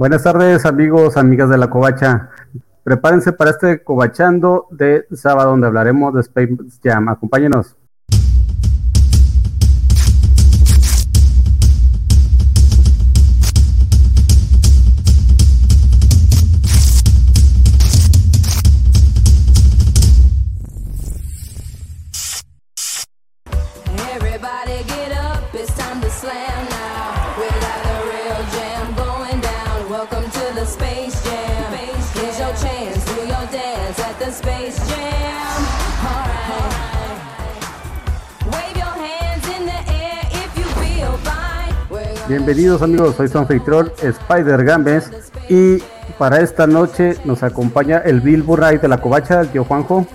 Buenas tardes amigos, amigas de la Covacha. Prepárense para este Covachando de sábado donde hablaremos de Space Jam. Acompáñenos. Bienvenidos amigos, soy su anfitrión Spider Gambes y para esta noche nos acompaña el Bill Burray de la Covacha, el tío Juanjo.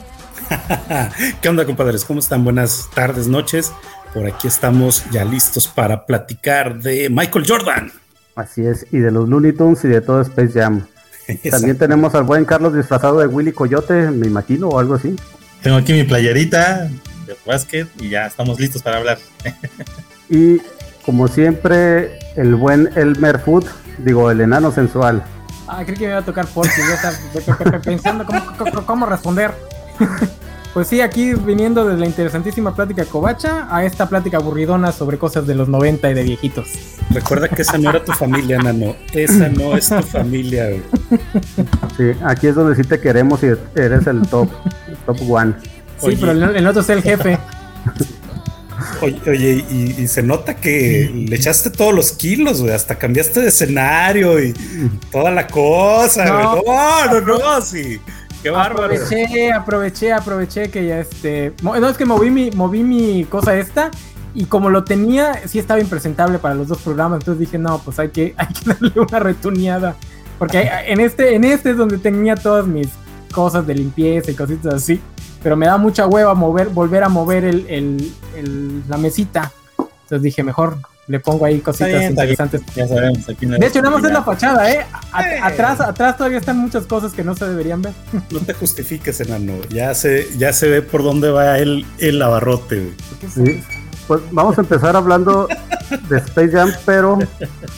¿Qué onda, compadres? ¿Cómo están? Buenas tardes, noches. Por aquí estamos ya listos para platicar de Michael Jordan. Así es, y de los Looney Tunes y de todo Space Jam. También tenemos al buen Carlos disfrazado de Willy Coyote, me imagino, o algo así. Tengo aquí mi playerita de básquet y ya estamos listos para hablar. Y como siempre, el buen Elmer Food, digo, el enano sensual. Ah, creí que me iba a tocar porque yo estaba pe- pe- pe- pensando cómo, cómo- cómo responder. Pues sí, aquí viniendo de la interesantísima plática covacha a esta plática aburridona sobre cosas de los 90 y de viejitos. Recuerda que esa no era tu familia, Nano. Esa no es tu familia. güey. Sí, aquí es donde sí te queremos y eres el top, el top one. Sí, Oye. pero el, el otro es el jefe. Oye, oye, y, y se nota que le echaste todos los kilos, güey. Hasta cambiaste de escenario y toda la cosa, No. No, no, no, sí. Qué bárbaro. Aproveché, aproveché, aproveché que ya este. No, es que moví mi, moví mi cosa esta. Y como lo tenía, sí estaba impresentable para los dos programas. Entonces dije, no, pues hay que, hay que darle una retuneada. Porque hay- en este, en este es donde tenía todas mis cosas de limpieza y cositas así. Pero me da mucha hueva mover, volver a mover el, el- el- la mesita. Entonces dije, mejor le pongo ahí cositas bien, está bien. interesantes. Ya sabemos, aquí no De hecho, nada más es la fachada, ¿eh? A- Eh. atrás, atrás todavía están muchas cosas que no se deberían ver. No te justifiques, enano. Ya se, ya se ve por dónde va el, el abarrote. Sí. Pues vamos a empezar hablando de Space Jam, pero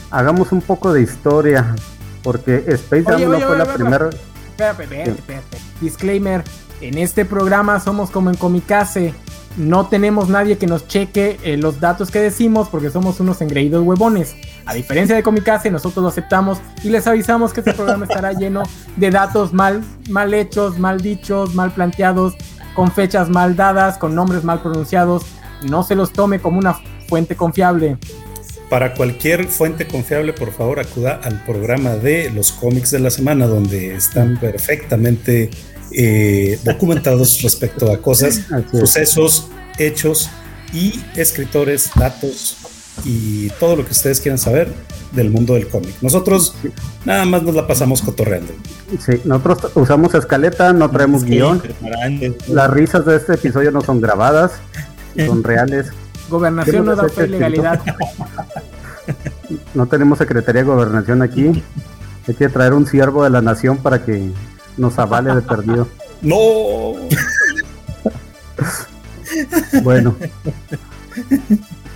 hagamos un poco de historia, porque Space Jam Oye, no oye, fue oye, la primera. Espérate, espérate, espérate. Disclaimer. En este programa somos como en Comicase. No tenemos nadie que nos cheque eh, los datos que decimos porque somos unos engreídos huevones. A diferencia de Comicase, nosotros lo aceptamos y les avisamos que este programa estará lleno de datos mal, mal hechos, mal dichos, mal planteados, con fechas mal dadas, con nombres mal pronunciados. No se los tome como una fuente confiable. Para cualquier fuente confiable, por favor, acuda al programa de los cómics de la semana, donde están perfectamente eh, documentados respecto a cosas, sucesos, hechos y escritores, datos y todo lo que ustedes quieran saber del mundo del cómic. Nosotros nada más nos la pasamos cotorreando. Sí, nosotros usamos escaleta, no traemos Sí, guion. Las risas de este episodio no son grabadas, son reales. Gobernación no da fe legalidad. No tenemos Secretaría de Gobernación aquí. Hay que traer un siervo de la nación para que nos avale de perdido. No, Bueno,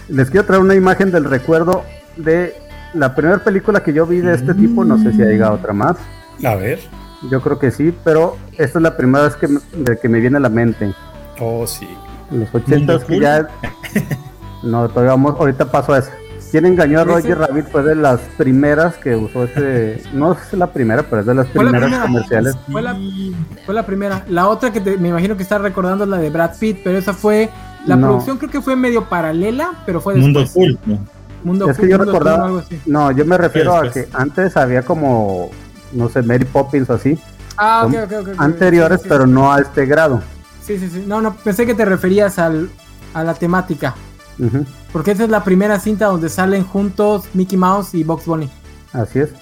les quiero traer una imagen del recuerdo de la primera película que yo vi de este tipo. No sé si ha llegado otra más. a ver. Yo creo que sí, pero esta es la primera vez que me, de que me viene a la mente. Oh, sí. En los ochentas que ya... No, todavía vamos, ahorita paso a eso. ¿Quién engañó a Roger. Rabbit? Fue de las primeras que usó este... No es la primera, pero es de las Fue la primeras primera. comerciales. Fue la, fue la primera. La otra que te- me imagino que estás recordando es la de Brad Pitt, pero esa fue. La No. producción creo que fue medio paralela, pero fue Mundo después. oculto. Mundo Es que yo Mundo recordaba- Oculto, algo así. No, yo me refiero a que antes había como, no sé, Mary Poppins o así, Ah, ok, son ok, ok, ok. anteriores, Sí, sí, pero no a este grado. Sí, sí, sí. No, no, pensé que te referías al, a la temática. Ujú, Porque esa es la primera cinta donde salen juntos Mickey Mouse y Box Bunny. Así es,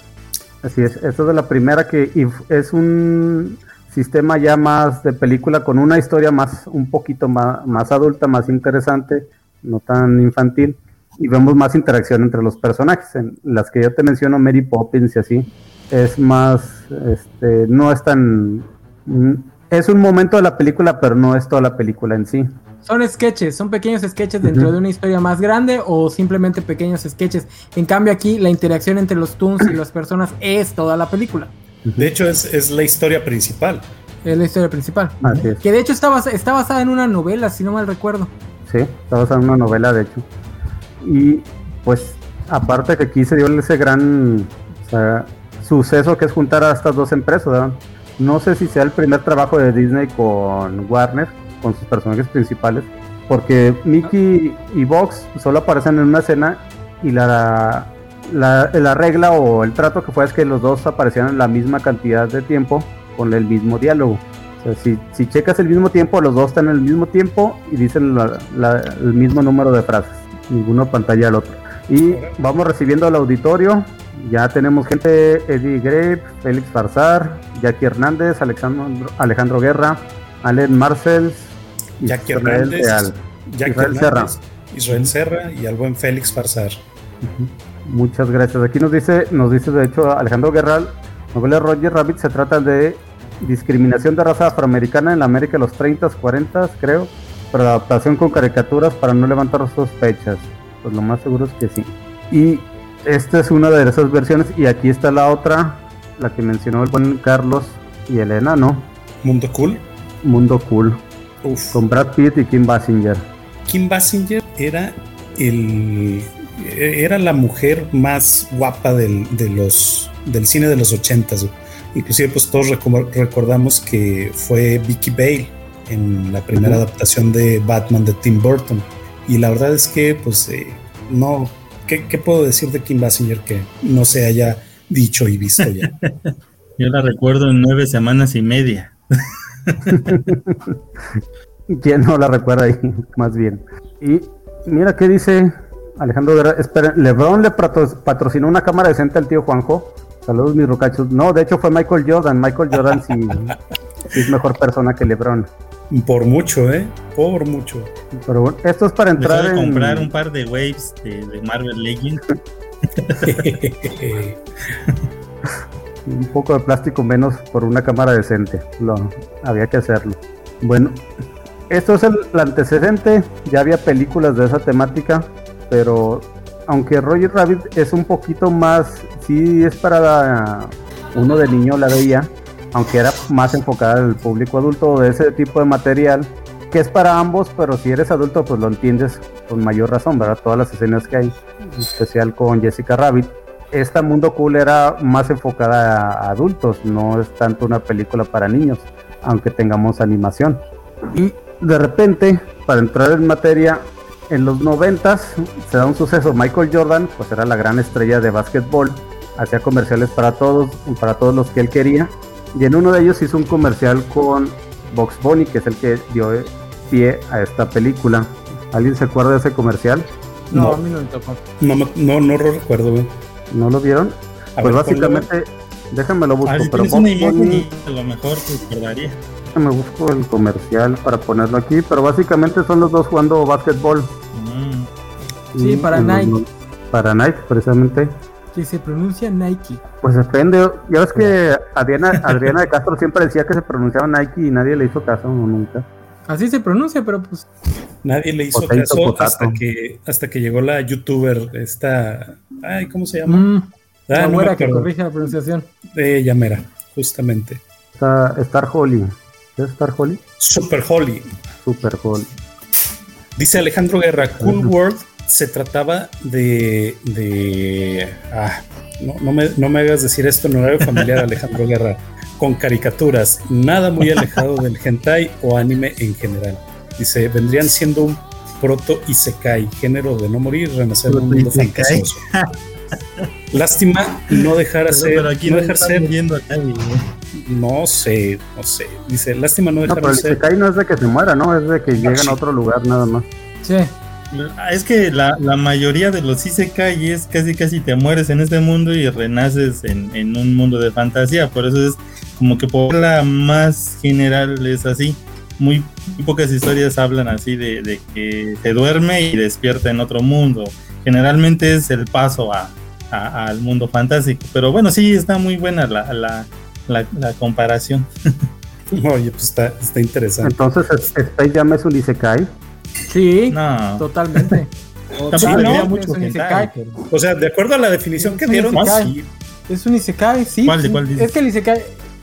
así es. Esta es la primera que es un sistema ya más de película con una historia más, un poquito más, más adulta, más interesante, no tan infantil. Y vemos más interacción entre los personajes. Las que yo te menciono, Mary Poppins y así, es más, este, no es tan, mm, es un momento de la película, pero no es toda la película en sí. Son sketches, son pequeños sketches dentro de una historia más grande o simplemente pequeños sketches. En cambio aquí la interacción entre los Toons y las personas es toda la película. De hecho, es, es la historia principal. Es la historia principal. Así es. Que de hecho está, basa- está basada en una novela, si no mal recuerdo. Sí, está basada en una novela, de hecho. Y pues, aparte que aquí se dio ese gran o sea, suceso que es juntar a estas dos empresas, ¿verdad? No sé si sea el primer trabajo de Disney con Warner, con sus personajes principales, porque Mickey y Vox solo aparecen en una escena y la, la, la regla o el trato que fue es que los dos aparecieran en la misma cantidad de tiempo con el mismo diálogo. Si, si checas el mismo tiempo, los dos están en el mismo tiempo y dicen el mismo número de frases. Ninguno pantalla al otro. Y vamos recibiendo al auditorio. Ya tenemos gente, Eddie Grape, Félix Farsar, Jackie Hernández, Alexandro, Alejandro Guerra, Allen Marcels, Jackie Israel Hernández, Real. Jackie Israel Hernández, Israel Serra y al buen Félix Farsar. Muchas gracias. Aquí nos dice, nos dice de hecho Alejandro Guerral, novela Roger Rabbit se trata de discriminación de raza afroamericana en la América de los 30s, 40s, creo, pero adaptación con caricaturas para no levantar sospechas. Pues lo más seguro es que sí. Y esta es una de esas versiones y aquí está la otra, la que mencionó el buen Carlos y Elena, ¿no? Mundo Cool. Mundo Cool, Uf. con Brad Pitt y Kim Basinger. Kim Basinger era el era la mujer más guapa del, de los del cine de los ochentas. Inclusive pues todos reco- recordamos que fue Vicky Bale en la primera adaptación de Batman de Tim Burton. Y la verdad es que pues eh, no, ¿qué, qué puedo decir de Kim Basinger que no se haya dicho y visto ya? Yo la recuerdo en nueve semanas y media. ¿Quién no la recuerda ahí? Más bien. Y mira qué dice Alejandro Guerra. Espera, LeBron le patro- patrocinó una cámara decente al tío Juanjo. Saludos, mis rocachos. No, de hecho fue Michael Jordan. Michael Jordan sí, sí es mejor persona que LeBron. Por mucho, ¿eh? Por mucho. Pero bueno, esto es para entrar de en. comprar un par de waves de, de Marvel Legends. un poco de plástico menos por una cámara decente. Lo, había que hacerlo. Bueno, esto es el, el antecedente. Ya había películas de esa temática, pero aunque Roger Rabbit es un poquito más, sí es para uno de niño la veía, aunque era más enfocada al público adulto de ese tipo de material, que es para ambos, pero si eres adulto pues lo entiendes con mayor razón, ¿verdad? Todas las escenas que hay, en especial con Jessica Rabbit esta Mundo Cool era más enfocada a adultos, no es tanto una película para niños, aunque tengamos animación. Y de repente, para entrar en materia, en los noventas se da un suceso. Michael Jordan, pues era la gran estrella de básquetbol, hacía comerciales para todos, para todos los que él quería. Y en uno de ellos hizo un comercial con Box Bunny, que es el que dio pie a esta película. ¿Alguien se acuerda de ese comercial? No, No. a mí no me tocó. No, me- no, no lo recuerdo, güey. ¿No lo vieron? A pues ver, ponlo, básicamente, déjame lo busco, A ver si pero tienes una Box imagen Bunny- a lo mejor te recordaría. me busco el comercial para ponerlo aquí, pero básicamente son los dos jugando básquetbol. Mm. Sí, para Nike. Para Nike, precisamente. Que se pronuncia Nike. Pues depende. Ya ves que Adriana, Adriana de Castro siempre decía que se pronunciaba Nike y nadie le hizo caso, no, nunca. Así se pronuncia, pero pues Nadie le hizo Potato, caso potato. hasta que hasta que llegó la youtuber esta ay cómo se llama mm, Ah, la no me que corrige la pronunciación. de Yamera justamente Está Star Holly. ¿Qué es Star Holly? Super Holly Super Holly. dice Alejandro Guerra Cool World se trataba de de ah, no, no me, no me hagas decir esto en horario familiar Alejandro Guerra con caricaturas nada muy alejado del hentai o anime en general dice vendrían siendo un proto isekai género de no morir renacer en un mundo fantasioso Lástima no dejar Pero, ser, pero aquí no no dejar está ser, muriendo a nadie, güey. no sé, no sé. Dice, lástima no No, dejar pero el ser. Isekai no es de que se muera, ¿no? Es de que llegan sí. a otro lugar nada más. Sí. Es que la, la mayoría de los Isekai es casi casi te mueres en este mundo y renaces en, en un mundo de fantasía. Por eso es como que por la más general es así. Muy, muy pocas historias hablan así de, de que se duerme y despierta en otro mundo. Generalmente es el paso a, a- al mundo fantástico. Pero bueno, sí, está muy buena la, la, la, la comparación. Oye, pues está, está interesante. Entonces, ¿es- ¿Space Jam es un Isekai? Sí, No. totalmente. Tampoco Sí, ¿no? mucho hentai, O sea, de acuerdo a la definición que dieron, sí. Es un Isekai, sí. ¿Cuál de sí. cuál dices? Es que el Isekai,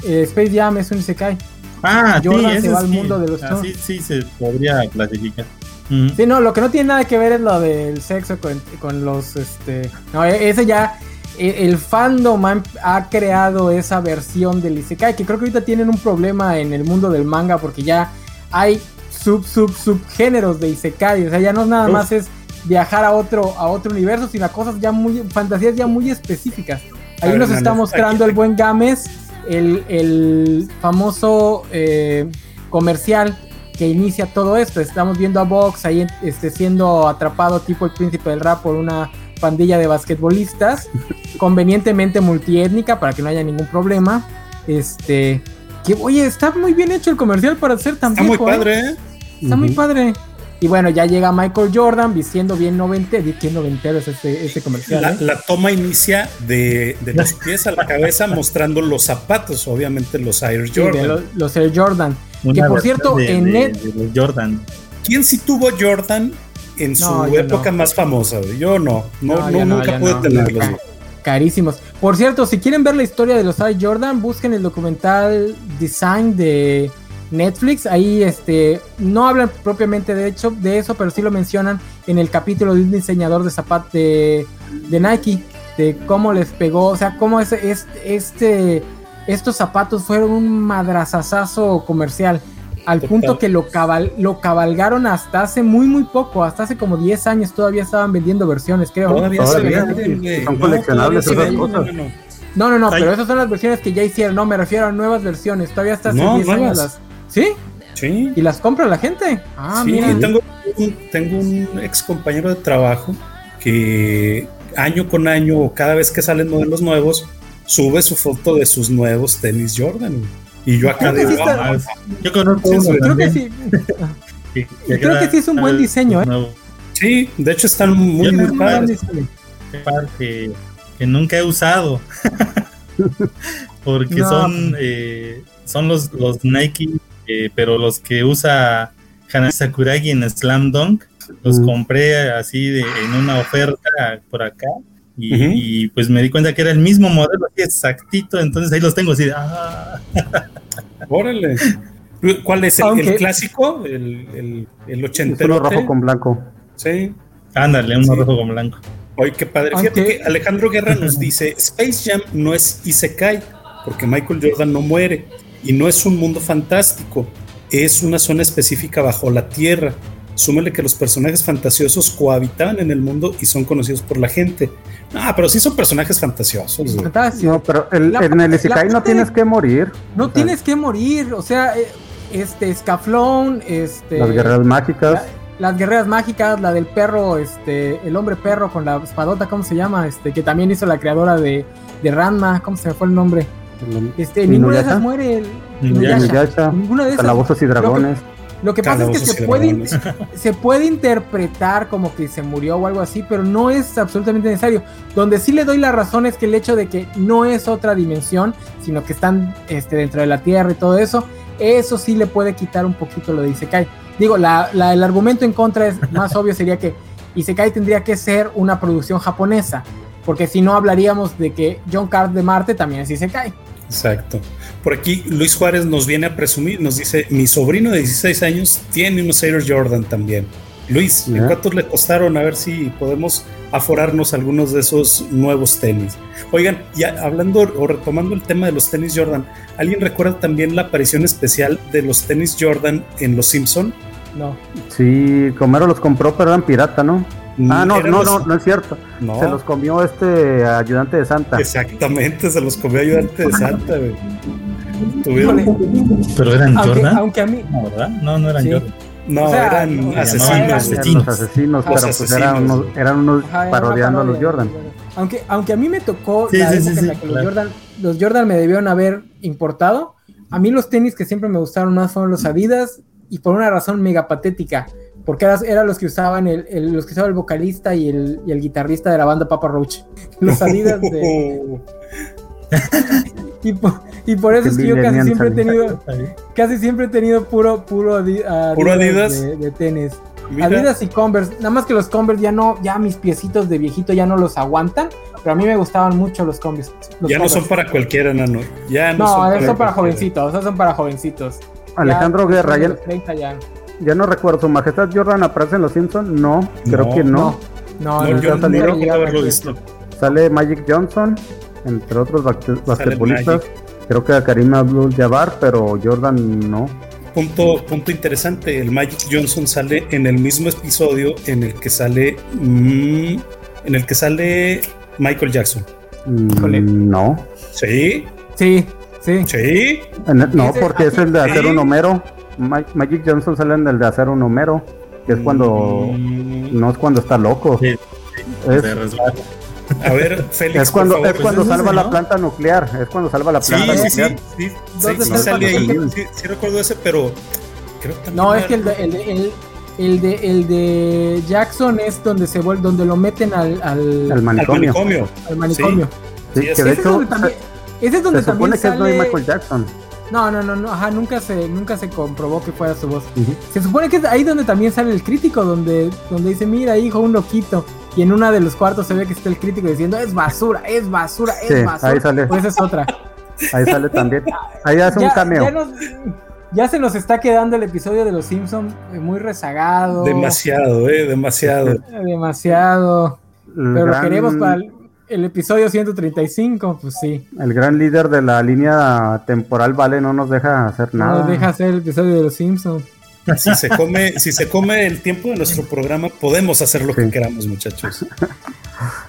eh, Space Jam es un Isekai. Ah, Jordan sí, se va al sí. mundo de los Así sí se podría clasificar. Sí, no, lo que no tiene nada que ver es lo del sexo con, con los, este... No, e- ese ya... e- El fandom ha, ha creado esa versión del Isekai, que creo que ahorita tienen un problema en el mundo del manga, porque ya hay sub, sub, subgéneros de Isekai, o sea, ya no nada Uf. más es viajar a otro, a otro universo, sino a cosas ya muy, fantasías ya muy específicas. Ahí ver, nos está mostrando aquí- el buen Games, el, el famoso eh, comercial que inicia todo esto. Estamos viendo a Vox ahí este, siendo atrapado tipo el príncipe del rap por una pandilla de basquetbolistas, convenientemente multiétnica para que no haya ningún problema. Este, que oye, está muy bien hecho el comercial para ser tan Está muy viejo, ¿eh? padre, ¿eh? Está muy padre. Y bueno, ya llega Michael Jordan vistiendo bien noventero. Bien noventero es este, este comercial. La, ¿eh? la toma inicia de, de los pies a la cabeza mostrando los zapatos, obviamente los Air Sí, Jordan. los, los Air Jordan. Una Que por cierto, de- en de- los Jordan. ¿Quién sí tuvo Jordan en su No, época no. más famosa? Yo no, no, No, no, yo no, nunca pude no. tenerlos. Ca- Carísimos. Por cierto, si quieren ver la historia de los Air Jordan, busquen el documental Design de Netflix. Ahí este no hablan propiamente de hecho de eso, pero sí lo mencionan en el capítulo de un diseñador de zapatos de, Nike, de cómo les pegó, o sea, cómo es, es- este estos zapatos fueron un madrazazazo comercial. Al punto que lo, cabal, lo cabalgaron hasta hace muy, muy poco, hasta hace como 10 años todavía estaban vendiendo versiones, creo. Todavía se Todavía, venden, güey. son No, coleccionables esas cosas. no, no. No, pero esas son las versiones que ya hicieron. No, me refiero a nuevas versiones. Todavía hasta hace No, 10 años nuevas. las. ¿Sí? Sí, ¿Y las compra la gente? Ah, sí, mira. tengo un, tengo un ex compañero de trabajo que año con año, cada vez que salen modelos nuevos, sube su foto de sus nuevos tenis Jordan. Y yo acá de sí está- Ah, Yo conozco Sí, uno Creo que sí. y creo queda- que sí es un buen diseño, ¿eh? nuevo. Sí, de hecho están muy, muy padres. Par que, que nunca he usado. Porque No. son eh, son los, los Nike, eh, pero los que usa Hana Sakuragi en Slam Dunk. Los Mm. compré así de, en una oferta por acá. Y, pues me di cuenta que era el mismo modelo, así exactito. Entonces ahí los tengo así de. Ah, Órale. ¿Cuál es? ¿El, Aunque- el clásico? ¿El, el, el uno rojo con blanco. Sí. ándale, uno Sí. rojo con blanco. Oye, qué padre. Fíjate que Alejandro Guerra nos dice, Space Jam no es Isekai, porque Michael Jordan no muere, y no es un mundo fantástico, es una zona específica bajo la Tierra. Súmele que los personajes fantasiosos cohabitaban en el mundo y son conocidos por la gente. Ah, pero sí son personajes fantasiosos. güey. Fantástico. No, pero el- La en el Isekai no tienes que morir. No O sea, tienes que morir. O sea, eh, este, Scaflón, este. Las guerreras mágicas. la- las guerreras mágicas, la del perro, este, el hombre perro con la espadota, ¿cómo se llama? Este, que también hizo la creadora de, de Ranma, ¿cómo se me fue el nombre? Este, ninguna de esas muere el Inuyasha. Inuyasha. Inuyasha, Ninguna de esas. Calabozos y dragones. Lo que pasa es que puede, se puede interpretar como que se murió o algo así, pero no es absolutamente necesario. Donde sí le doy la razón es que el hecho de que no es otra dimensión, sino que están este, dentro de la Tierra y todo eso, eso sí le puede quitar un poquito lo de Isekai. Digo, la, la- el argumento en contra es más obvio sería que Isekai tendría que ser una producción japonesa, porque si no hablaríamos de que John Card de Marte también es Isekai. Exacto. Por aquí Luis Juárez nos viene a presumir, nos dice, mi sobrino de 16 años tiene unos Air Jordan también. Luis, ¿en cuántos le costaron? A ver si podemos aforarnos algunos de esos nuevos tenis. Oigan, ya hablando o retomando el tema de los tenis Jordan, ¿alguien recuerda también la aparición especial de los tenis Jordan en Los Simpson? No. Sí, Comero los compró, pero eran pirata, ¿no? Ah, no, no, los- no, no es cierto. no. Se los comió este ayudante de Santa. Exactamente, se los comió ayudante de Santa, güey. Pero eran aunque, Jordan. aunque a mí, No, ¿verdad? No, no eran Sí. Jordan. no, o sea, eran no, Eran asesinos. eran los asesinos. asesinos, pero pues eran asesinos. unos, eran unos Ajá, era una parodiando a los. Jordan. Aunque, aunque a mí me tocó Sí, la sí, época sí, en la sí, que claro. los, Jordan, los Jordan me debieron haber importado. A mí los tenis que siempre me gustaron más fueron los Adidas y por una razón mega patética. Porque eran era los que usaban el, el- los que usaba el vocalista y el, y el guitarrista de la banda Papa Roach. Los Adidas de... Y por, y por eso es que yo casi siempre he tenido, casi siempre he tenido puro, puro Adi- Adidas, ¿Puro Adidas? De, de tenis. Mira, Adidas y Converse, nada más que los Converse ya no, ya mis piecitos de viejito ya no los aguantan, pero a mí me gustaban mucho los Converse. los ya no son para cualquiera, nano. Ya no, No, son esos son para jovencitos, esos son para jovencitos. Alejandro Ya, Guerra, ya, los 30 ya. no recuerdo, ¿su majestad Jordan aparece en Los Simpsons? No, creo No, que no. No, No, no, yo no haberlo visto. Sale Magic Johnson, entre otros basque- basquetbolistas. Creo que a Karim Abdul-Jabbar, pero Jordan no. Punto, punto interesante, el Magic Johnson sale en el mismo episodio en el que sale mm, en el que sale Michael Jackson. Mm. No. Sí, Sí, sí. sí. No, porque es el de hacer Sí. un Homero. Ma- Magic Johnson sale en el de hacer un Homero, que es cuando Mm, no es cuando está loco. Sí, Es, a ver, Félix, es cuando, por favor. es cuando pues es salva ese, la ¿no? planta nuclear. Es cuando salva la Sí, planta sí, sí, nuclear. sí, sí, ¿Dónde sí está sale el ahí. Sí, sí recuerdo ese, pero creo también No, es que el de, el de, el, el de, el de Jackson es donde se vuelve, donde lo meten al, al, al manicomio. manicomio. al manicomio. Sí, Sí, que ese de Ese es hecho donde también, ese es donde se también supone que es no sale... Michael Jackson. No, no, no, no, ajá, nunca se, nunca se comprobó que fuera su voz. Se supone que es ahí donde también sale el crítico, donde, donde dice, mira, hijo, un loquito. Y en una de los cuartos se ve que está el crítico diciendo, es basura, es basura, es Sí, basura. ahí sale. Pues esa es otra. Ahí sale también. Ahí hace un cameo. ya nos- ya se nos está quedando el episodio de Los Simpsons muy rezagado. Demasiado, eh, demasiado. Demasiado. Pero lo queremos para el, episodio 135, pues sí. El gran líder de la línea temporal, vale, no nos deja hacer No nada. nos deja hacer el episodio de Los Simpsons. Si se come, si se come el tiempo de nuestro programa, podemos hacer lo que queramos, muchachos.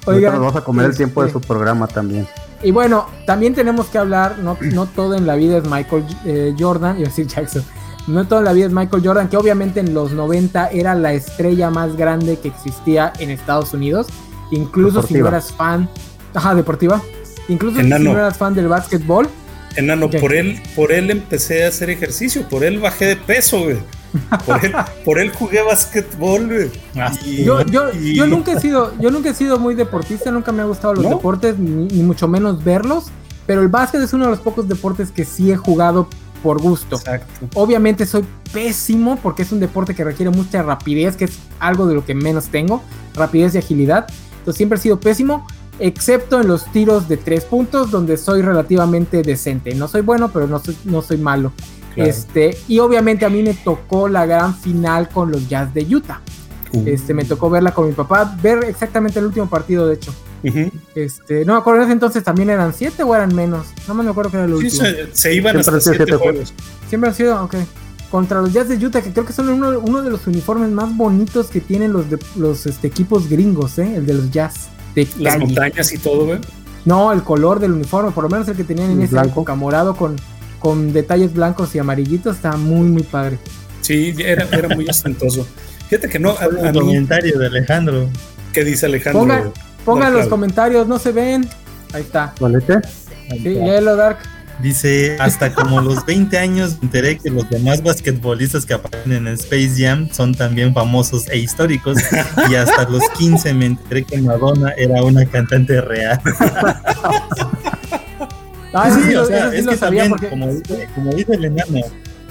Ahorita nos vamos a comer el este, tiempo de su programa también. Y bueno, también tenemos que hablar, no, no todo en la vida es Michael eh, Jordan, iba a decir Jackson, no todo en la vida es Michael Jordan, que obviamente en los 90 era la estrella más grande que existía en Estados Unidos, incluso si no eras fan, ajá, deportiva, incluso Enano. si no eras fan del básquetbol, Enano, por él, por él empecé a hacer ejercicio, por él bajé de peso, güey. Por él, por él jugué basquetbol, güey. Ah, Y- Yo, yo, y- yo nunca he sido, yo nunca he sido muy deportista, nunca me ha gustado los ¿No? deportes, ni, ni mucho menos verlos. Pero el básquet es uno de los pocos deportes que sí he jugado por gusto. Exacto. Obviamente soy pésimo porque es un deporte que requiere mucha rapidez, que es algo de lo que menos tengo, rapidez y agilidad. Siempre he sido pésimo, excepto en los tiros de tres puntos, donde soy relativamente decente. No soy bueno, pero no soy, no soy malo. Claro. Este, y obviamente a mí me tocó la gran final con los Jazz de Utah. Uh, Este, me tocó verla con mi papá, ver exactamente el último partido, de hecho. Este, no me acuerdo, en ese entonces también eran siete o eran menos. No me acuerdo que era el Sí, último. se, se iban Siempre hasta siete juegos. Siempre han sido, ok. Contra los Jazz de Utah, que creo que son uno, uno de los uniformes más bonitos que tienen los, de- los este, equipos gringos, ¿eh? El de los Jazz. De Las calle. montañas y todo, güey. No, el color del uniforme, por lo menos el que tenían en El esa blanco. época, morado con, con detalles blancos y amarillitos, está muy, muy padre. Sí, era, era muy ostentoso. Fíjate que no, a, a mí, comentario de Alejandro. ¿qué dice Alejandro? Pongan, pongan No, los claro. comentarios, no se ven. Ahí está. ¿Valete? Sí, léelo, Dark. Dice, hasta como los 20 años me enteré que los demás basquetbolistas que aparecen en Space Jam son también famosos e históricos. Y hasta los 15 me enteré que Madonna era una cantante real. Ah, Sí, sí, o sea, sí es que también, porque- como, dice- como dice el enano,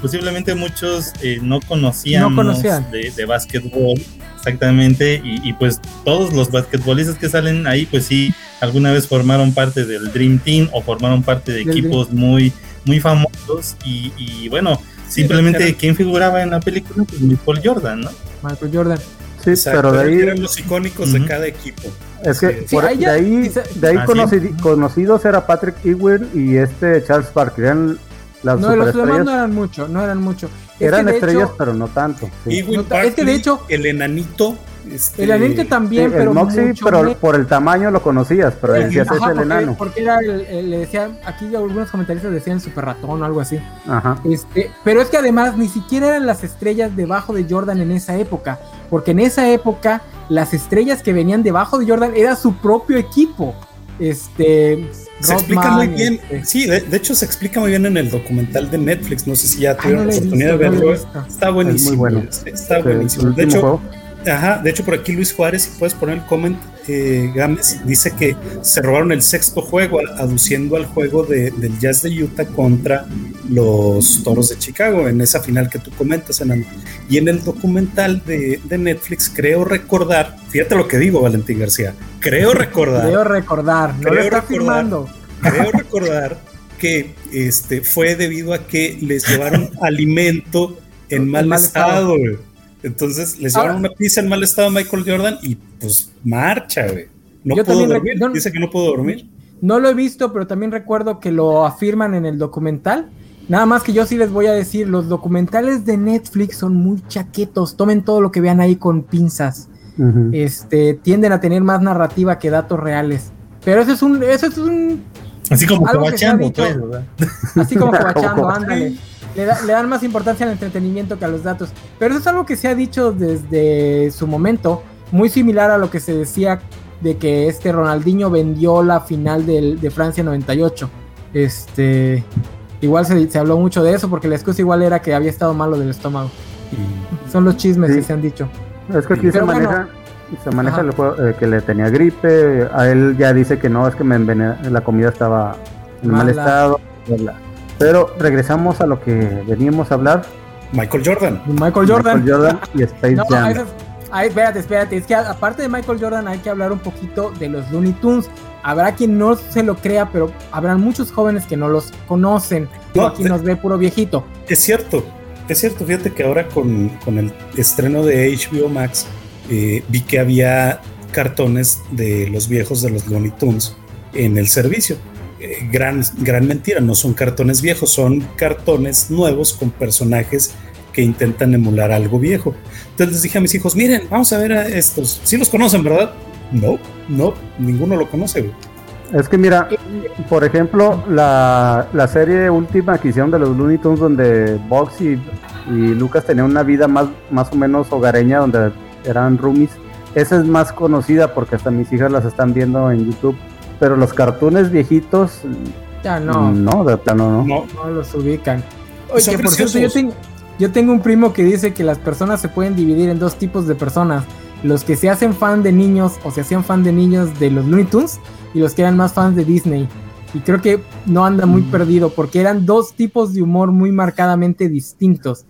posiblemente muchos eh, no conocíamos No conocían. de, de básquetbol exactamente y, y, pues todos los basquetbolistas que salen ahí pues sí alguna vez formaron parte del Dream Team o formaron parte de equipos muy muy famosos y, y bueno simplemente eran- quién figuraba en la película pues Michael Jordan no Michael Jordan. Sí, Exacto, pero de ahí eran los icónicos de cada equipo. es que Sí. Sí, por- ahí de ahí, de ahí Ah, sí. conocidos era Patrick Ewing y este Charles Barkley. Eran las No, los demás no eran mucho, no eran mucho. Es eran estrellas, hecho, pero no tanto. sí. Ewing No, es que de hecho- el enanito. Este, el anente Sí, también, el pero Moxie, mucho pero menos. por el tamaño lo conocías, pero decías Ajá, es el enano. porque era el, el- le decían, aquí algunos comentaristas decían super ratón o algo así. Ajá. Este, pero es que además ni siquiera eran las estrellas debajo de Jordan en esa época, porque en esa época las estrellas que venían debajo de Jordan era su propio equipo. Este, Se explica muy bien. este, Sí, de, de hecho se explica muy bien en el documental de Netflix. No sé si ya Ah, tuvieron no la oportunidad visto, de verlo. Está buenísimo. Es muy bueno. Está Sí, buenísimo. De hecho, juego. Ajá, de hecho por aquí Luis Juárez, si puedes poner el comment, eh, Gámez dice que se robaron el sexto juego, aduciendo al juego de- del Jazz de Utah contra los Toros de Chicago, en esa final que tú comentas, Enano. Y en el documental de, de Netflix, creo recordar, fíjate lo que digo, Valentín García, creo recordar Creo recordar, no lo Creo está recordar. firmando. creo recordar que este fue debido a que les llevaron alimento en mal, mal estado. estado. Entonces les Ahora- llevaron una pizza en mal estado a Michael Jordan y pues marcha, güey. No Yo también dormir. yo- Dice que no pudo dormir. No lo he visto, pero también recuerdo que lo afirman en el documental. Nada más que yo sí les voy a decir, los documentales de Netflix son muy chaquetos. Tomen todo lo que vean ahí con pinzas. Este, tienden a tener más narrativa que datos reales. Pero eso es un, eso es un, Así como cobachando, dicho. pues, así como coachando, Como- ándale. Le, da- le dan más importancia al entretenimiento que a los datos. Pero eso es algo que se ha dicho desde su momento, muy similar a lo que se decía de que este Ronaldinho vendió la final del- de Francia 98. Este, igual se, se habló mucho de eso porque la excusa igual era que había estado malo del estómago. Son los chismes Sí. que se han dicho. Es que aquí se bueno. maneja, se maneja el juego, eh, que le tenía gripe. A él ya dice que no, es que me la comida estaba en mal estado. bla, bla. Pero regresamos a lo que veníamos a hablar. Michael Jordan. Michael Jordan. Michael Jordan y Space No, Jam. eso ay, espérate, espérate. Es que aparte de Michael Jordan hay que hablar un poquito de los Looney Tunes. Habrá quien no se lo crea, pero habrán muchos jóvenes que no los conocen. No, aquí te- nos ve puro viejito. Es cierto, es cierto. Fíjate que ahora con, con el estreno de HBO Max eh, vi que había cartones de los viejos de los Looney Tunes en el servicio. Eh, gran, gran mentira, no son cartones viejos, son cartones nuevos con personajes que intentan emular algo viejo. Entonces les dije a mis hijos, miren, vamos a ver a estos. Sí los conocen, ¿verdad? No, no, ninguno lo conoce. Es que mira, por ejemplo, la, la serie última que hicieron de los Looney Tunes donde Box y, y Lucas tenían una vida más, más o menos hogareña, donde eran roomies. Esa es más conocida porque hasta mis hijas las están viendo en YouTube. Pero los cartones viejitos, Ya no, no, de plano no. No, no los ubican. Oye, Son que por cierto, yo, tengo- yo tengo un primo que dice que las personas se pueden dividir en dos tipos de personas. Los que se hacen fan de niños o se hacían fan de niños de los Looney Tunes y los que eran más fans de Disney. Y creo que no anda muy Mm. perdido porque eran dos tipos de humor muy marcadamente distintos.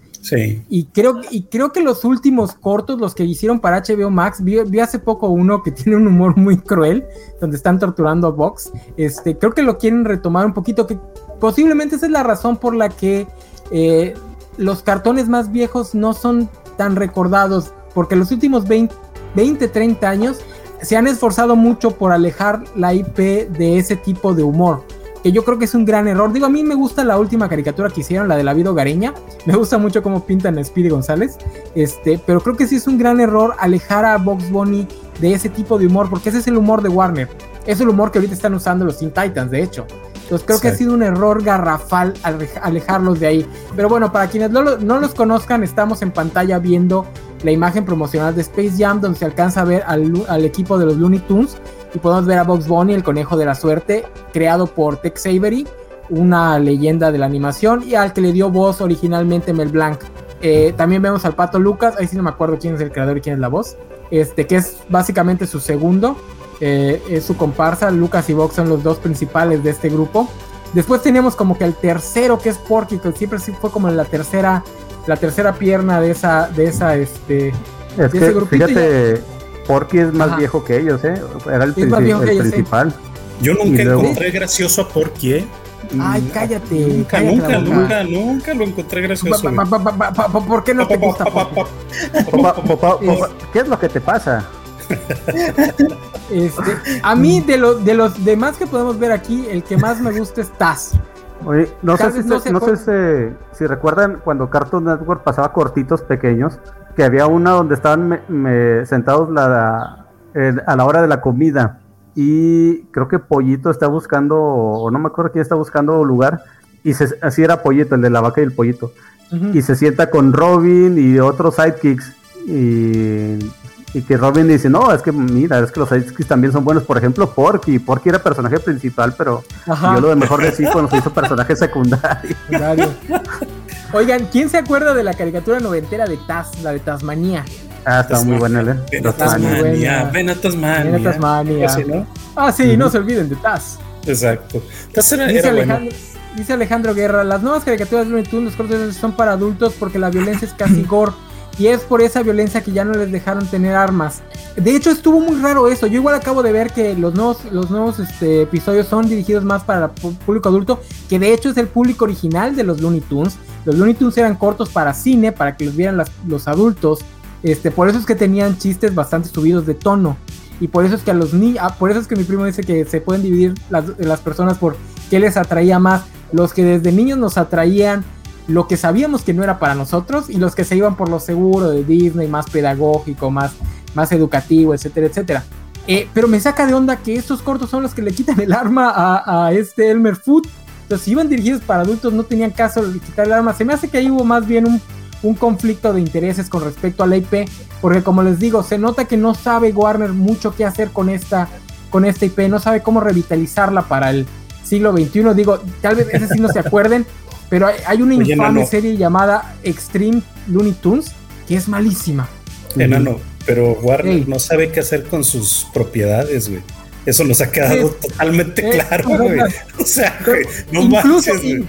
Y creo, y creo que los últimos cortos, los que hicieron para HBO Max, vi, vi hace poco uno que tiene un humor muy cruel, donde están torturando a Vox. Este, creo que lo quieren retomar un poquito, que posiblemente esa es la razón por la que eh, los cartones más viejos no son tan recordados, porque los últimos 20, 20, 30 años se han esforzado mucho por alejar la IP de ese tipo de humor. Que yo creo que es un gran error. Digo, a mí me gusta la última caricatura que hicieron, la de la vida hogareña. Me gusta mucho cómo pintan a Speedy González. Este, pero creo que sí es un gran error alejar a Box Bunny de ese tipo de humor, porque ese es el humor de Warner. Es el humor que ahorita están usando los Teen Titans, de hecho. Entonces creo que ha sido un error garrafal aleja- alejarlos de ahí. Pero bueno, para quienes no, no los conozcan, estamos en pantalla viendo la imagen promocional de Space Jam, donde se alcanza a ver al, al equipo de los Looney Tunes y podemos ver a Box Bunny, el conejo de la suerte, creado por Tex Avery, una leyenda de la animación, y al que le dio voz originalmente Mel Blanc. Eh, también vemos al Pato Lucas, ahí sí no me acuerdo quién es el creador y quién es la voz, este que es básicamente su segundo, eh, es su comparsa, Lucas y Vox son los dos principales de este grupo. Después teníamos como que el tercero, que es Porky, que siempre sí fue como la tercera, la tercera pierna de esa, de esa, este, Es de ese grupito fíjate, Porky es más Ajá. viejo que ellos, ¿eh? Era el, ellos, sí. principal. Yo nunca luego- encontré gracioso a Porky, ¿eh? Ay, Mm, cállate, Nunca, cállate nunca, nunca, nunca lo encontré gracioso. Pa- pa- pa- pa- pa- pa- ¿Por qué no te gusta ¿Qué es lo que te pasa? Este, a mí, de, lo- de los demás que podemos ver aquí, el que más me gusta es Taz. Oye, no sé, Tal si, vez no se- se no sé acuer- si, si recuerdan cuando Cartoon Network pasaba cortitos pequeños, que había una donde estaban me- me- sentados la, a la hora de la comida. Y creo que Pollito está buscando, o no me acuerdo quién está buscando lugar, y se, así era Pollito, el de la vaca y el pollito, y se sienta con Robin y otros sidekicks y, y que Robin dice, no, es que mira, es que los sidekicks también son buenos, por ejemplo Porky, Porky era personaje principal, pero Ajá. yo lo de mejor de sí cuando se hizo personaje secundario. Oigan, ¿quién se acuerda de la caricatura noventera de Taz, la de Tasmanía? Ah, está muy bueno el, ¿eh? Ven a muy Tasmania, buena. ven a Tasmania. Viene Tasmania. Así, ¿no? Ah, sí, no se olviden de Taz. Exacto. Taz era, Dice era bueno. Alejandro, dice Alejandro Guerra, las nuevas caricaturas de Looney Tunes, los cortos son para adultos porque la violencia es casi gore. Y es por esa violencia que ya no les dejaron tener armas. De hecho, estuvo muy raro eso. Yo igual acabo de ver que los nuevos, los nuevos este, episodios son dirigidos más para el público adulto, que de hecho es el público original de los Looney Tunes. Los Looney Tunes eran cortos para cine, para que los vieran las- los adultos. Este, por eso es que tenían chistes bastante subidos de tono. Y por eso es que a los niños, por eso es que mi primo dice que se pueden dividir las, las personas por qué les atraía más. Los que desde niños nos atraían lo que sabíamos que no era para nosotros y los que se iban por lo seguro de Disney, más pedagógico, más, más educativo, etcétera, etcétera. Eh, pero me saca de onda que estos cortos son los que le quitan el arma a, a este Elmer Food. Entonces, si iban dirigidos para adultos, no tenían caso de quitar el arma. Se me hace que ahí hubo más bien un, un conflicto de intereses con respecto a la IP, porque como les digo, se nota que no sabe Warner mucho qué hacer con esta, con esta IP, no sabe cómo revitalizarla para el siglo XXI. Digo, tal vez ese sí no se acuerden, pero hay, hay una Oye, infame serie llamada Extreme Looney Tunes que es malísima. Enano, pero Warner Ey. no sabe qué hacer con sus propiedades, güey. Eso nos ha quedado totalmente claro, güey. O sea, güey, no incluso, manches, in-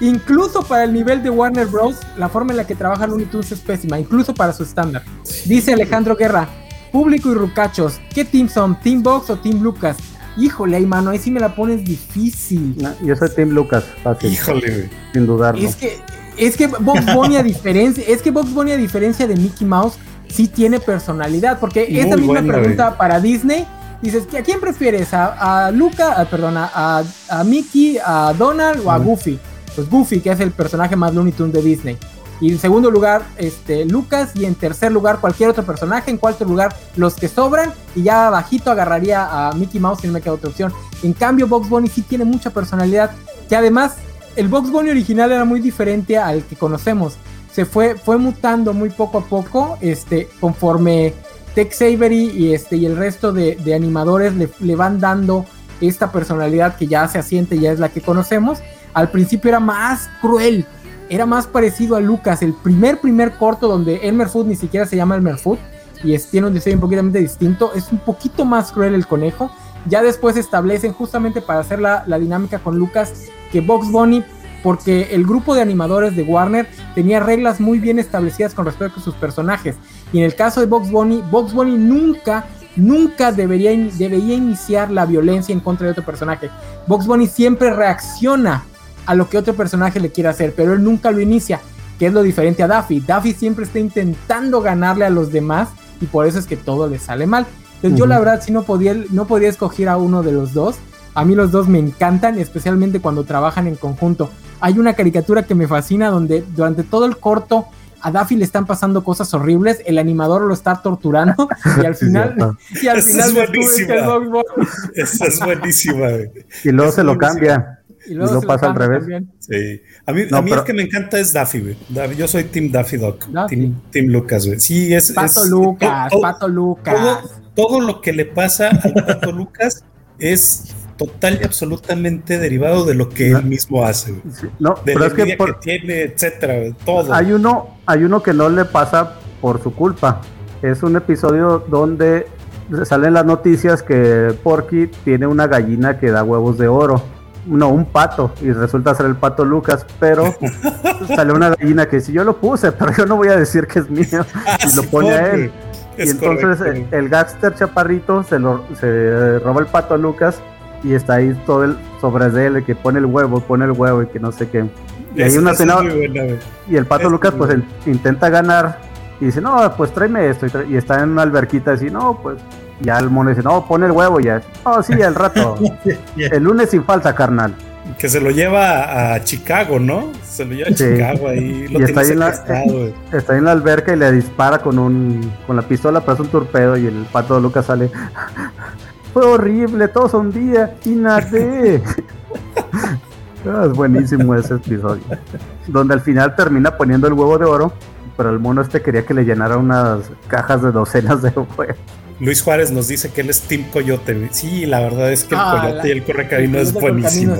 incluso para el nivel de Warner Bros., la forma en la que trabaja Looney Tunes es pésima, incluso para su estándar. Dice Alejandro Guerra, público y rucachos, ¿qué team son? ¿Team Box o Team Lucas? Híjole, ay, mano, ahí sí me la pones difícil. No, Yo soy Tim Lucas, fácil, Híjole, güey. sin dudarlo. Es que, es que Box Bunny a diferencia, es que Box Bunny a diferencia de Mickey Mouse, sí tiene personalidad, porque Muy esa misma buena, pregunta güey. para Disney, dices, ¿a quién prefieres? ¿A, a Luca, a, perdón, a, a- a Mickey, a Donald o a Goofy? Pues Goofy, que es el personaje más Looney Tunes de Disney. Y en segundo lugar, este, Lucas. Y en tercer lugar, cualquier otro personaje. En cuarto lugar, los que sobran. Y ya abajito agarraría a Mickey Mouse si no me queda otra opción. En cambio, Box Bunny sí tiene mucha personalidad. Que además, el Box Bunny original era muy diferente al que conocemos. Se fue, fue mutando muy poco a poco. Este, conforme Tex Avery y, este, y el resto de, animadores le, van dando esta personalidad que ya se asiente, ya es la que conocemos. Al principio era más cruel, era más parecido a Lucas, el primer primer corto donde Elmer Food ni siquiera se llama Elmer Food y es, tiene un diseño un poquito distinto, es un poquito más cruel el conejo. Ya después establecen justamente para hacer la, la dinámica con Lucas que Box Bunny, porque el grupo de animadores de Warner tenía reglas muy bien establecidas con respecto a sus personajes. Y en el caso de Box Bunny, Box Bunny nunca, nunca debería, debería iniciar la violencia en contra de otro personaje. Box Bunny siempre reacciona a lo que otro personaje le quiere hacer, pero él nunca lo inicia, que es lo diferente a Daffy. Daffy siempre está intentando ganarle a los demás y por eso es que todo le sale mal. Entonces yo la verdad sí no podía, no podía escoger a uno de los dos. A mí los dos me encantan, especialmente cuando trabajan en conjunto. Hay una caricatura que me fascina donde durante todo el corto a Daffy le están pasando cosas horribles, el animador lo está torturando y al Sí, final, cierto. y al Esa final es descubres que es buenísima. Es buenísima. Y luego Es se lo cambia. Y Y luego lo se pasa al revés. también. Sí. A mí, No, a mí pero- el que me encanta es Daffy, güey. Yo soy Team Daffy. Daffy. Team, Team Lucas, güey. Sí, es. Pato es- Lucas, todo- Pato Lucas. todo, todo lo que le pasa al Pato Lucas es total y absolutamente derivado de lo que él mismo hace. Sí, No, De pero la es que por- tiene, etcétera, todo. hay uno, hay uno que no le pasa por su culpa. Es un episodio donde salen las noticias que Porky tiene una gallina que da huevos de oro. No, un pato, y resulta ser el pato Lucas, pero sale una gallina que si yo lo puse, pero yo no voy a decir que es mío, Ah, y lo pone a él. Y Es entonces correcto, el, el gangster chaparrito se lo se roba el pato a Lucas y está ahí todo el sobre de él, que pone el huevo, pone el huevo y que no sé qué. Y hay una güey. y el pato Es Lucas pues en- intenta ganar y dice, no, pues tráeme esto. Y, tra- y está en una alberquita así, no, pues ya el mono dice, no, pone el huevo ya. Oh, sí, al rato. el lunes sin falta, carnal. Que se lo lleva a, Chicago, ¿no? Se lo lleva a Sí. Chicago ahí. Lo Y está ahí en la-. Está en la alberca y le dispara con un con la pistola, pero es un torpedo y el pato Lucas sale. Fue horrible, todos un día y nadé. Ah, es buenísimo ese episodio. Donde al final termina poniendo el huevo de oro, pero el mono este quería que le llenara unas cajas de docenas de huevos. Luis Juárez nos dice que él es Team Coyote. güey. Sí, la verdad es que el Ah, Coyote la- y el Correcamino es buenísimo.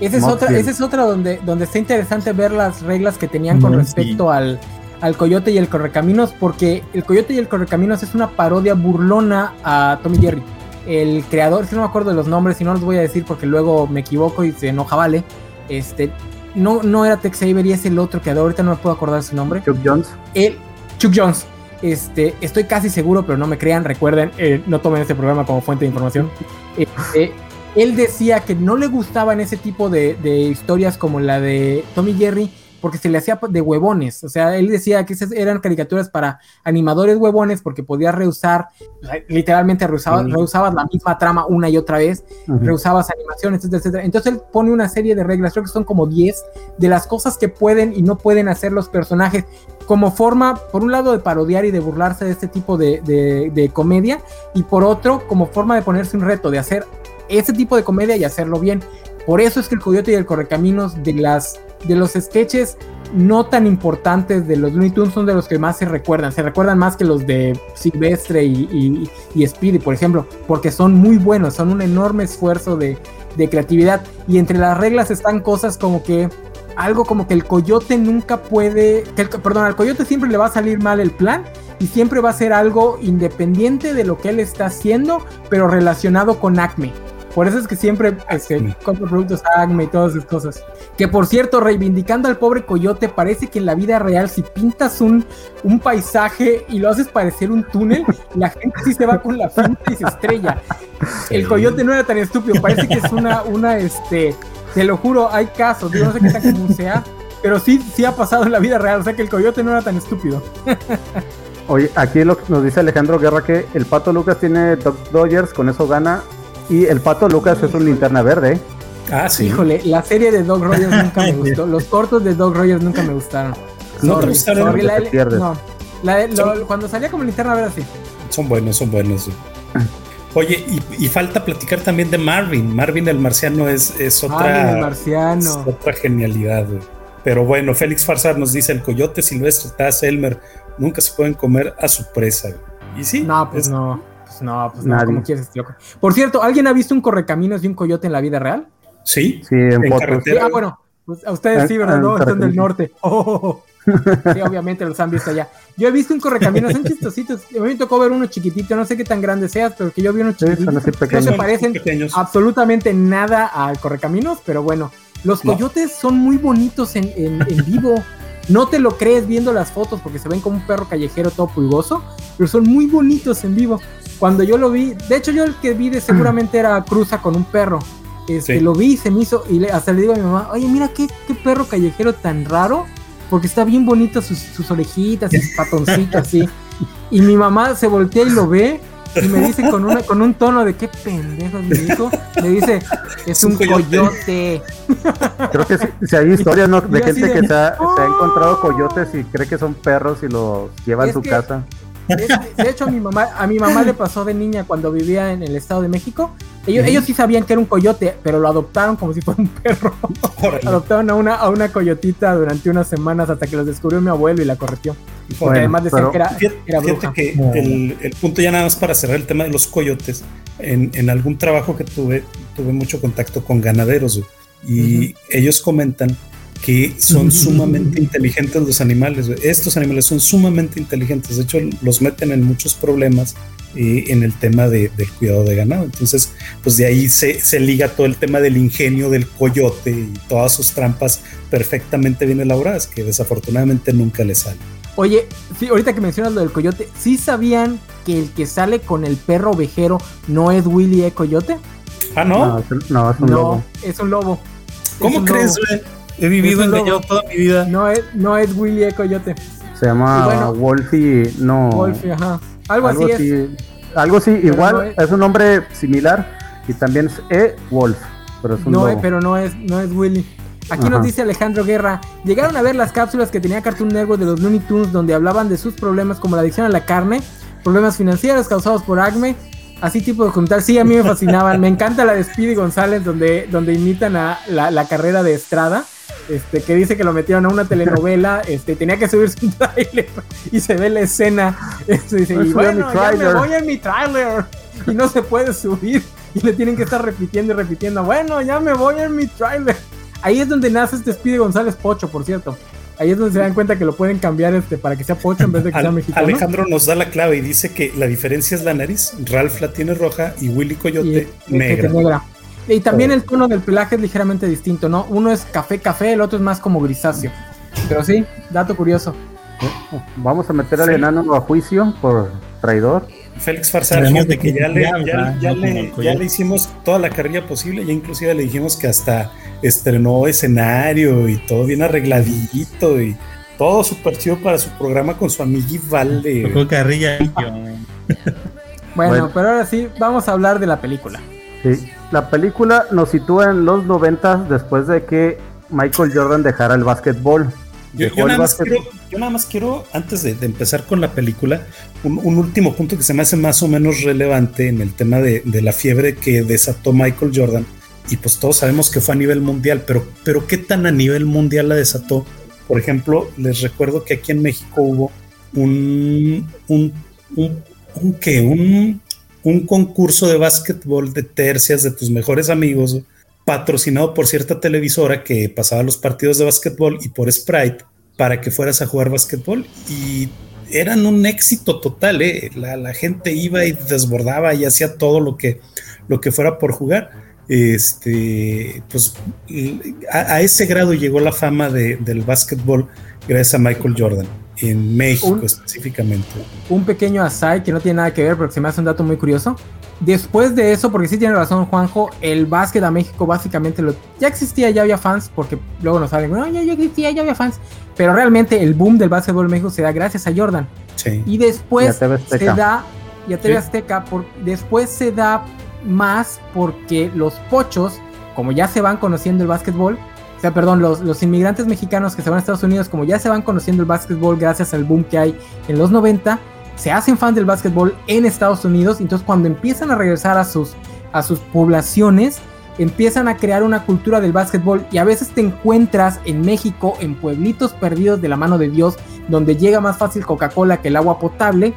Esa es otra, esa es otra donde, donde está interesante ver las reglas que tenían con respecto al, al Coyote y el Correcaminos porque el Coyote y el Correcaminos es una parodia burlona a Tommy Jerry. El creador, si no me acuerdo de los nombres, y no los voy a decir porque luego me equivoco y se enoja, vale. Este, no, no era Tex Avery, es el otro creador, ahorita no me puedo acordar su nombre. Chuck Jones. Él, Chuck Jones. Este, estoy casi seguro, pero no me crean, recuerden, eh, no tomen este programa como fuente de información. Este, él decía que no le gustaban ese tipo de, de historias como la de Tommy Jerry, porque se le hacía de huevones. O sea, él decía que esas eran caricaturas para animadores huevones porque podías reusar, o sea, literalmente reusabas, Sí. reusabas la misma trama una y otra vez, Ujú. reusabas animaciones, etcétera, etcétera. Entonces él pone una serie de reglas, creo que son como 10, de las cosas que pueden y no pueden hacer los personajes como forma, por un lado, de parodiar y de burlarse de este tipo de, de- de comedia, y por otro, como forma de ponerse un reto, de hacer ese tipo de comedia y hacerlo bien. Por eso es que el Coyote y el Correcaminos de las de los sketches no tan importantes de los Looney Tunes son de los que más se recuerdan. Se recuerdan más que los de Silvestre y, y, Speedy, por ejemplo, porque son muy buenos, son un enorme esfuerzo de, de creatividad. Y entre las reglas están cosas como que algo como que el coyote nunca puede, que el- perdón, al coyote siempre le va a salir mal el plan y siempre va a ser algo independiente de lo que él está haciendo, pero relacionado con Acme. Por eso es que siempre este, Acme. compra productos Acme y todas esas cosas. Que por cierto, reivindicando al pobre coyote, parece que en la vida real, si pintas un, un paisaje y lo haces parecer un túnel, la gente sí se va con la finta y se estrella. El coyote no era tan estúpido, parece que es una, una, este, te lo juro, hay casos, yo no sé qué tan común sea, pero sí, sí ha pasado en la vida real, o sea que el coyote no era tan estúpido. Oye, aquí lo, nos dice Alejandro Guerra que el Pato Lucas tiene Doc Dodgers, con eso gana. Y el Pato Lucas es un linterna verde. ¿eh? Ah, sí. Híjole, la serie de Dog Rogers nunca me gustó, los cortos de Dog Rogers nunca me gustaron. ¿No te gustaron? sorry, la- Te pierdes. no. La de- lo- Son- cuando salía como linterna verde, sí. Son buenos, son buenos. sí. Oye, y, y falta platicar también de Marvin. Marvin el marciano es, es otra, Alien, el es marciano. otra genialidad. güey. Pero bueno, Félix Farsar nos dice: el coyote silvestre, Taz, Elmer, nunca se pueden comer a su presa. güey". Y sí, No, pues es- no. Pues no, pues no, como quieres, este loco. Por cierto, ¿alguien ha visto un correcaminos y un coyote en la vida real? sí, Sí, en, En carretera. Sí, ah, bueno, pues a ustedes sí, ¿verdad? No, son del sí. norte. Oh, sí, obviamente los han visto allá. Yo he visto un correcaminos, son chistositos. A mí me tocó ver uno chiquitito, no sé qué tan grande seas, pero que yo vi uno Sí, chiquitito. son así no se parecen pequeños. absolutamente nada al correcaminos, pero bueno, los No. coyotes son muy bonitos en, en- en vivo. No te lo crees viendo las fotos porque se ven como un perro callejero todo pulgoso, pero son muy bonitos en vivo. Cuando yo lo vi, de hecho yo el que vi de seguramente era Cruza con un perro. Este, Sí. Lo vi y se me hizo, y le- hasta le digo a mi mamá, oye, mira qué, qué perro callejero tan raro, porque está bien bonito sus, sus orejitas y sus patoncitos así. Y mi mamá se voltea y lo ve y me dice con, una, con un tono de qué pendejo es mi hijo, me dice, es un coyote". Creo que sí, sí hay historias ¿no? de gente de, que se ha, se ha "Oh". encontrado coyotes y cree que son perros y los lleva a Es su que- casa. De, de hecho, a mi mamá, a mi mamá le pasó de niña cuando vivía en el Estado de México. Ellos, Ujú. ellos sí sabían que era un coyote, pero lo adoptaron como si fuera un perro. Adoptaron a una, a una coyotita durante unas semanas hasta que los descubrió mi abuelo y la corrigió. Porque Bueno, además decían pero- que era, Fíjate, era fíjate que el, el punto ya nada más para cerrar el tema de los coyotes, en, en algún trabajo que tuve, tuve mucho contacto con ganaderos y ellos comentan que son sumamente inteligentes los animales. güey. Estos animales son sumamente inteligentes, de hecho los meten en muchos problemas eh, en el tema de- del cuidado de ganado. Entonces, pues de ahí se, se liga todo el tema del ingenio del coyote y todas sus trampas perfectamente bien elaboradas, que desafortunadamente nunca le salen. Oye, sí, ahorita que mencionas lo del coyote, ¿sí sabían que el que sale con el perro ovejero no es Willy E. Coyote? Ah, ¿no? No, es, un- no, es un no, lobo. es un lobo. Es ¿Cómo un crees, lobo. He vivido engañado toda mi vida. No es, no es Willy E. Coyote. Se llama Y bueno- Wolfie, no. Wolfie, ajá. Algo, así es. Algo así, igual, no es... es- un nombre similar y también es E. Wolf, pero es un No, lobo. es- pero no es, no es Willy. Aquí Ajá. nos dice Alejandro Guerra, llegaron a ver las cápsulas que tenía Cartoon Network de los Looney Tunes donde hablaban de sus problemas como la adicción a la carne, problemas financieros causados por acme, así tipo de documental. Sí, a mí me fascinaban. me encanta la de Speedy González donde, donde imitan a la, la carrera de Estrada. Este, que dice que lo metieron a una telenovela, este, tenía que subirse un trailer y se ve la escena. Este, dice, y bueno, ya me tráiler". voy en mi trailer y no se puede subir y le tienen que estar repitiendo y repitiendo. Bueno, ya me voy en mi trailer. Ahí es donde nace este Speedy González Pocho, por cierto. Ahí es donde se dan cuenta que lo pueden cambiar este, para que sea pocho en vez de que sea mexicano. Alejandro nos da la clave y dice que la diferencia es la nariz. Ralph la tiene roja y Willy Coyote y- negra. que negra. Y también el tono del pelaje es ligeramente distinto, ¿no? Uno es café café, el otro es más como grisáceo. Pero sí, dato curioso. Vamos a meter al Sí. enano a juicio por traidor. Félix Farsar, fíjate de que ya le, ya, ya le, ya le hicimos toda la carrilla posible, ya inclusive le dijimos que hasta estrenó escenario y todo bien arregladito y todo súper chido para su programa con su amigui Valde. Carrilla. y yo, Bueno, Bueno. pero ahora sí, vamos a hablar de la película. Sí. La película nos sitúa en los 90 después de que Michael Jordan dejara el básquetbol. Yo, nada más quiero, yo nada más quiero, antes de, de empezar con la película, un, un último punto que se me hace más o menos relevante en el tema de, de la fiebre que desató Michael Jordan. Y pues todos sabemos que fue a nivel mundial, pero, pero ¿qué tan a nivel mundial la desató? Por ejemplo, les recuerdo que aquí en México hubo un, un, un, un, ¿qué? un, un concurso de básquetbol de tercias de tus mejores amigos, patrocinado por cierta televisora que pasaba los partidos de básquetbol y por Sprite para que fueras a jugar básquetbol y eran un éxito total, ¿eh? la, gente iba y desbordaba y hacía todo lo que, lo que fuera por jugar. Este, pues a, a ese grado llegó la fama de- del básquetbol gracias a Michael Jordan en México Un- específicamente. Un pequeño aside que no tiene nada que ver, pero que se me hace un dato muy curioso. Después de eso, porque sí tiene razón Juanjo, el básquet a México básicamente lo, ya existía, ya había fans, porque luego nos salen, no, ya, ya existía, ya había fans. Pero realmente el boom del básquetbol en México se da gracias a Jordan. Sí. Y después Y a TV se Azteca. da, y a TV Sí. Azteca, por, después se da más porque los pochos, como ya se van conociendo el básquetbol, sea, perdón, los, los inmigrantes mexicanos que se van a Estados Unidos, como ya se van conociendo el básquetbol gracias al boom que hay en los 90, se hacen fans del básquetbol en Estados Unidos, entonces cuando empiezan a regresar a sus, a sus poblaciones, empiezan a crear una cultura del básquetbol y a veces te encuentras en México, en pueblitos perdidos de la mano de Dios, donde llega más fácil Coca-Cola que el agua potable,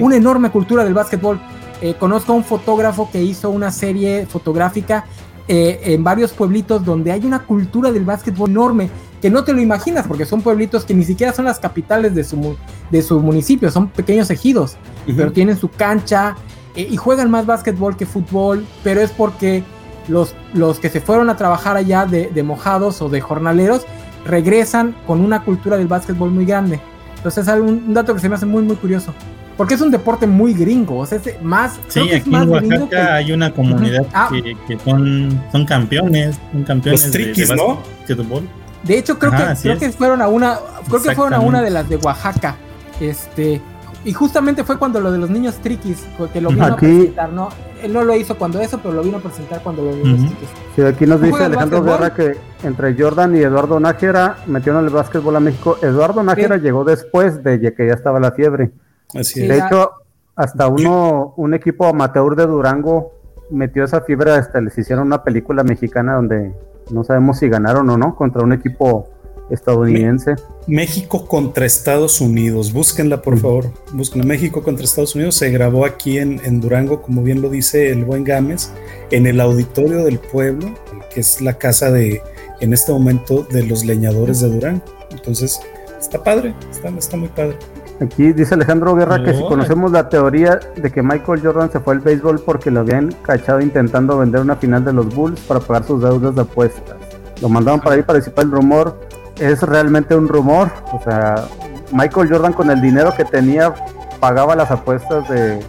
una enorme cultura del básquetbol. Eh, conozco a un fotógrafo que hizo una serie fotográfica eh, en varios pueblitos donde hay una cultura del básquetbol enorme que no te lo imaginas porque son pueblitos que ni siquiera son las capitales de su, mu- de su municipio, son pequeños ejidos, pero tienen su cancha eh, y juegan más básquetbol que fútbol, pero es porque los, los que se fueron a trabajar allá de, de mojados o de jornaleros regresan con una cultura del básquetbol muy grande. Entonces es algo- un dato que se me hace muy muy curioso. Porque es un deporte muy gringo, o sea, es más... creo Sí, es aquí más en gringo Oaxaca que- hay una comunidad. Ah. que, que son, son campeones, son campeones Los de- de triquis, ¿no? básquetbol. De hecho, creo Ajá, que creo es. que fueron a una creo que fueron a una de las de Oaxaca. Este, y justamente fue cuando lo de los niños triquis, que lo vino Aquí- a presentar, ¿no? Él no lo hizo cuando eso, pero lo vino a presentar cuando lo de los Ujú. triquis. Sí, aquí nos ¿Tú dice Alejandro? Guerra que entre Jordan y Eduardo Nájera metieron el básquetbol a México. Eduardo Nájera llegó después de que ya estaba la fiebre. Así Sí, es. De hecho, hasta uno, un equipo amateur de Durango metió esa fiebre, hasta les hicieron una película mexicana donde no sabemos si ganaron o no contra un equipo estadounidense. México contra Estados Unidos. Búsquenla, por favor. Búsquenla. México contra Estados Unidos. Se grabó aquí en, en Durango, como bien lo dice el buen Gámez, en el auditorio del pueblo, que es la casa de, en este momento, de los leñadores de Durango. Entonces, está padre. Está, está muy padre. Aquí dice Alejandro Guerra que si conocemos la teoría de que Michael Jordan se fue al béisbol porque lo habían cachado intentando vender una final de los Bulls para pagar sus deudas de apuestas. Lo mandaron para ahí para disipar el rumor. Es realmente un rumor. O sea, Michael Jordan con el dinero que tenía pagaba las apuestas de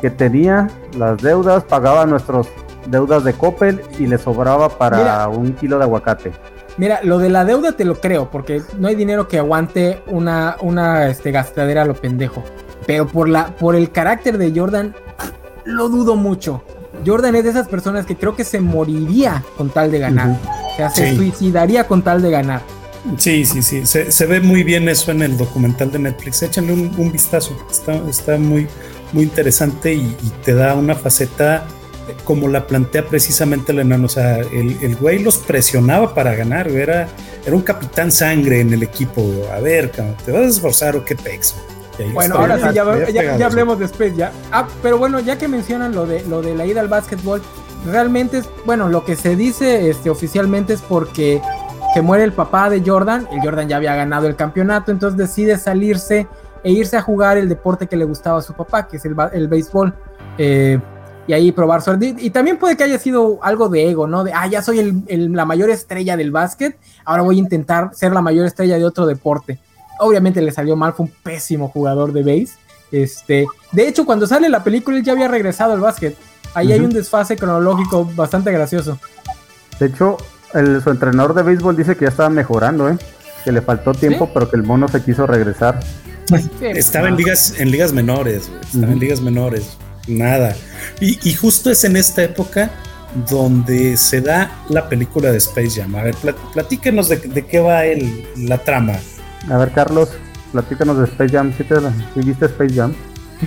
que tenía, las deudas, pagaba nuestras deudas de Coppel y le sobraba para Mira. un kilo de aguacate. Mira, lo de la deuda te lo creo, porque no hay dinero que aguante una, una este, gastadera a lo pendejo. Pero por, la, por el carácter de Jordan, lo dudo mucho. Jordan es de esas personas que creo que se moriría con tal de ganar. O sea, se Sí. suicidaría con tal de ganar. Sí, sí, sí. Se, se ve muy bien eso en el documental de Netflix. Échenle un, un vistazo. Está, está muy, muy interesante y, y te da una faceta como la plantea precisamente el enano. O sea, el, el güey los presionaba para ganar. Era, era un capitán sangre en el equipo. A ver, ¿te vas a esforzar o qué pex? Bueno, ahora sí, ya, ya- ya hablemos después ya. Ah, pero bueno, ya que mencionan lo de, lo de la ida al básquetbol, realmente es, bueno, lo que se dice este, oficialmente es porque se muere el papá de Jordan, el Jordan ya había ganado el campeonato, entonces decide salirse e irse a jugar el deporte que le gustaba a su papá, que es el, ba- el béisbol. Eh, y ahí probar suerte. Y, y también puede que haya sido algo de ego, ¿no? De, ah, ya soy el- el- la mayor estrella del básquet, ahora voy a intentar ser la mayor estrella de otro deporte. Obviamente le salió mal, fue un pésimo jugador de base. Este, de hecho, cuando sale la película, él ya había regresado al básquet. Ahí hay un desfase cronológico bastante gracioso. De hecho, el, su entrenador de béisbol dice que ya estaba mejorando, ¿eh? Que le faltó tiempo, ¿Sí? pero que el mono se quiso regresar. Sí, Estaba en no. ligas, en ligas menores, güey. Estaba en ligas menores. Nada. Y, y justo es en esta época donde se da la película de Space Jam. A ver, plat- platíquenos de, de qué va el, la trama. A ver, Carlos, platícanos de Space Jam. ¿Sí, te, sí viste Space Jam?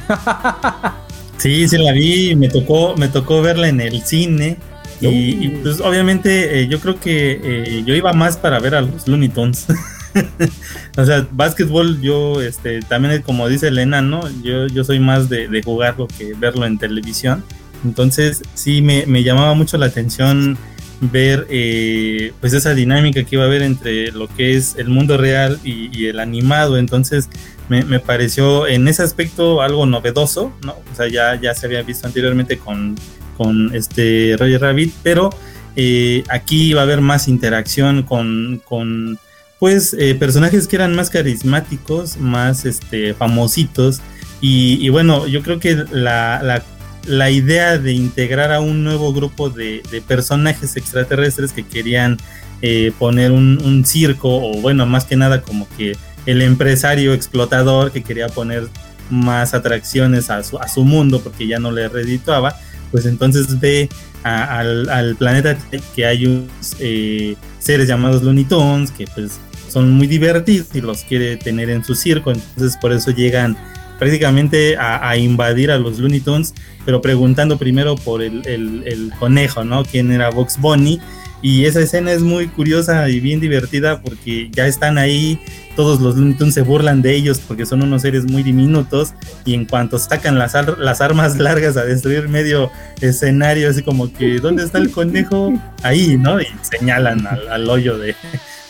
Sí, sí la vi, me tocó, me tocó verla en el cine. Y, y, pues obviamente eh, yo creo que eh, yo iba más para ver a los Looney Tunes. o sea, básquetbol yo, este, también como dice Elena, ¿no? Yo, yo soy más de, jugarlo que verlo en televisión. Entonces sí me, me llamaba mucho la atención ver eh, pues esa dinámica que iba a haber entre lo que es el mundo real y, el animado. Entonces me, me pareció en ese aspecto algo novedoso, ¿no? O sea, ya, ya se había visto anteriormente con, con este Roger Rabbit, pero eh, aquí va a haber más interacción con, con pues, eh, personajes que eran más carismáticos, más este, famositos. Y, bueno, yo creo que la, la, la, idea de integrar a un nuevo grupo de, de personajes extraterrestres que querían eh, poner un, circo, o bueno, más que nada como que el empresario explotador que quería poner más atracciones a su, a su mundo porque ya no le redituaba, pues entonces ve al, al, planeta que hay unos eh, seres llamados Looney Tunes que pues son muy divertidos y los quiere tener en su circo, entonces por eso llegan prácticamente a, a invadir a los Looney Tunes, pero preguntando primero por el, el, el conejo, ¿no? ¿Quién era Box Bunny? Y esa escena es muy curiosa y bien divertida porque ya están ahí, todos los Looney Tunes se burlan de ellos porque son unos seres muy diminutos y en cuanto sacan las, ar las armas largas a destruir medio escenario, así como que ¿dónde está el conejo? Ahí, ¿no? Y señalan al, al hoyo de,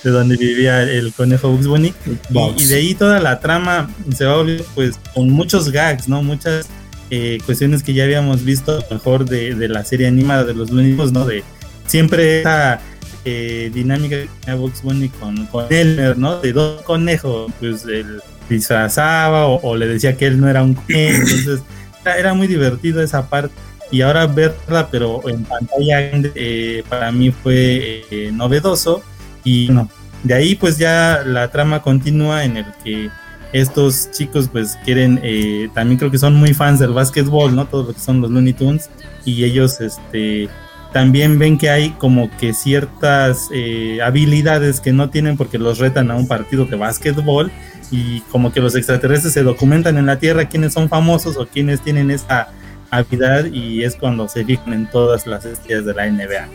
de, donde vivía el conejo Bugs Bunny. Y, y, de ahí toda la trama se va a volver pues con muchos gags, ¿no? Muchas eh, cuestiones que ya habíamos visto mejor de, de la serie animada de los Looney ¿no? De siempre esa eh, dinámica que tenía Bugs Bunny con, con Elmer, ¿no? De dos conejos, pues él disfrazaba o, o, le decía que él no era un conejo, entonces era, era, muy divertido esa parte. Y ahora verla, pero en pantalla eh, para mí fue eh, novedoso. Y bueno, de ahí pues ya la trama continúa en el que estos chicos pues quieren, eh, también creo que son muy fans del básquetbol, ¿no? Todo lo que son los Looney Tunes. Y ellos, este, también ven que hay como que ciertas eh, habilidades que no tienen porque los retan a un partido de básquetbol y como que los extraterrestres se documentan en la Tierra quiénes son famosos o quiénes tienen esa habilidad y es cuando se fijan en todas las estrellas de la NBA.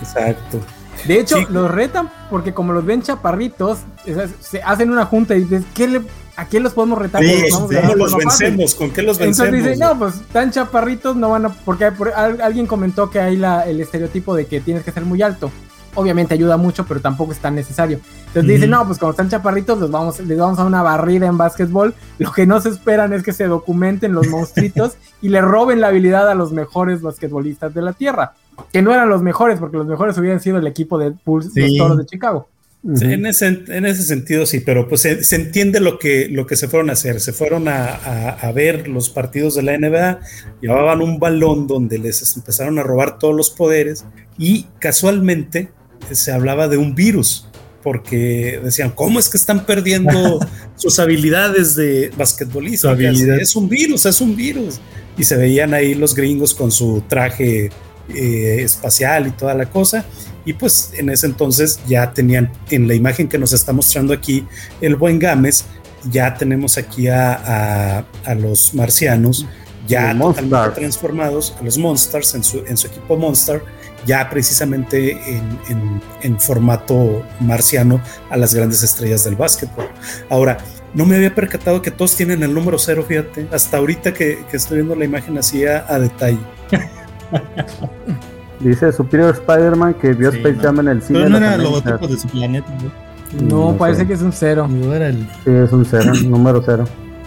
Exacto. De hecho, sí. los retan porque como los ven chaparritos, se hacen una junta y dicen, ¿qué le, ¿a quién los podemos retar? Sí, ¿Cómo los vencemos? ¿Con qué los vencemos? Entonces dicen, no, pues tan chaparritos no van a... Porque por, alguien comentó que hay la, el estereotipo de que tienes que ser muy alto. Obviamente ayuda mucho, pero tampoco es tan necesario. Entonces uh -huh. dicen, no, pues como están chaparritos, los vamos, les vamos a una barrida en básquetbol. Lo que no se esperan es que se documenten los monstruitos y le roben la habilidad a los mejores basquetbolistas de la Tierra. Que no eran los mejores, porque los mejores hubieran sido el equipo de Bulls, sí. los Toros de Chicago. Sí, en, ese, en, ese, sentido sí, pero pues se, se, entiende lo que, lo que se fueron a hacer. Se fueron a, a, a, ver los partidos de la NBA, llevaban un balón donde les empezaron a robar todos los poderes y casualmente se hablaba de un virus, porque decían, ¿cómo es que están perdiendo sus habilidades de basquetbolistas? Habilidad. Es un virus, es un virus. Y se veían ahí los gringos con su traje eh, espacial y toda la cosa. Y pues en ese entonces ya tenían, en la imagen que nos está mostrando aquí el buen Gámez, ya tenemos aquí a, a, a los marcianos ya totalmente transformados, a los Monsters en su, en su equipo Monster, ya precisamente en, en, en, formato marciano a las grandes estrellas del básquetbol. Ahora, no me había percatado que todos tienen el número cero, fíjate, hasta ahorita que, que estoy viendo la imagen así a, a detalle. Dice Superior Spider-Man que vio Sí, Space no. Jam en el cine. Pero no era el logotipo de su planeta, ¿no? No, No parece sé. que es un cero. El- Sí, es un cero, número cero.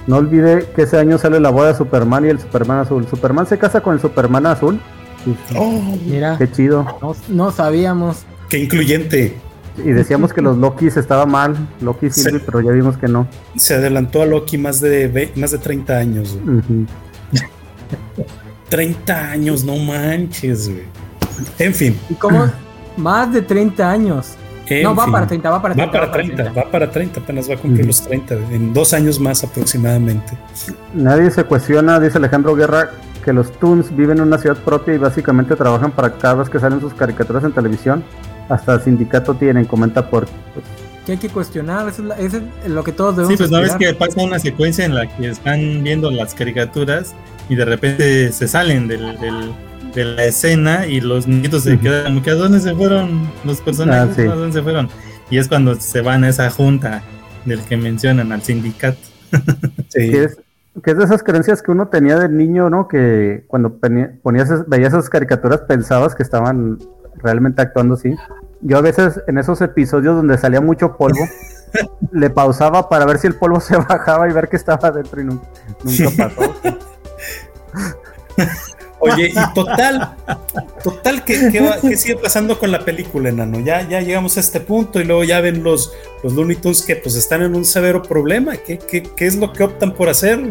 No olvide que ese año sale la boda de Superman y el Superman azul. Superman se casa con el Superman azul. Sí, sí. Oh, Mira, Qué chido. no, no sabíamos. qué incluyente. Y decíamos que los Lokis estaba mal, Loki. Sylvie, pero ya vimos que no. Se adelantó a Loki más de, más de 30 años. Ujú. 30 años, no manches, güey. En fin. ¿Y cómo? Más de 30 años. en no, va fin. para 30, va para 30. Va para 30, va para 30, apenas va a cumplir los 30, en dos años más aproximadamente. Nadie se cuestiona, dice Alejandro Guerra, que los Toons viven en una ciudad propia y básicamente trabajan para cada vez que salen sus caricaturas en televisión. Hasta sindicato tienen, comenta por. Que hay que cuestionar, eso es, la- eso es lo que todos debemos Sí, pues no ves que pasa una secuencia en la que están viendo las caricaturas y de repente se salen del, del- de la escena y los niñitos se quedan como que ¿a dónde se fueron los personajes? Ah, sí. ¿A dónde se fueron? Y es cuando se van a esa junta del que mencionan, al sindicato. Sí. Que es, que es de esas creencias que uno tenía de niño, ¿no? Que cuando peni- ponías, veías esas caricaturas pensabas que estaban realmente actuando así. Yo a veces en esos episodios donde salía mucho polvo, le pausaba para ver si el polvo se bajaba y ver que estaba dentro y nun- nunca pasó. Oye, y total, total, ¿qué, qué, va- qué sigue pasando con la película, enano? Ya, ya llegamos a este punto y luego ya ven los, los Looney Tunes que pues están en un severo problema. ¿Qué, qué, qué es lo que optan por hacer?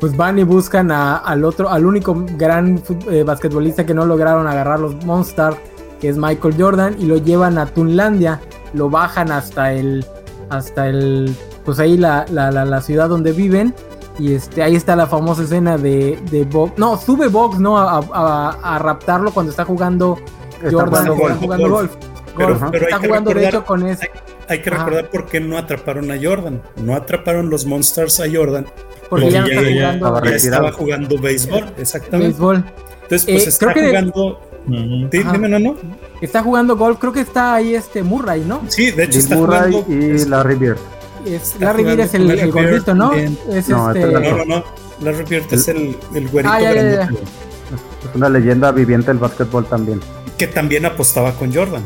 Pues van y buscan a- al otro, al único gran eh, basquetbolista que no lograron agarrar los Monsters, que es Michael Jordan, y lo llevan a Tunlandia, lo bajan hasta el, hasta el, pues ahí la, la, la, la ciudad donde viven, y este, ahí está la famosa escena de, de Box, no, sube Box, ¿no? A, a- a raptarlo cuando está jugando Está Jordan, jugando está golf. jugando golf. golf. Pero- pero está jugando de recordar- hecho con ese, Hay que Ajá. recordar por qué no atraparon a Jordan. No atraparon los Monsters a Jordan. porque ya no está jugando estaba Ya retirado. estaba jugando béisbol, exactamente. béisbol. Entonces, pues Eh, está creo Sí, dime, no, no. Está jugando golf, creo que está ahí este Murray, ¿no? Sí, de hecho Bill está Murray jugando. y Larry. Es, Está Larry Bird jugando es el, el gordito, ¿no? Es No, este. este es No, no, no. Larry Bird es el, el güerito Ah, ya, ya, Es una leyenda viviente del básquetbol también. que también apostaba con Jordan.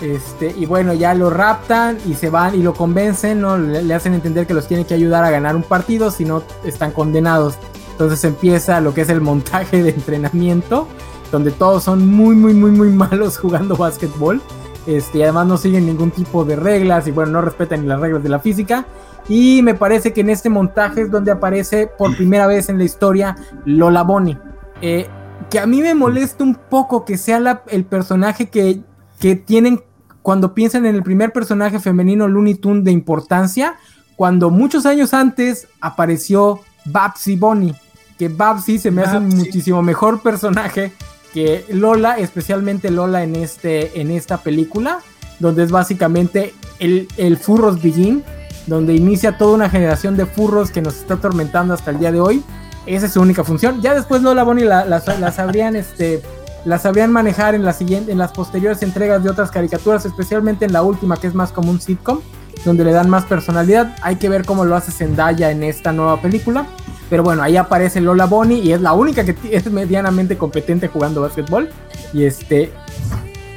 Este, y bueno, ya lo raptan y se van y lo convencen, ¿no? Le, le hacen entender que los tiene que ayudar a ganar un partido, si no están condenados. Entonces empieza lo que es el montaje de entrenamiento, donde todos son muy, muy, muy, muy malos jugando básquetbol. Este, y además no siguen ningún tipo de reglas y bueno, no respetan ni las reglas de la física. Y me parece que en este montaje es donde aparece por primera vez en la historia Lola Bonnie. Eh, que a mí me molesta un poco que sea la- el personaje que, que tienen cuando piensan en el primer personaje femenino Looney Tunes de importancia, cuando muchos años antes apareció Babsy Bonnie, que Babsy se me hace un muchísimo mejor personaje que Lola, especialmente Lola en, este, en esta película, donde es básicamente el, el Furros Begin, donde inicia toda una generación de furros que nos está atormentando hasta el día de hoy. Esa es su única función. Ya después Lola Bonnie la, la, la sabrían este, la sabrían manejar en, la siguiente, en las posteriores entregas de otras caricaturas, especialmente en la última, que es más como un sitcom, donde le dan más personalidad. Hay que ver cómo lo hace Zendaya en esta nueva película. Pero bueno, ahí aparece Lola Bonnie y es la única que es medianamente competente jugando básquetbol. Y este.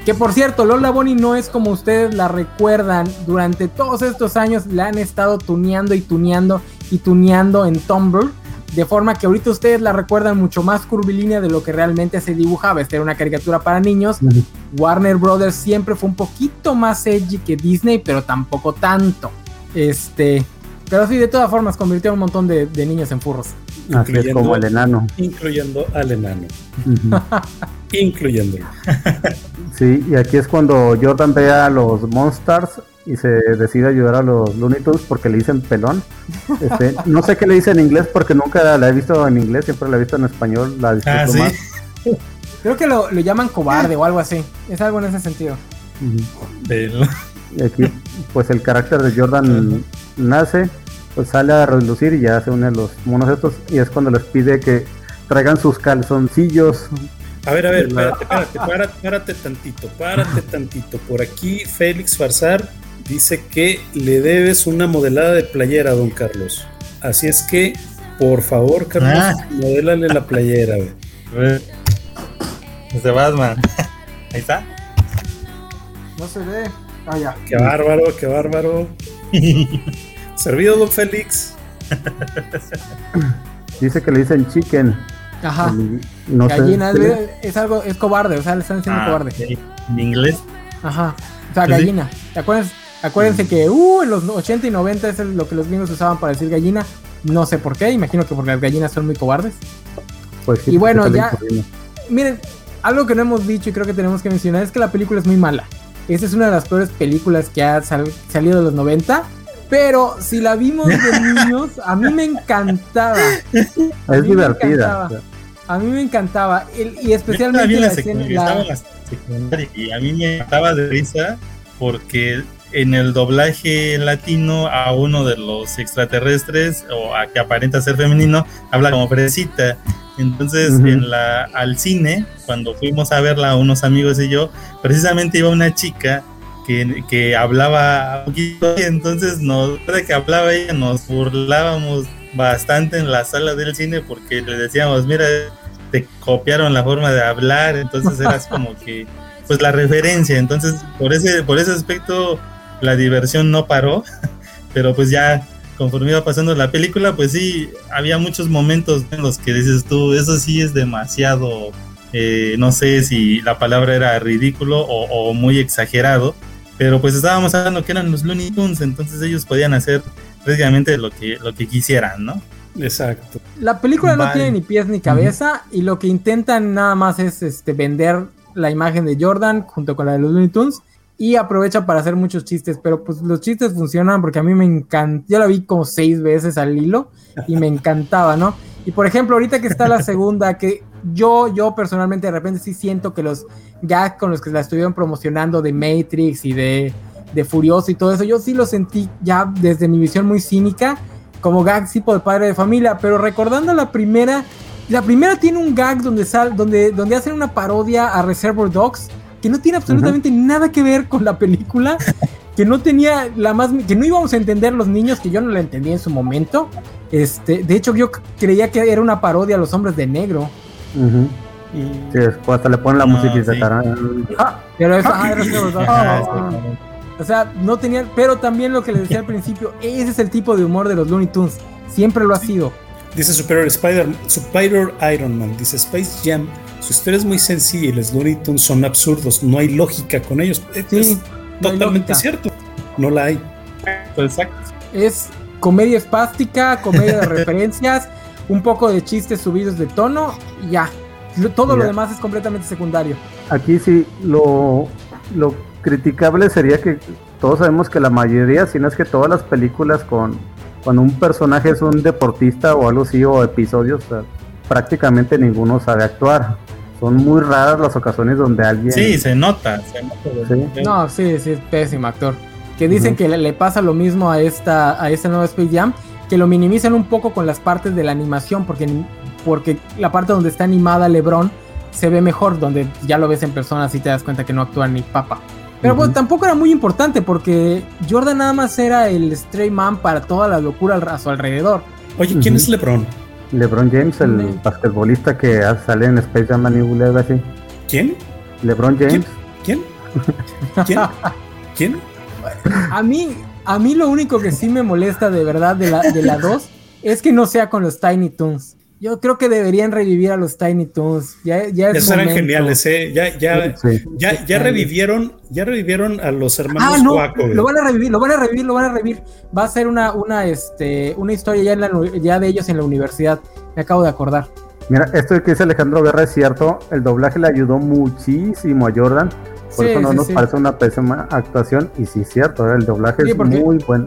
Que por cierto, Lola Bonnie no es como ustedes la recuerdan. Durante todos estos años la han estado tuneando y tuneando y tuneando en Tumblr. De forma que ahorita ustedes la recuerdan mucho más curvilínea de lo que realmente se dibujaba. Esta era una caricatura para niños. Warner Brothers siempre fue un poquito más edgy que Disney, pero tampoco tanto. Este. Pero sí, de todas formas, convirtió a un montón de, de niños en furros. Así es Incluyendo- como el enano. Incluyendo al enano. Ujú. Incluyéndolo. Sí, y aquí es cuando Jordan ve a los Monsters y se decide ayudar a los Looney Tunes porque le dicen pelón. Este, no sé qué le dice en inglés porque nunca la he visto en inglés, siempre la he visto en español, la disfruto Ah, sí. más. Creo que lo, lo llaman cobarde o algo así. Es algo en ese sentido. Y aquí, pues el carácter de Jordan nace, pues sale a relucir y ya se unen los monos estos y es cuando les pide que traigan sus calzoncillos. A ver, a ver, espérate, espérate, párate, párate tantito, párate tantito. Por aquí Félix Farsar dice que le debes una modelada de playera, don Carlos. Así es que, por favor, Carlos, Ah. modélale la playera. güey. Es de Batman. Ahí está. No se ve. Ah, ya. Qué bárbaro, qué bárbaro. Servido, don Félix. Dice que le dicen chicken. Ajá. No Gallina, es, es algo, es cobarde, o sea, le están diciendo Ah, cobarde. En inglés. Ajá. O sea, Pues sí. gallina. ¿Te acuerdas? Acuérdense que uh, en los 80 y 90 es lo que los gringos usaban para decir gallina. No sé por qué, imagino que porque las gallinas son muy cobardes. Pues sí, Y bueno, ya- corriendo. Miren, algo que no hemos dicho y creo que tenemos que mencionar es que la película es muy mala. Esta es una de las peores películas que ha sal- salido de los 90. Pero si la vimos de niños, a mí me encantaba. A Es mí me divertida. encantaba. A mí me encantaba. El- y especialmente vi la la escena. secundaria, la- estaba en la secundaria y a mí me mataba de risa porque en el doblaje latino a uno de los extraterrestres o a que aparenta ser femenino habla como fresita. Entonces Ujú. en la al cine cuando fuimos a verla unos amigos y yo precisamente iba una chica que, que hablaba un poquito y entonces nos de que hablaba ella nos burlábamos bastante en la sala del cine porque le decíamos mira te copiaron la forma de hablar, entonces era así como que, pues la referencia, entonces por ese, por ese aspecto la diversión no paró, pero pues ya conforme iba pasando la película, pues sí, había muchos momentos en los que dices tú, eso sí es demasiado, eh, no sé si la palabra era ridículo o, o muy exagerado, pero pues estábamos hablando que eran los Looney Tunes, entonces ellos podían hacer prácticamente lo que, lo que quisieran, ¿no? Exacto. La película no tiene ni pies ni cabeza y lo que intentan nada más es este, vender la imagen de Jordan junto con la de los Looney Tunes y aprovecha para hacer muchos chistes, pero pues los chistes funcionan porque a mí me encanta, yo la vi como seis veces al hilo y me encantaba, ¿no? Y por ejemplo, ahorita que está la segunda, que yo, yo personalmente de repente sí siento que los gags con los que la estuvieron promocionando de Matrix y de, de Furioso y todo eso, yo sí lo sentí ya desde mi visión muy cínica como gag tipo de padre de familia, pero recordando la primera, la primera tiene un gag donde sal, donde, donde hacen una parodia a Reservoir Dogs que no tiene absolutamente nada que ver con la película, que no tenía la más, que no íbamos a entender los niños, que yo no la entendí en su momento. Este, de hecho, yo creía que era una parodia a los hombres de negro. Y, Sí, después hasta le ponen la No, musiquita. sí. tarán. Ah, pero eso, ah, Ah, sí. O sea, no tenían, pero también lo que les decía al principio, ese es el tipo de humor de los Looney Tunes. Siempre lo ha sido. Dice Superior Spider, Superior Iron Man. Dice Space Jam. Su historia es muy sencilla y los Looney Tunes son absurdos. No hay lógica con ellos. Es Sí, es no hay totalmente cierto. No la hay. Exacto. Es comedia espástica, comedia de referencias, un poco de chistes subidos de tono y ya. Todo lo demás es completamente secundario. Aquí sí, lo, lo criticable sería que todos sabemos que la mayoría, si no es que todas las películas con cuando un personaje es un deportista o algo así, o episodios, o sea, prácticamente ninguno sabe actuar. Son muy raras las ocasiones donde alguien... Sí, se nota. Se nota Sí. No, sí, sí, es pésimo actor. Que dicen que le, le pasa lo mismo a esta, a esta nueva Space Jam, que lo minimizan un poco con las partes de la animación, porque, porque la parte donde está animada LeBron se ve mejor, donde ya lo ves en persona, así te das cuenta que no actúa ni papa. Pero pues tampoco era muy importante, porque Jordan nada más era el stray man para toda la locura a su alrededor. Oye, ¿quién es LeBron? LeBron James, el basquetbolista que sale en Space Jam New Legacy. ¿Quién? LeBron James. ¿Quién? ¿Quién? ¿Quién? A mí, a mí lo único que sí me molesta de verdad de la, de la 2 es que no sea con los Tiny Toons. Yo creo que deberían revivir a los Tiny Toons. Ya, ya es Esos eran geniales, ¿eh? Ya, ya, Sí. ya, ya revivieron, ya revivieron a los hermanos Ah, no, Guaco, lo van a revivir, lo van a revivir, lo van a revivir. Va a ser una, una, este, una historia ya, en la, ya de ellos en la universidad. Me acabo de acordar. Mira, esto que dice Alejandro Guerra es cierto. El doblaje le ayudó muchísimo a Jordan. Por Sí, eso no sí, nos sí. parece una pésima actuación. Y sí, es cierto, ¿eh? el doblaje Sí, es muy bueno.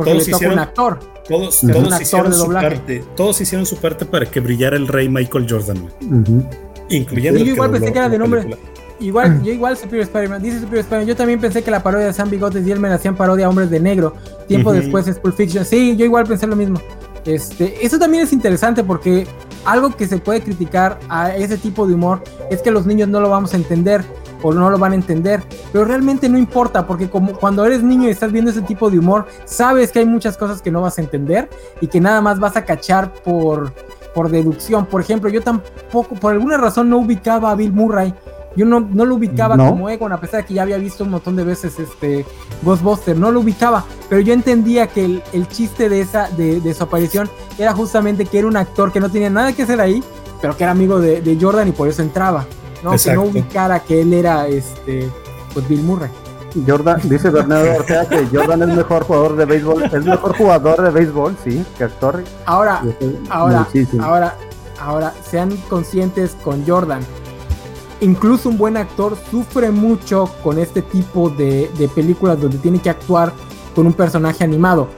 Porque Todos le toca hicieron- un actor. Todos, todos Un actor hicieron de su doblaje. parte. Todos hicieron su parte para que brillara el rey Michael Jordan, güey. Ujú. Incluyendo Sí, yo igual pensé que era de nombre. película. Igual, yo igual Superior Spider-Man, dice Superior Spider-Man, yo también pensé que la parodia de Sam Bigotes y Elmer hacían parodia a Hombres de Negro. Tiempo Ujú. después es Pulp Fiction. Sí, yo igual pensé lo mismo. Este, eso también es interesante porque algo que se puede criticar a ese tipo de humor es que los niños no lo vamos a entender o no lo van a entender, pero realmente no importa porque como cuando eres niño y estás viendo ese tipo de humor, sabes que hay muchas cosas que no vas a entender y que nada más vas a cachar por por deducción. Por ejemplo, yo tampoco, por alguna razón, no ubicaba a Bill Murray. Yo no, no lo ubicaba ¿No? como Egon, a pesar de que ya había visto un montón de veces este Ghostbuster, no lo ubicaba, pero yo entendía que el, el chiste de esa de, de su aparición era justamente que era un actor que no tenía nada que hacer ahí, pero que era amigo de, de Jordan y por eso entraba. No, que no ubicara que él era este pues Bill Murray. Jordan, dice Bernardo Ortega que Jordan es mejor jugador de béisbol, es mejor jugador de béisbol, sí, que actor. Ahora, ahora, muchísimo. ahora, ahora, sean conscientes con Jordan. Incluso un buen actor sufre mucho con este tipo de, de películas donde tiene que actuar con un personaje animado.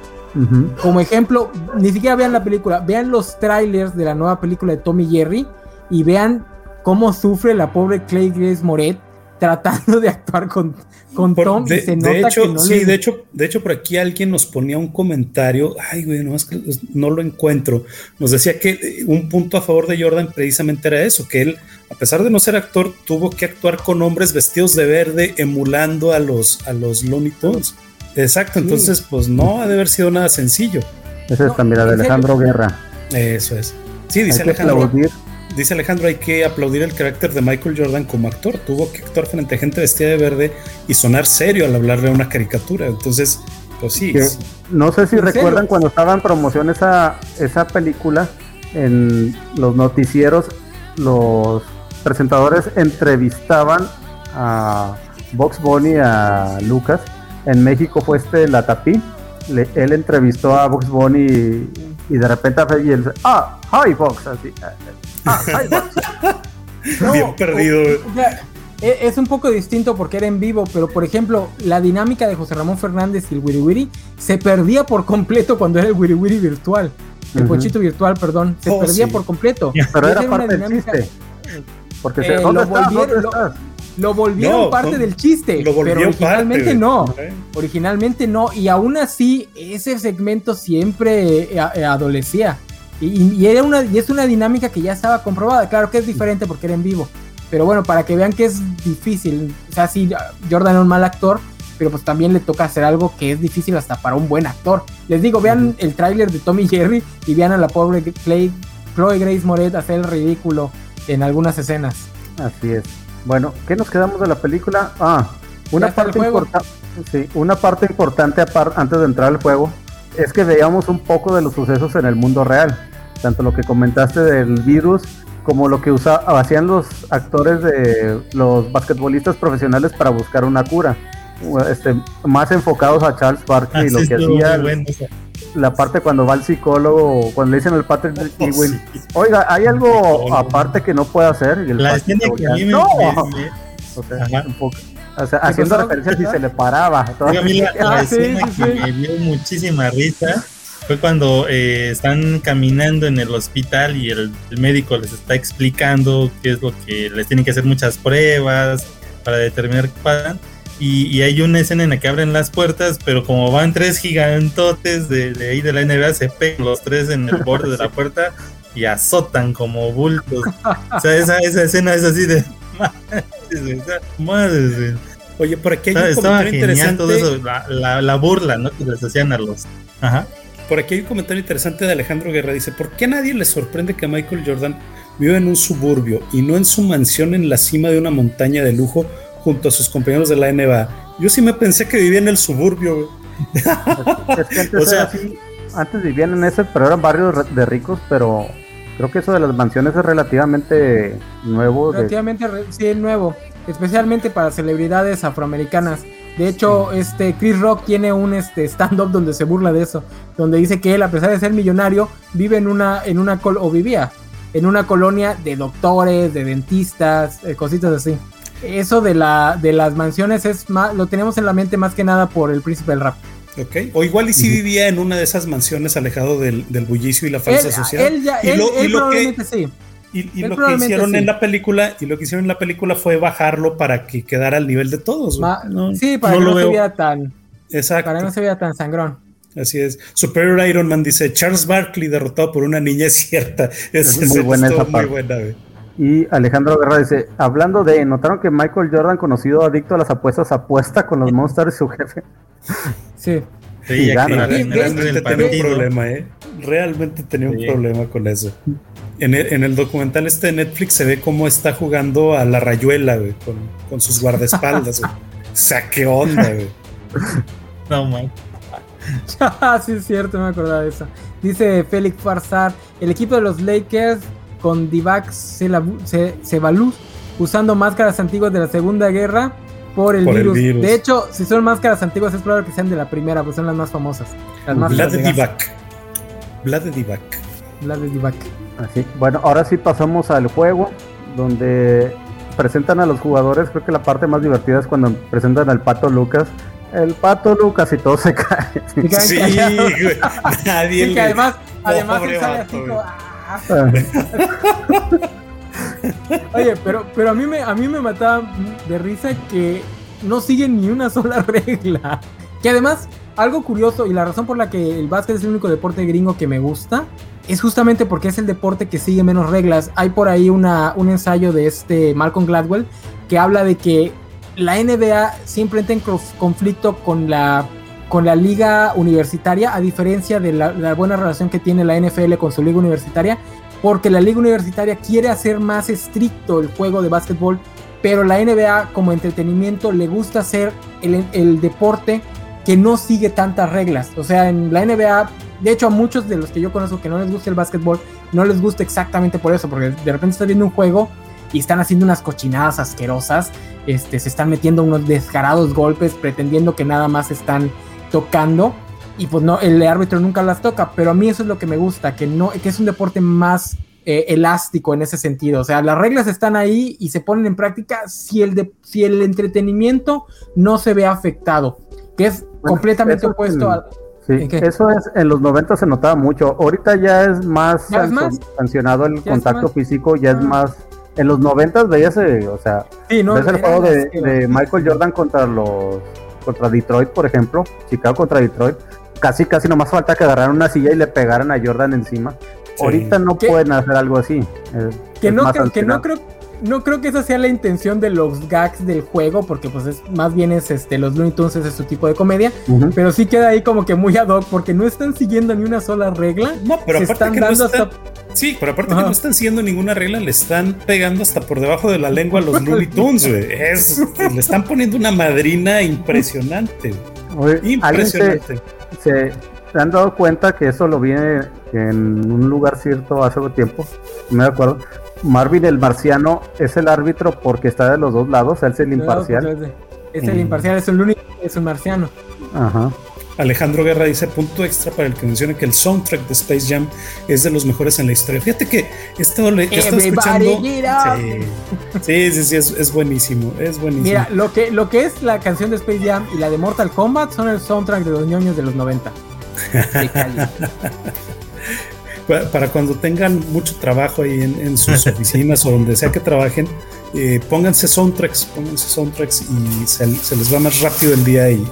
Como ejemplo, ni siquiera vean la película, vean los trailers de la nueva película de Tommy Jerry y vean cómo sufre la pobre Clay Grace Moret tratando de actuar con, con Por- Tom de, y se de hecho, que no sí, le- de hecho, de hecho, por aquí alguien nos ponía un comentario. Ay, güey, no, es que no lo encuentro. Nos decía que eh, un punto a favor de Jordan precisamente era eso, que él, a pesar de no ser actor, tuvo que actuar con hombres vestidos de verde, emulando a los, a los Looney Tunes. Exacto, Sí. entonces, pues no ha de haber sido nada sencillo. Ese No, está, mira, de. Alejandro Guerra. Eso es. Sí, dice Hay que Alejandro. aplaudir. Dice Alejandro, hay que aplaudir el carácter de Michael Jordan como actor. Tuvo que actuar frente a gente vestida de verde y sonar serio al hablarle a una caricatura. Entonces, pues sí. Que- sí. No sé si ¿En recuerdan serio? cuando estaba en promoción esa, esa película, en los noticieros, los presentadores entrevistaban a Box Bunny, a Lucas. En México fue este Latapí. Le- él entrevistó a Box Bunny y, y de repente y él dice, ah, hi Box, así. Ah. No, Bien perdido. o- o sea, e- es un poco distinto porque era en vivo, pero por ejemplo, la dinámica de José Ramón Fernández y el Wiri Wiri se perdía por completo cuando era el Wiri Wiri virtual. El Ujú. pochito virtual, perdón, se Oh, perdía sí. por completo. Pero era una parte del chiste. Porque Eh, se, ¿dónde lo estás? volvieron- ¿Dónde lo- estás? Lo volvieron No, parte no, del chiste, Lo pero originalmente parte, no. Originalmente no, y aún así ese segmento siempre eh, eh, adolecía. Y, y- era una, y es una dinámica que ya estaba comprobada. Claro que es diferente porque era en vivo. Pero bueno, para que vean que es difícil. O sea, sí, Jordan era un mal actor, pero pues también le toca hacer algo que es difícil hasta para un buen actor. Les digo, vean el tráiler de Tommy Jerry y vean a la pobre Clay, Chloe Grace Moret hacer el ridículo en algunas escenas. Así es. Bueno, ¿qué nos quedamos de la película? Ah, una parte importante. Sí, una parte importante antes de entrar al juego es que veíamos un poco de los sucesos en el mundo real. Tanto lo que comentaste del virus como lo que usa- hacían los actores de los basquetbolistas profesionales para buscar una cura. Este, más enfocados a Charles Barkley y Así lo que hacía bueno, o sea, la parte cuando va al psicólogo, cuando le dicen al Patrick Oh, Ewing, sí. oiga, hay algo aparte que no puede hacer. Y el La Patrick escena que a mí me, no. me- me- O sea, Ajá. un poco. O sea, haciendo pasó? referencias y se le paraba. Oiga, a mí la, la Ah, sí, escena sí, que sí. me dio muchísima risa fue cuando eh, están caminando en el hospital y el, el médico les está explicando qué es lo que les tienen que hacer muchas pruebas para determinar qué pasan. Y, y hay una escena en la que abren las puertas, pero como van tres gigantotes de, de ahí de la NBA, se pegan los tres en el borde de la puerta y azotan como bultos. O sea, esa, esa escena es así de... Madre. Oye, por aquí hay un comentario genial interesante. todo eso, la, la, la burla, ¿no? Que les hacían a los. Ajá. Por aquí hay un comentario interesante de Alejandro Guerra. Dice: ¿Por qué a nadie le sorprende que Michael Jordan viva en un suburbio y no en su mansión en la cima de una montaña de lujo junto a sus compañeros de la NBA? Yo sí me pensé que vivía en el suburbio. güey. Es que antes, O sea- así, antes vivían en ese, pero eran barrios de ricos, pero creo que eso de las mansiones es relativamente nuevo. de- Relativamente re- sí, nuevo, especialmente para celebridades afroamericanas. De hecho, este Chris Rock tiene un este stand-up donde se burla de eso, donde dice que él, a pesar de ser millonario, vive en una, en una col o vivía en una colonia de doctores, de dentistas, eh, cositas así. Eso de la de las mansiones es más, lo tenemos en la mente más que nada por el príncipe del rap. Ok. O igual y si vivía en una de esas mansiones alejado del, del bullicio y la falsa Él, sociedad. él ya, y él, lo, y él lo que, probablemente sí. Y, lo que hicieron sí. en la película, y lo que hicieron en la película fue bajarlo para que quedara al nivel de todos. Ma- No, sí, para no que lo no se viera tan, Exacto. para que no se viera tan sangrón. Así es. Superior Iron Man dice Charles Barkley derrotado por una niña es cierta. Es, Es muy buena esa muy parte. buena, güey. Y Alejandro Guerra dice, hablando de, ¿notaron que Michael Jordan, conocido adicto a las apuestas, apuesta con los Monsters y su jefe? Sí. Sí, gana. Realmente el tenía un problema, ¿eh? Realmente tenía un problema con eso. En el, en el documental este de Netflix se ve cómo está jugando a la rayuela, güey, con, con sus guardaespaldas, güey. O sea, ¿qué onda, güey? No, man. Ah, sí, es cierto, me acordaba de eso. Dice Félix Farsar, el equipo de los Lakers con Divac Ceballos usando máscaras antiguas de la Segunda Guerra por el, Por el virus. De hecho, si son máscaras antiguas es probable que sean de la primera, pues son las más famosas. Las máscaras Vlad de. Divac. Vlad Divac. Vlad de Divac. Así. Bueno, ahora sí pasamos al juego, donde presentan a los jugadores. Creo que la parte más divertida es cuando presentan al Pato Lucas. El Pato Lucas y todo se cae. Sí, güey. Nadie Sí, que le- además, además Pobre él sale vato, así como, "Ah". Oye, pero, pero a mí me a mí me mataba de risa que no siguen ni una sola regla. Que además, algo curioso y la razón por la que el básquet es el único deporte gringo que me gusta es justamente porque es el deporte que sigue menos reglas. Hay por ahí una, un ensayo de este Malcolm Gladwell que habla de que la NBA siempre entra en conf- conflicto con la con la liga universitaria, a diferencia de la, la buena relación que tiene la NFL con su liga universitaria, porque la liga universitaria quiere hacer más estricto el juego de básquetbol, pero la NBA como entretenimiento le gusta hacer el, deporte que no sigue tantas reglas. O sea, en la NBA, de hecho a muchos de los que yo conozco que no les gusta el básquetbol, no les gusta exactamente por eso, porque de repente estás viendo un juego y están haciendo unas cochinadas asquerosas, este, se están metiendo unos descarados golpes pretendiendo que nada más están tocando y pues no, el árbitro nunca las toca, pero a mí eso es lo que me gusta, que no, que es un deporte más eh, elástico en ese sentido, o sea, las reglas están ahí y se ponen en práctica si el, de, si el entretenimiento no se ve afectado, que es Bueno, completamente opuesto a... Sí, eso es, en los 90 se notaba mucho. Ahorita ya es más, ¿Ya es sancio- más? sancionado el ¿Ya es contacto físico, ya es Ah. más. En los 90 veías, eh, o sea, Sí, no, ves el juego de, de Michael Jordan contra los contra Detroit, por ejemplo, Chicago contra Detroit, casi casi nomás falta que agarraran una silla y le pegaran a Jordan encima. Sí. Ahorita no ¿Qué? pueden hacer algo así. es- que es no creo, que no creo no creo que esa sea la intención de los gags del juego porque pues es más bien es este los Looney Tunes es su tipo de comedia pero sí queda ahí como que muy ad hoc porque no están siguiendo ni una sola regla No, pero se aparte están que no dando están, hasta sí, pero aparte que no están siguiendo ninguna regla, le están pegando hasta por debajo de la lengua a los Looney Tunes, güey. Es, le están poniendo una madrina impresionante, güey. Oye, ¿alguien se, impresionante. Se, han dado cuenta que eso lo vi en un lugar cierto hace tiempo, no me acuerdo. Marvin el marciano es el árbitro porque está de los dos lados, él es el imparcial. es el Mm. imparcial es el único es un marciano Ajá. Alejandro Guerra dice punto extra para el que menciona que el soundtrack de Space Jam es de los mejores en la historia. Fíjate que esto le estaba Everybody escuchando. Sí, sí, sí, sí, es, es buenísimo, es buenísimo. mira lo que lo que es la canción de Space Jam y la de Mortal Kombat son el soundtrack de los ñoños de los 90 De calle. Pa- para cuando tengan mucho trabajo ahí en, en sus oficinas o donde sea que trabajen, eh, pónganse soundtracks, pónganse soundtracks y se, se les va más rápido el día y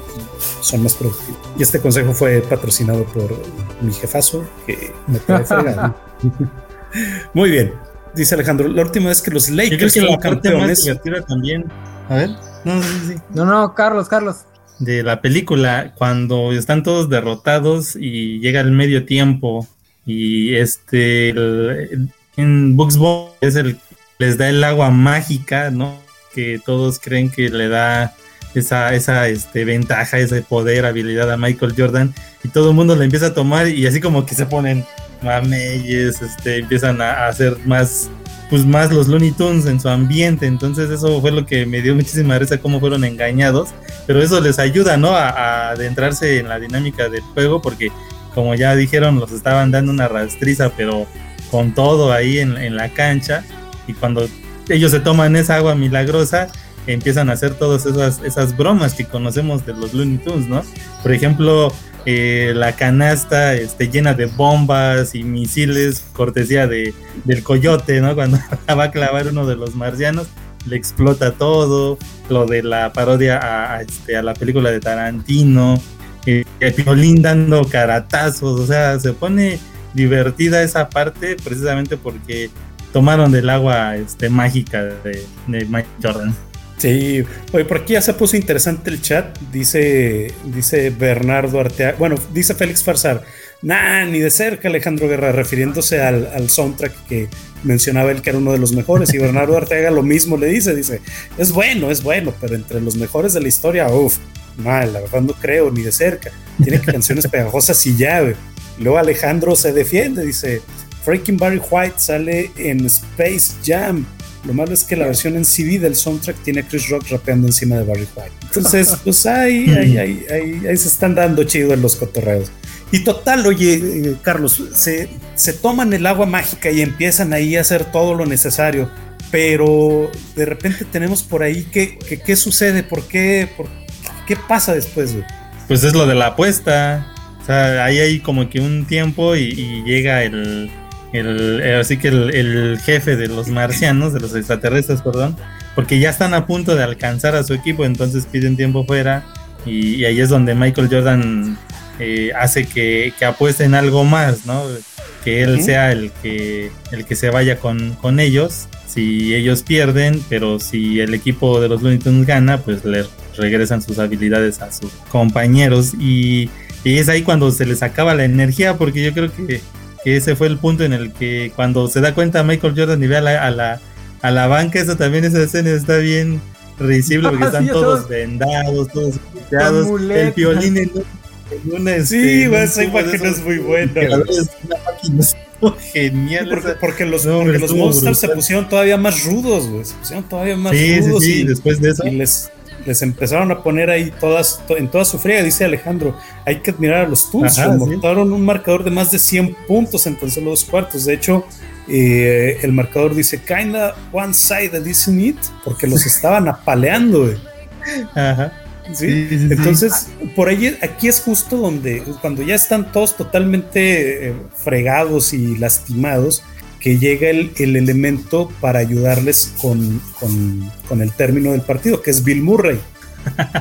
son más productivos. Y este consejo fue patrocinado por mi jefazo, que me trae fregado. Muy bien, dice Alejandro, la última vez que los Lakers que la fueron más campeones, también. A ver, no, sí, sí. no no Carlos Carlos de la película cuando están todos derrotados y llega el medio tiempo y este el- en Bugs Bunny es el les da el agua mágica, ¿no? Que todos creen que le da esa esa este ventaja, ese poder, habilidad a Michael Jordan y todo el mundo le empieza a tomar y así como que se ponen mameyes, este empiezan a, a hacer más pues más los Looney Tunes en su ambiente, entonces eso fue lo que me dio muchísima risa cómo fueron engañados. Pero eso les ayuda, ¿no? A, a adentrarse en la dinámica del juego, porque como ya dijeron, los estaban dando una rastriza, pero con todo ahí en, en la cancha, y cuando ellos se toman esa agua milagrosa, empiezan a hacer todas esas, esas bromas que conocemos de los Looney Tunes, ¿no? Por ejemplo, eh, la canasta este, llena de bombas y misiles, cortesía de, del coyote, ¿no? Cuando va a clavar uno de los marcianos, le explota todo, lo de la parodia a, este, a la película de Tarantino, eh, el Piolín dando caratazos, o sea, se pone divertida esa parte precisamente porque tomaron del agua este, mágica de, de Mike Jordan. Sí, oye, por aquí ya se puso interesante el chat. Dice, dice Bernardo Arteaga. Bueno, dice Félix Farsar. Nah, ni de cerca Alejandro Guerra, refiriéndose al, al soundtrack que mencionaba él que era uno de los mejores. Y Bernardo Arteaga lo mismo le dice: dice, es bueno, es bueno, pero entre los mejores de la historia, uff, mal, la verdad no creo, ni de cerca. Tiene canciones pegajosas y ya, güey. Luego Alejandro se defiende, dice: Freaking Barry White sale en Space Jam. Lo malo es que la versión en CD del soundtrack tiene a Chris Rock rapeando encima de Barry White. Entonces, pues ahí, ahí, ahí, ahí, ahí se están dando chido en los cotorreos. Y total, oye, eh, Carlos, se, se toman el agua mágica y empiezan ahí a hacer todo lo necesario. Pero de repente tenemos por ahí que, que- qué sucede, por qué, por, qué pasa después, güey? Pues es lo de la apuesta. O sea, ahí hay como que un tiempo y, y llega el, el- eh, así que el, el jefe de los marcianos, de los extraterrestres, perdón, porque ya están a punto de alcanzar a su equipo, entonces piden tiempo fuera y, y ahí es donde Michael Jordan eh, hace que, que apuesten algo más, ¿no? Que él sea el que, el que se vaya con, con ellos. Si ellos pierden, pero si el equipo de los Looney Tunes gana, pues le regresan sus habilidades a sus compañeros. Y, y es ahí cuando se les acaba la energía, porque yo creo que, que ese fue el punto en el que cuando se da cuenta Michael Jordan y ve a la, a la, a la banca, eso también, esa escena está bien risible, porque Ah, están sí, todos vendados, todos golpeados, el violín en, en una... Sí, este, güey, esa imagen es muy buena, es una máquina, genial. Porque, esa- porque los, No, porque los monsters se pusieron todavía más rudos, güey. Se pusieron todavía más Sí, sí, rudos sí, y, después de eso. y les, les empezaron a poner ahí todas, to- en toda su friega, dice Alejandro. Hay que admirar a los Toons. Ajá, sí. Montaron un marcador de más de 100 puntos en tan solo dos cuartos. De hecho, eh, el marcador dice kinda one-sided, isn't it? Porque los estaban apaleando, güey. Ajá. ¿sí? Sí, sí, sí. Entonces, por ahí, aquí es justo donde, cuando ya están todos totalmente eh, fregados y lastimados, que llega el, el elemento para ayudarles con, con- con el término del partido, que es Bill Murray.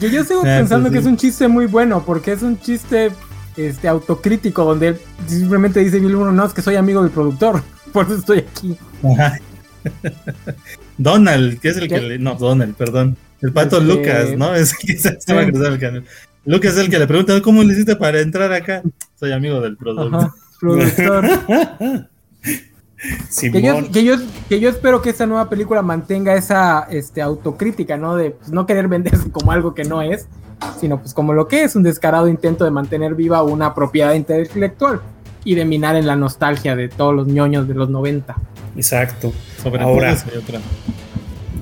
Que yo sigo Ah, pensando pues que sí. es un chiste muy bueno, porque es un chiste este, autocrítico, donde simplemente dice Bill Murray, no, es que soy amigo del productor, por eso estoy aquí. Ajá. Donald, que es el ¿Qué? que le. No, Donald, perdón. El pato Este- Lucas, ¿no? Es que se cruzaba el canal. Lucas es el que le pregunta, ¿cómo le hiciste para entrar acá? Soy amigo del productor. Ajá, productor. Que yo, Simón. que, yo, que yo espero que esta nueva película mantenga esa este, autocrítica, ¿no? De pues, no querer venderse como algo que no es, sino pues como lo que es, un descarado intento de mantener viva una propiedad intelectual y de minar en la nostalgia de todos los ñoños de los 90. Exacto. Sobre Ahora. otra.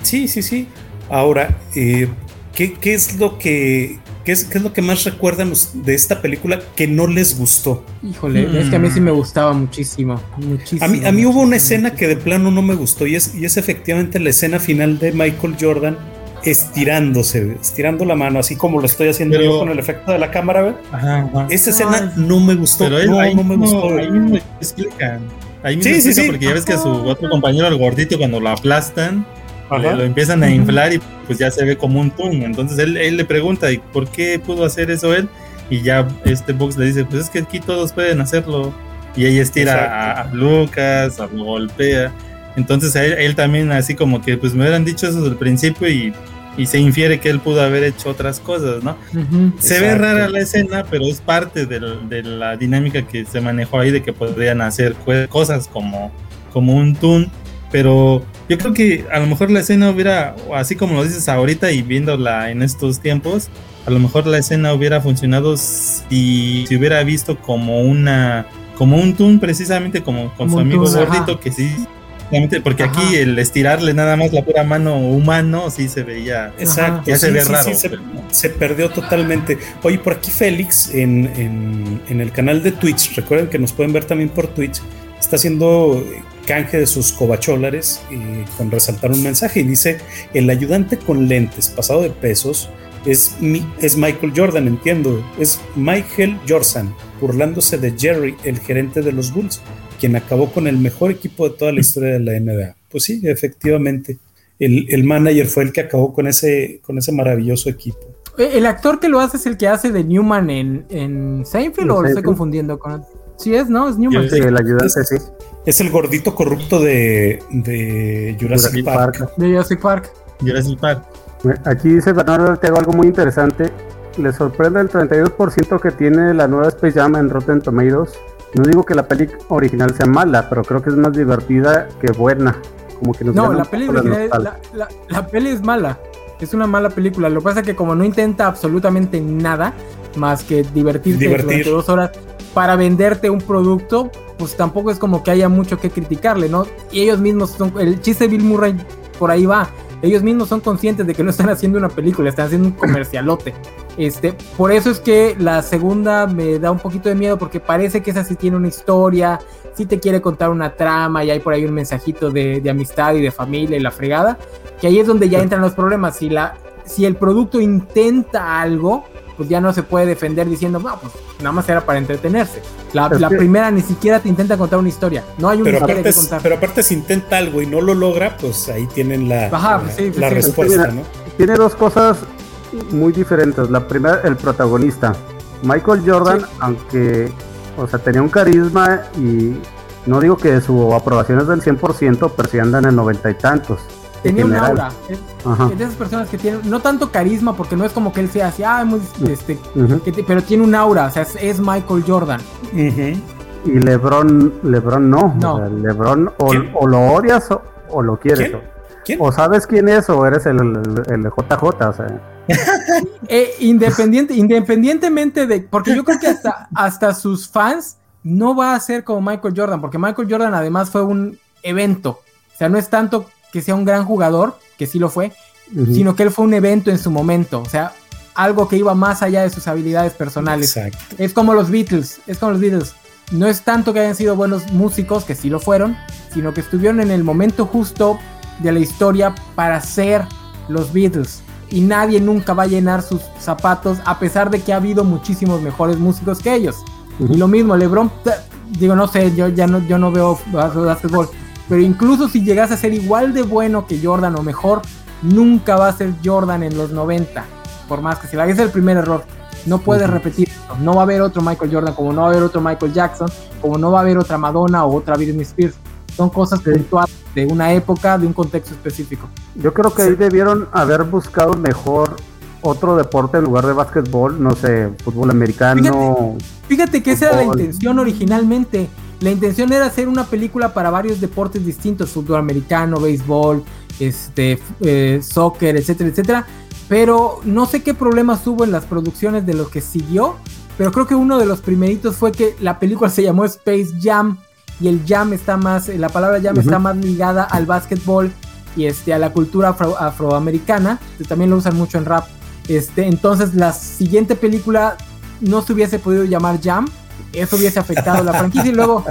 Sí, sí, sí. Ahora, eh, ¿qué, qué es lo que qué es, qué es lo que más recuerdan de esta película que no les gustó? Híjole, Mm. es que a mí sí me gustaba muchísimo, muchísimo. A mí, a mí hubo una muchísimo. escena que de plano no me gustó y es, y es efectivamente la escena final de Michael Jordan estirándose, estirando la mano, así como lo estoy haciendo Pero- yo con el efecto de la cámara. Ajá, ajá. Esa escena no me gustó. Pero él, no, ahí, no me mismo, gustó. ahí mismo explican. Ahí mismo Sí, explican sí. porque ya ves que a su otro compañero, el gordito, cuando lo aplastan. Le- lo empiezan a inflar y pues ya se ve como un tum. Entonces él, él le pregunta, ¿y por qué pudo hacer eso él? Y ya este Box le dice, pues es que aquí todos pueden hacerlo. Y ella estira a, a Lucas, a- lo golpea. Entonces él, él también así como que pues me hubieran dicho eso desde el principio y, y se infiere que él pudo haber hecho otras cosas, ¿no? Ujú. Se ve Exacto. rara la escena, pero es parte del- de la dinámica que se manejó ahí de que podrían hacer cosas como, como un tune. Pero yo creo que a lo mejor la escena hubiera, así como lo dices ahorita y viéndola en estos tiempos, a lo mejor la escena hubiera funcionado si se hubiera visto como una, como un tune precisamente como con Como su amigo tune, gordito ajá. que sí. Porque Ajá. aquí el estirarle nada más la pura mano humano sí se veía Exacto. ya se ve sí, raro. sí, se, pero- se perdió totalmente. Oye, por aquí Félix, en, en- en el canal de Twitch, recuerden que nos pueden ver también por Twitch, está haciendo canje de sus cobacholares eh, con resaltar un mensaje y dice, el ayudante con lentes pasado de pesos es, mi- es Michael Jordan, entiendo, es Michael Jordan, burlándose de Jerry, el gerente de los Bulls, quien acabó con el mejor equipo de toda la historia de la NBA. Pues sí, efectivamente. El, el manager fue el que acabó con ese, con ese maravilloso equipo. ¿El actor que lo hace es el que hace de Newman en, en Seinfeld ¿En o lo estoy confundiendo con.? Sí, es, ¿no? Es Newman. Sí, el ayudante, sí. Es el gordito corrupto de, de Jurassic, Jurassic Park. Park. De Jurassic Park. Jurassic Park. Aquí dice Bernardo Ortega algo muy interesante. Le sorprende el 32% que tiene la nueva Space Jam en Rotten Tomatoes. No digo que la peli original sea mala, pero creo que es más divertida que buena. Como que nos No, la peli, original- la, la- la peli es mala. Es una mala película. Lo que pasa es que como no intenta absolutamente nada más que divertirte Divertir. durante dos horas para venderte un producto, pues tampoco es como que haya mucho que criticarle, ¿no? Y ellos mismos son... El chiste de Bill Murray por ahí va. Ellos mismos son conscientes de que no están haciendo una película, están haciendo un comercialote. Este, por eso es que la segunda me da un poquito de miedo porque parece que esa sí tiene una historia, sí te quiere contar una trama y hay por ahí un mensajito de, de amistad y de familia y la fregada, que ahí es donde ya entran los problemas. Si, la, si el producto intenta algo, pues ya no se puede defender diciendo, no, pues nada más era para entretenerse. La, Es la que- primera ni siquiera te intenta contar una historia, no hay una Pero historia aparte, que contar. pero aparte si intenta algo y no lo logra, pues ahí tienen la, Ajá, la, pues sí, pues la sí. respuesta, Mira, ¿no? Tiene dos cosas muy diferentes. La primera, el protagonista. Michael Jordan, Sí. aunque, o sea, tenía un carisma y no digo que su aprobación es del 100%, pero sí anda en el noventa y tantos. En Tenía un aura. Es, de esas personas que tienen, no tanto carisma, porque no es como que él sea así, ah, muy, este, Ujú. que te- pero tiene un aura, o sea, es, es Michael Jordan. Y LeBron, LeBron no. No. O sea, LeBron o, lo odias o, o lo quieres. ¿Quién? ¿Quién? O sabes quién es o eres el, el, el JJ. O sea, Eh, independiente, independientemente de, porque yo creo que hasta, hasta sus fans no va a ser como Michael Jordan, porque Michael Jordan además fue un evento, o sea, no es tanto que sea un gran jugador, que sí lo fue, sino que él fue un evento en su momento, o sea, algo que iba más allá de sus habilidades personales. Exacto. Es como los Beatles, es como los Beatles. No es tanto que hayan sido buenos músicos, que sí lo fueron, sino que estuvieron en el momento justo de la historia para ser los Beatles. Y nadie nunca va a llenar sus zapatos, a pesar de que ha habido muchísimos mejores músicos que ellos. Y lo mismo, LeBron, digo, no sé, yo ya no, yo no veo básquetbol, pero incluso si llegase a ser igual de bueno que Jordan o mejor, nunca va a ser Jordan en los 90. Por más que se ese es el primer error. No puede Ujú. repetir. esto. No va a haber otro Michael Jordan, como no va a haber otro Michael Jackson, como no va a haber otra Madonna o otra Britney Spears. Son cosas puntuales de una época, de un contexto específico. Yo creo que ahí debieron haber buscado mejor otro deporte en lugar de básquetbol, no sé, fútbol americano. Fíjate que esa era la intención originalmente. La intención era hacer una película para varios deportes distintos, fútbol americano, béisbol, este, eh, soccer, etcétera, etcétera. Pero no sé qué problemas hubo en las producciones de lo que siguió. Pero creo que uno de los primeritos fue que la película se llamó Space Jam y el jam está más, la palabra jam está más ligada al básquetbol y este, a la cultura afro- afroamericana, que también lo usan mucho en rap. Este, entonces la siguiente película no se hubiese podido llamar Jam, eso hubiese afectado la franquicia y luego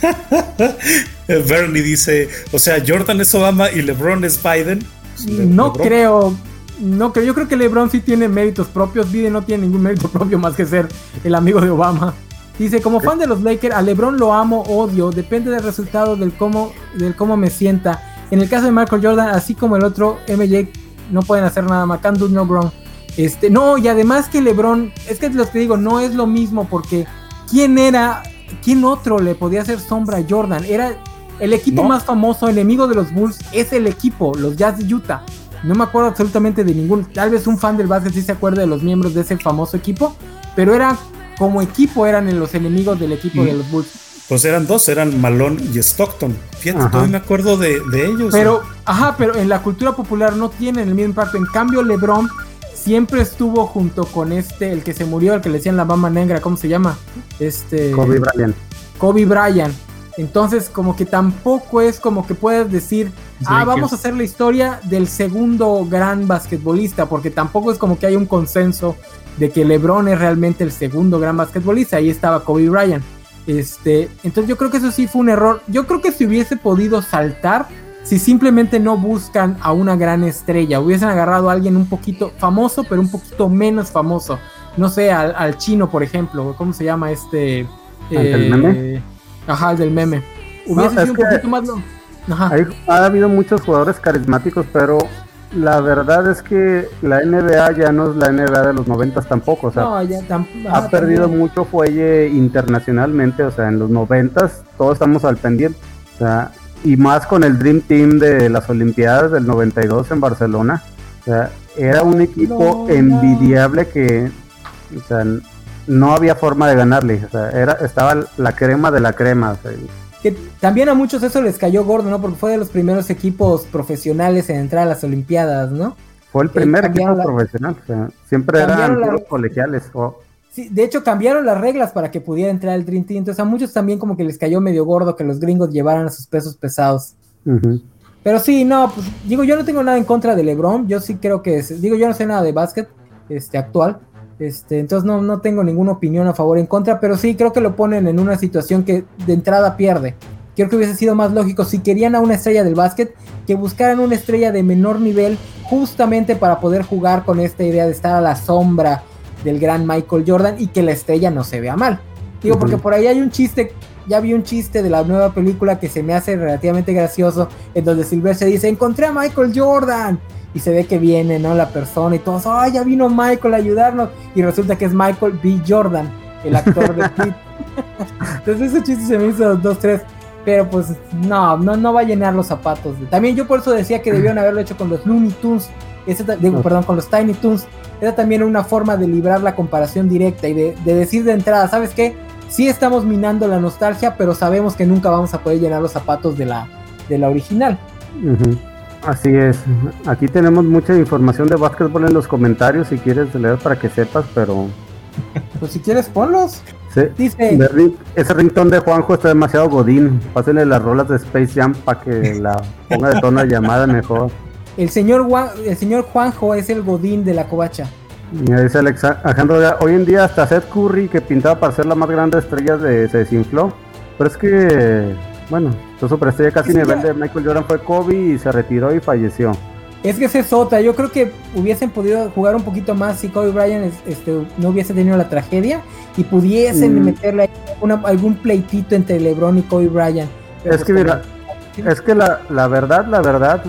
Bernie dice, o sea, Jordan es Obama y LeBron es Biden. Le- no LeBron. creo, no creo, yo creo que LeBron sí tiene méritos propios, Biden no tiene ningún mérito propio más que ser el amigo de Obama. Dice, como fan de los Lakers, a LeBron lo amo, odio, depende del resultado del cómo, del cómo me sienta. En el caso de Michael Jordan, así como el otro MJ, no pueden hacer nada más, do no wrong. Este, no, y además que LeBron, es que los que digo, no es lo mismo porque ¿quién era, quién otro le podía hacer sombra a Jordan? Era el equipo No. más famoso, enemigo de los Bulls, es el equipo, los Jazz de Utah. No me acuerdo absolutamente de ningún, tal vez un fan del básquet sí se acuerde de los miembros de ese famoso equipo, pero era como equipo eran los enemigos del equipo Mm. de los Bulls. Pues eran dos, eran Malone y Stockton. Fíjate, todavía me acuerdo de, de ellos. Pero, ajá, pero en la cultura popular no tienen el mismo impacto. En cambio, LeBron siempre estuvo junto con este, el que se murió, el que le decían la mama negra, ¿cómo se llama? Este. Kobe Bryant. Kobe Bryant. Entonces, como que tampoco es como que puedes decir, ah, vamos a hacer la historia del segundo gran basquetbolista, porque tampoco es como que hay un consenso de que LeBron es realmente el segundo gran basquetbolista. Ahí estaba Kobe Bryant. Este, entonces yo creo que eso sí fue un error. Yo creo que se hubiese podido saltar si simplemente no buscan a una gran estrella. Hubiesen agarrado a alguien un poquito famoso, pero un poquito menos famoso. No sé, al, al chino, por ejemplo. ¿Cómo se llama este? ¿Al del meme? Ajá, el del meme. Hubiese No, sido un poquito más. Ajá. Hay- ha habido muchos jugadores carismáticos, pero la verdad es que la NBA ya no es la NBA de los noventas tampoco. O sea, no, ya tam- ha perdido también. mucho fuelle internacionalmente. O sea, en los noventas todos estamos al pendiente. O sea, y más con el Dream Team de las Olimpiadas del 92 en Barcelona. O sea, era un equipo No, envidiable que o sea, no había forma de ganarle. O sea, era, estaba la crema de la crema. o sea, Que también a muchos eso les cayó gordo, ¿no? Porque fue de los primeros equipos profesionales en entrar a las Olimpiadas, ¿no? fue el Sí, primer equipo la- profesional. o sea, siempre eran la- colegiales. o- Sí, de hecho cambiaron las reglas para que pudiera entrar el Dream Team. Entonces a muchos también como que les cayó medio gordo que los gringos llevaran a sus pesos pesados. Pero sí, no, pues digo, yo no tengo nada en contra de LeBron. Yo sí creo que, es- digo, yo no sé nada de básquet este, actual. Este, entonces no, no tengo ninguna opinión a favor o en contra, pero sí creo que lo ponen en una situación que de entrada pierde. Creo que hubiese sido más lógico si querían a una estrella del básquet que buscaran una estrella de menor nivel justamente para poder jugar con esta idea de estar a la sombra del gran Michael Jordan y que la estrella no se vea mal. Digo, porque por ahí hay un chiste, ya vi un chiste de la nueva película que se me hace relativamente gracioso, en donde Silvestre dice, encontré a Michael Jordan. Y se ve que viene, ¿no? La persona y todos, ay, ya vino Michael a ayudarnos. Y resulta que es Michael B. Jordan, el actor de Creed. Entonces ese chiste se me hizo dos, tres. Pero pues no, no, no va a llenar los zapatos. También yo por eso decía que debieron haberlo hecho con los Looney Tunes. Ese digo, perdón, con los Tiny Toons. Era también una forma de librar la comparación directa y de, de decir de entrada, ¿sabes qué? Sí estamos minando la nostalgia, pero sabemos que nunca vamos a poder llenar los zapatos de la, de la original. Así es. Aquí tenemos mucha información de básquetbol en los comentarios si quieres leer para que sepas, pero Pues si quieres, ponlos. sí, Dice, de ring- ese ringtone de Juanjo está demasiado godín. Pásenle las rolas de Space Jam para que la ponga de tono de llamada mejor. El señor, Juan- el señor Juanjo es el godín de la covacha. Mira, dice Alejandro, hoy en día hasta Seth Curry, que pintaba para ser la más grande estrella, de, se desinfló. Pero es que, bueno, su superestrella casi nivel ya. de Michael Jordan fue Kobe y se retiró y falleció. Es que esa es otra. Yo creo que hubiesen podido jugar un poquito más si Kobe Bryant es- este, no hubiese tenido la tragedia y pudiesen Mm. meterle ahí una- algún pleitito entre LeBron y Kobe Bryant. Pero Es que pues, mira, como- Es que la, la verdad, la verdad,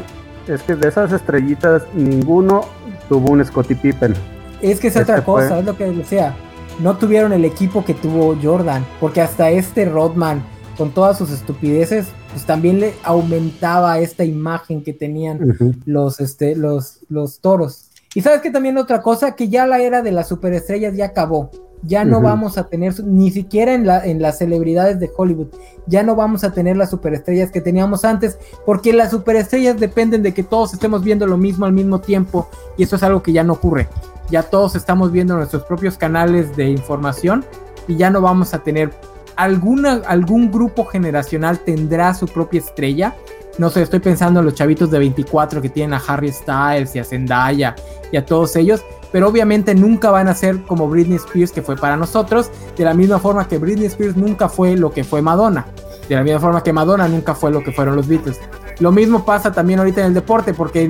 es que de esas estrellitas ninguno tuvo un Scottie Pippen. Es que es Este otra cosa, fue- es lo que decía. No tuvieron el equipo que tuvo Jordan, porque hasta este Rodman, con todas sus estupideces, pues también le aumentaba esta imagen que tenían los, este, los, los toros. Y sabes que también otra cosa, que ya la era de las superestrellas ya acabó. Ya no vamos a tener, ni siquiera en, la, en las celebridades de Hollywood, ya no vamos a tener las superestrellas que teníamos antes, porque las superestrellas dependen de que todos estemos viendo lo mismo al mismo tiempo, y eso es algo que ya no ocurre. Ya todos estamos viendo nuestros propios canales de información y ya no vamos a tener alguna, algún grupo generacional tendrá su propia estrella. No sé, estoy pensando en los chavitos de 24 que tienen a Harry Styles y a Zendaya y a todos ellos, pero obviamente nunca van a ser como Britney Spears que fue para nosotros, de la misma forma que Britney Spears nunca fue lo que fue Madonna, de la misma forma que Madonna nunca fue lo que fueron los Beatles. Lo mismo pasa también ahorita en el deporte, porque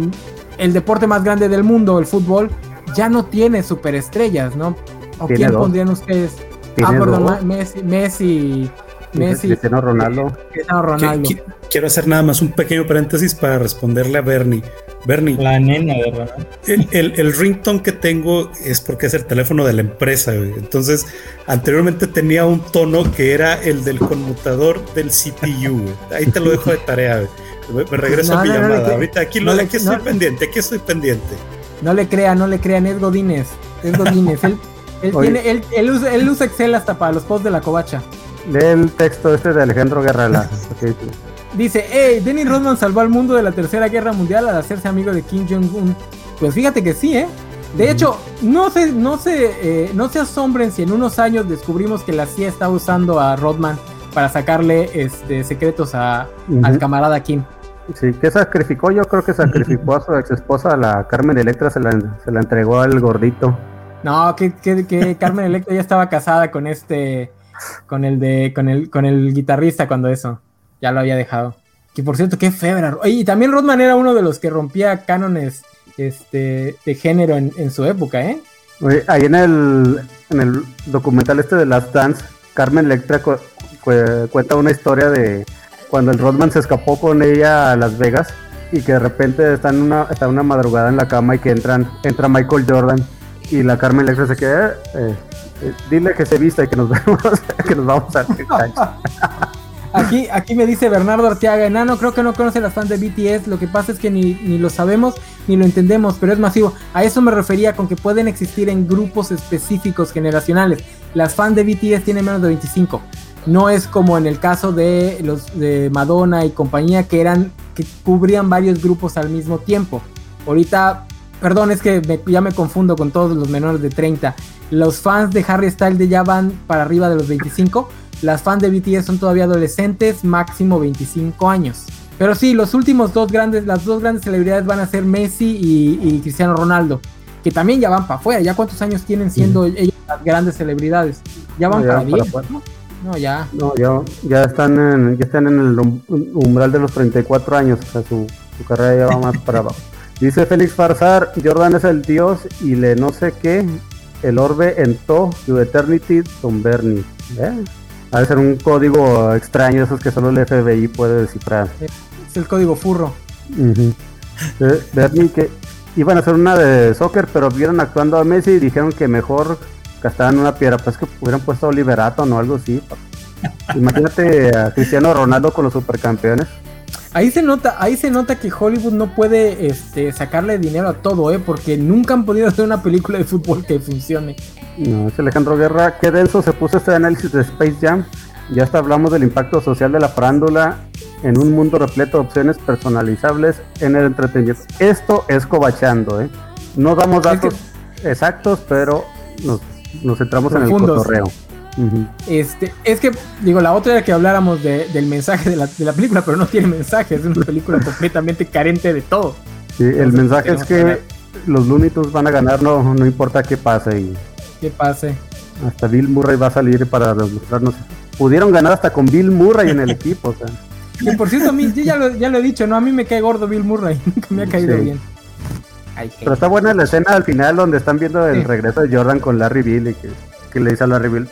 el, deporte más grande del mundo, el fútbol, ya no tiene superestrellas, ¿no? ¿O Tiene quién dos. pondrían ustedes? Ah, perdón, Messi, Messi, Messi, Cristiano Ronaldo. Ronaldo. qui- Quiero hacer nada más un pequeño paréntesis para responderle a Bernie. Bernie, La nena de Ronaldo. el, el, el ringtone que tengo es porque es el teléfono de la empresa. güey. Entonces, anteriormente tenía un tono que era el del conmutador del CPU. güey. Ahí te lo dejo de tarea. güey. Me, me regreso No, a mi no, no le llamada. Ahorita aquí, lo, estoy no- pendiente, aquí estoy pendiente. No le crean, no le crean, es Godínez. Es Godínez. él, él, tiene, él, él usa, él usa Excel hasta para los posts de la covacha. Lee el texto este de Alejandro sí. Dice, hey, Dennis Rodman salvó al mundo de la Tercera Guerra Mundial al hacerse amigo de Kim Jong-un. Pues fíjate que sí, ¿eh? De hecho, no se, no, se, eh, no se asombren si en unos años descubrimos que la CIA está usando a Rodman para sacarle este, secretos a, al camarada Kim. Sí, ¿qué sacrificó? Yo creo que sacrificó a su ex esposa, la Carmen Electra, se la, se la entregó al gordito. No, que, que, que Carmen Electra ya estaba casada con este, con el de, con el, con el guitarrista cuando eso, ya lo había dejado. Que por cierto, qué feo era. Y también Rodman era uno de los que rompía cánones este, de género en, en su época, ¿eh? Oye, ahí en el, en el documental este de Last Dance, Carmen Electra cu- cu- cuenta una historia de cuando el Rodman se escapó con ella a Las Vegas y que de repente está en una, está una madrugada en la cama y que entran, entra Michael Jordan y la Carmen Electra se queda, eh, eh, dile que se vista y que nos vemos, que nos vamos a Aquí, aquí me dice Bernardo Arteaga, enano, creo que no conoce las fans de BTS, lo que pasa es que ni, ni lo sabemos ni lo entendemos, pero es masivo. A eso me refería con que pueden existir en grupos específicos generacionales. Las fans de BTS tienen menos de 25. No es como en el caso de los de Madonna y compañía que eran que cubrían varios grupos al mismo tiempo. Ahorita, perdón, es que me- ya me confundo con todos los menores de 30. Los fans de Harry Styles ya van para arriba de los 25. Las fans de BTS son todavía adolescentes, máximo 25 años. Pero sí, los últimos dos grandes, las dos grandes celebridades van a ser Messi y, y Cristiano Ronaldo, que también ya van para afuera. ¿Ya cuántos años tienen siendo ellos las grandes celebridades? Ya van No, ya para van para 10. afuera. ¿no? No, ya. No, ya, ya están en, ya están en el um- umbral de los 34 años, o sea, su, su carrera ya va más para abajo. Dice Félix Farsar, Jordan es el dios y le no sé qué, el orbe en To, You Eternity, Don Bernie. ¿Eh? Ha de ser un código extraño, esos que solo el FBI puede descifrar. Es el código furro. Bernie que iban a hacer una de soccer, pero vieron actuando a Messi y dijeron que mejor gastaban una piedra, pues que hubieran puesto a Liberato o algo así. Imagínate a Cristiano Ronaldo con los supercampeones. Ahí se nota, ahí se nota que Hollywood no puede este, sacarle dinero a todo, ¿eh? Porque nunca han podido hacer una película de fútbol que funcione. No, es Alejandro Guerra. Qué denso se puso este análisis de Space Jam. Ya hasta hablamos del impacto social de la farándula en un mundo repleto de opciones personalizables en el entretenimiento. Esto es cobachando, ¿eh? No damos Es que- datos exactos, pero nos, nos centramos en el cotorreo. Ujú. Este, es que, digo, la otra era que habláramos de- del mensaje de la, de la película, pero no tiene mensaje, es una película completamente carente de todo. Sí, el Entonces, mensaje es que los Looney Tunes van a ganar, no, no importa qué pase. Y ¿Qué pase? hasta Bill Murray va a salir para demostrarnos. Pudieron ganar hasta con Bill Murray en el equipo. O sea. Que por cierto, a mí, yo ya lo, ya lo he dicho, ¿no? A mí me cae gordo Bill Murray, nunca me ha caído Sí. bien. Pero está buena la escena al final donde están viendo el Sí. regreso de Jordan con Larry Bill y que, que le dice a Larry Bill,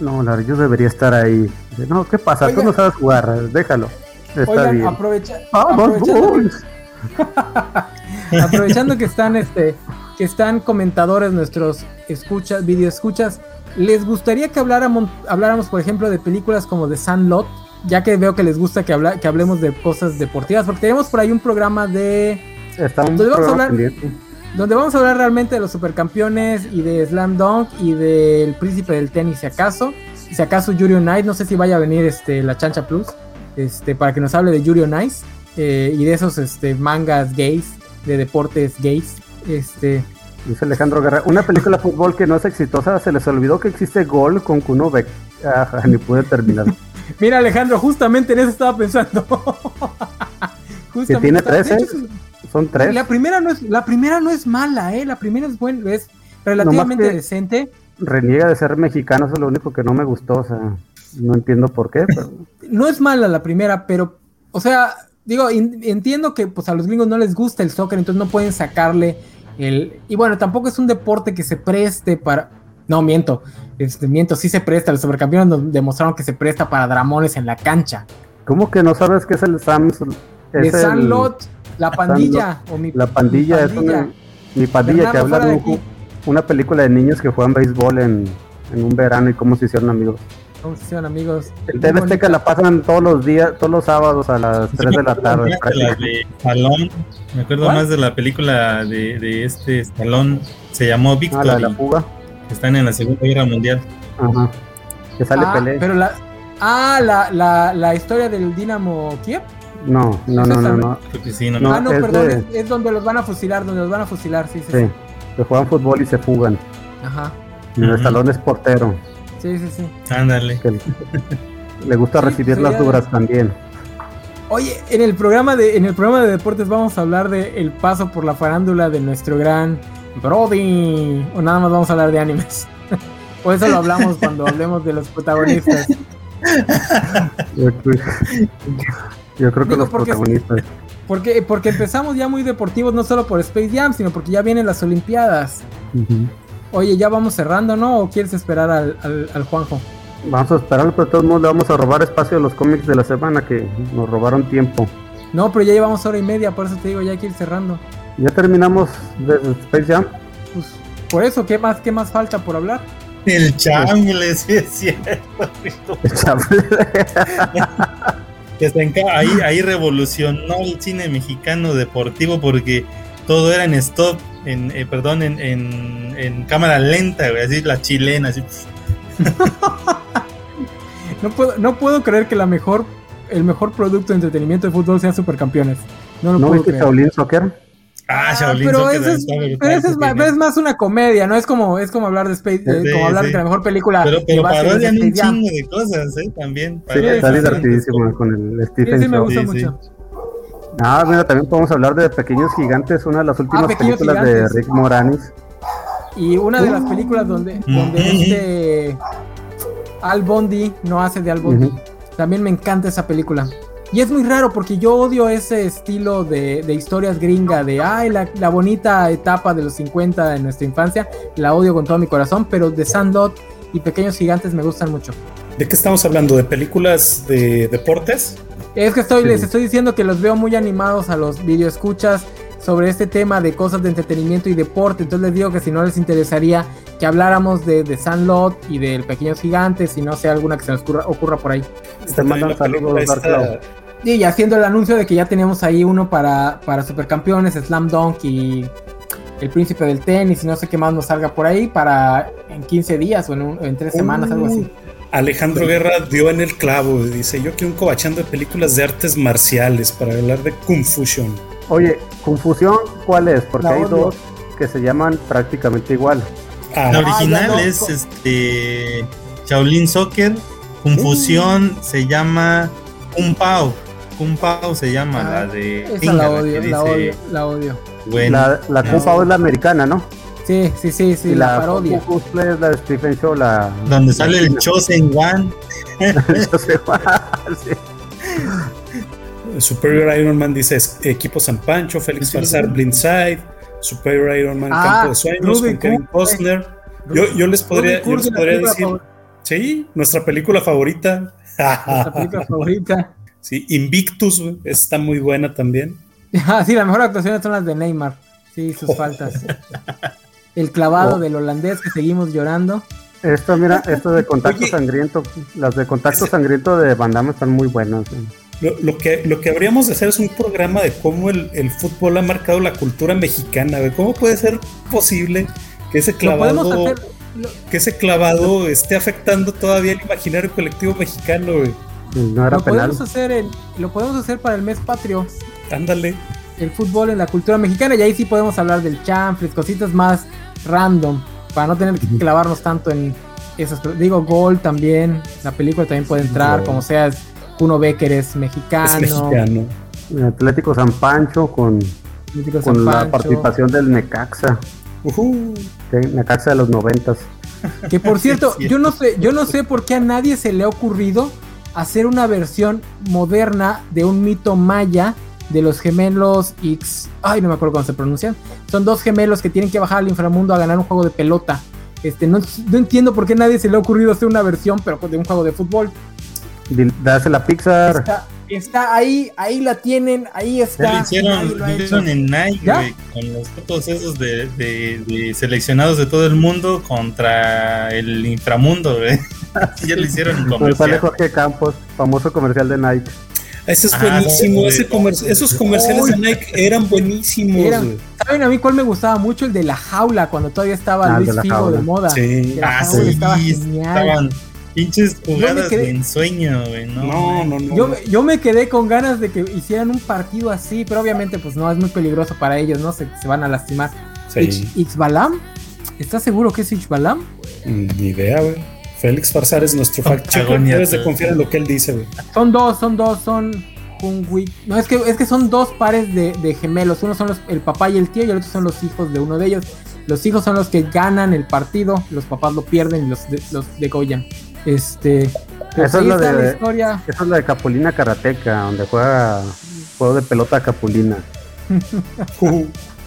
no, Larry, yo debería estar ahí. Dice, no, ¿qué pasa? Tú no sabes jugar, déjalo. Está Oigan, bien. aprovecha, Vamos, aprovechando, que, aprovechando que están este que están comentadores nuestros escuchas, video escuchas, ¿les gustaría que habláramos, habláramos, por ejemplo, de películas como The Sandlot? Ya que veo que les gusta que, habla, que hablemos de cosas deportivas, porque tenemos por ahí un programa de Está un Entonces vamos a programa hablar- pendiente. donde vamos a hablar realmente de los supercampeones y de Slam Dunk y del príncipe del tenis, si acaso. Si acaso Yuri Ice, no sé si vaya a venir este, la Chancha Plus, este, para que nos hable de Yuri on Ice eh, y de esos este, mangas gays, de deportes gays. Este, Dice Alejandro Guerra, una película de fútbol que no es exitosa, se les olvidó que existe Gol con Kuno Beck. Ah, ni pude terminar. mira Alejandro, justamente en eso estaba pensando. Que tiene tres, ¿eh? Son tres. La primera no es, la primera no es mala, eh. La primera es buena, es relativamente decente. Reniega de ser mexicano, eso es lo único que no me gustó. O sea, no entiendo por qué, pero no es mala la primera, pero, o sea, digo, entiendo que pues a los gringos no les gusta el soccer, entonces no pueden sacarle el... Y bueno, tampoco es un deporte que se preste para... No, miento, este, miento, sí se presta, los supercampeones nos demostraron que se presta para dramones en la cancha. ¿cómo que no sabes qué es el Sams? De Es el- Sandlot, la pandilla, o mi, La pandilla, mi es una, mi pandilla que habla de un una película de niños que juegan béisbol en, en un verano y cómo se hicieron amigos. ¿Cómo se llaman, amigos? El TV Azteca la pasan todos los días, todos los sábados a las 3 de la tarde. La de Stallone. Me acuerdo ¿Cuál? más de la película de, de este Stallone. Se llamó Ah, la Victory. de la fuga. que Están en la Segunda Guerra Mundial. Ajá. Que sale Ah, Pelé. pero la... Ah, la, la, la historia del Dinamo Kiev. No, no, no, no, no. Creo que sí, no, No, ah, no, es perdón, de- es, es donde los van a fusilar, donde los van a fusilar, sí, sí, sí. Sí. Que juegan fútbol y se fugan. Ajá. Y el. Stallone es portero. Sí, sí, sí. Ándale. Que le gusta recibir las duras también. Oye, en el programa de en el programa de deportes vamos a hablar de el paso por la farándula de nuestro gran Brody. O nada más vamos a hablar de animes. Por eso lo hablamos cuando hablemos de los protagonistas. Yo, creo- yo creo que Digo, los porque- protagonistas. Porque, porque empezamos ya muy deportivos, no solo por Space Jam, sino porque ya vienen las Olimpiadas. Ujú. Oye, ya vamos cerrando, ¿no? ¿O quieres esperar al, al, al Juanjo? Vamos a esperar, pero de todos modos le vamos a robar espacio a los cómics de la semana que nos robaron tiempo. No, pero ya llevamos hora y media, por eso te digo, ya hay que ir cerrando. Ya terminamos de Space Jam. Pues por eso, ¿qué más, qué más falta por hablar? El chamble, sí es cierto. En ca- ahí, ahí revolucionó el cine mexicano deportivo porque todo era en stop, en, eh, perdón, en, en, en cámara lenta, güey, así la chilena, así. No puedo, no puedo creer que la mejor, el mejor producto de entretenimiento de fútbol sea Supercampeones. No lo ¿No puedo viste creer. Shaolin Soccer? Ah, Ah, Shaolin pero Soccer eso es, pero eso es, sí, más, es más una comedia, ¿no? Es como, es como hablar de Space, eh, Sí, como hablar sí. de la mejor película. Pero, pero parodian un chingo de cosas, ¿eh? También. Sí, está sí, sí. divertidísimo con el Sí, Stephen sí, me Chow. gusta Sí, mucho. Ah, mira, también podemos hablar de Pequeños Gigantes, una de las últimas Pequeños películas de. Rick Moranis. Y una de las películas donde, donde Ujú. este Al Bondi no hace de Al Bondi. También me encanta esa película. Y es muy raro porque yo odio ese estilo de, de historias gringa, de ay, la, la bonita etapa de los 50 de nuestra infancia. La odio con todo mi corazón, pero de Sandlot y Pequeños Gigantes me gustan mucho. ¿De qué estamos hablando? ¿De películas de deportes? Es que estoy, Sí. les estoy diciendo que los veo muy animados a los videoescuchas sobre este tema de cosas de entretenimiento y deporte. Entonces les digo que si no les interesaría que habláramos de, de Sandlot y del Pequeños Gigantes, y no sé alguna que se nos ocurra, ocurra por ahí. Te mandan saludos, Dark Cloud. Y haciendo el anuncio de que ya teníamos ahí uno para, para Supercampeones, Slam Dunk y El Príncipe del Tenis y no sé qué más nos salga por ahí para en 15 días o en, un- en 3 semanas, algo así. Alejandro Guerra dio en el clavo. Dice: Yo quiero un cobachando de películas de artes marciales para hablar de Kung Fusion. Oye, confusión, ¿cuál es? Porque La hay dos que se llaman prácticamente igual. Ah, La original no, es este Shaolin Soccer. Confusión se llama Kung Pao. Kung Pao se llama Ah, la de. Esa Kinga, la la odio, que la dice, odio, la odio. bueno, la la. Kung Pao es la americana, ¿no? Sí, sí, sí, sí, la, la parodia. La de Stephen Show, la... donde sale el Chosen One. Sí. Superior Iron Man dice: Equipo San Pancho, Félix Farsar, Blindside. Superior Iron Man, Ah, Campo de Sueños, Ruby con Kevin Costner. Yo, yo les podría, yo les podría decir: Sí, nuestra película favorita. Nuestra película favorita. Sí, Invictus está muy buena también. Ah, sí, las mejores actuaciones son las de Neymar. Sí, sus faltas. El clavado Oh. del holandés que seguimos llorando. Esto, mira, esto de Contacto Oye. Sangriento, las de Contacto Ese- Sangriento de Van Damme están muy buenas. ¿eh? Lo, lo que, lo que habríamos de hacer es un programa de cómo el, el fútbol ha marcado la cultura mexicana. ¿Cómo puede ser posible que ese clavado, podemos hacer. lo- que ese clavado esté afectando todavía el imaginario colectivo mexicano? güey? No era lo penal. podemos hacer lo podemos hacer para el mes patrio. Ándale. El fútbol en la cultura mexicana. Y ahí sí podemos hablar del chamfles, cositas más random. Para no tener que clavarnos tanto en esos. pero Digo, Gol también. La película también puede entrar. Como sea, Kuno Becker es mexicano. Es mexicano. Atlético San Pancho con, Atlético San con la Pancho. participación del Necaxa. Necaxa de los noventas. Que por cierto, Sí, yo no sé, yo no sé por qué a nadie se le ha ocurrido hacer una versión moderna de un mito maya de los gemelos X. Ay, no me acuerdo cómo se pronuncian. Son dos gemelos que tienen que bajar al inframundo a ganar un juego de pelota. Este, no, no entiendo por qué a nadie se le ha ocurrido hacer una versión, pero de un juego de fútbol. Dásela a Pixar. Está, está ahí, ahí la tienen, ahí está. lo hicieron, lo ha lo hecho. hicieron en Nike, ¿Ya? güey, con los fotos esos de, de- de seleccionados de todo el mundo contra el inframundo, güey. ya lo hicieron en sale comercial. Jorge Campos, famoso comercial de Nike. Ese es Ah, buenísimo. ese comer- esos comerciales de Nike eran buenísimos. Eran-. ¿Saben a mí cuál me gustaba mucho? El de la jaula, cuando todavía estaba Ah, Luis de Figo jaula. de moda. Sí. Que la Ah, jaula sí, estaba genial. estaban pinches jugadas quedé- de ensueño, güey. No, No, no, no. Yo, yo me quedé con ganas de que hicieran un partido así, pero obviamente pues no, es muy peligroso para ellos, ¿no? Se, se van a lastimar. Sí. Ix- Ixbalam, ¿estás seguro que es Ixbalam? Mm, Ni idea, güey. Félix Farsar es nuestro fact checker. Debes de confiar en lo que él dice, güey. Son dos, son dos, son Jungwi- No, es que, es que son dos pares de, de gemelos. Uno son los, el papá y el tío y el otro son los hijos de uno de ellos. Los hijos son los que ganan el partido, los papás lo pierden y los, de- los degollan. Este. pues Esa es de- la historia. Esa es la de Capulina Karateca, donde juega juego de pelota Capulina.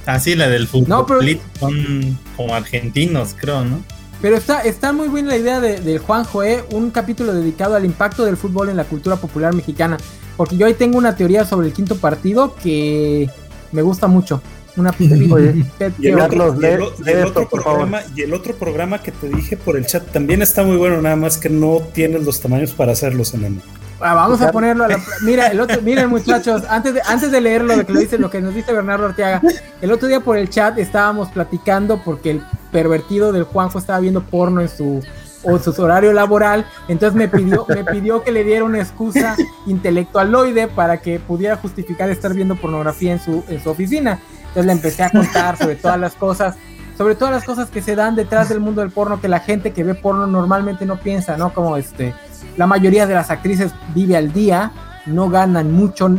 Ah, sí, la del fútbol. No, pero- Son como argentinos, creo, ¿no? Pero está, está muy buena la idea de, del Juanjo, ¿eh? un capítulo dedicado al impacto del fútbol en la cultura popular mexicana. Porque yo ahí tengo una teoría sobre el quinto partido que me gusta mucho. Una Oye, pet Y el, otro, y el y el otro programa, y el otro programa que te dije por el chat también está muy bueno, nada más que no tienes los tamaños para hacerlos, enano. Ah, vamos a ponerlo a la... Mira, el otro, miren muchachos, antes de, antes de leer lo que, lo, dice, lo que nos dice Bernardo Arteaga, el otro día por el chat estábamos platicando porque el pervertido del Juanjo estaba viendo porno en su, o su horario laboral, entonces me pidió, me pidió que le diera una excusa intelectualoide para que pudiera justificar estar viendo pornografía en su, en su oficina. Entonces le empecé a contar sobre todas las cosas, sobre todas las cosas que se dan detrás del mundo del porno que la gente que ve porno normalmente no piensa, ¿no? Como este, la mayoría de las actrices vive al día, no ganan mucho,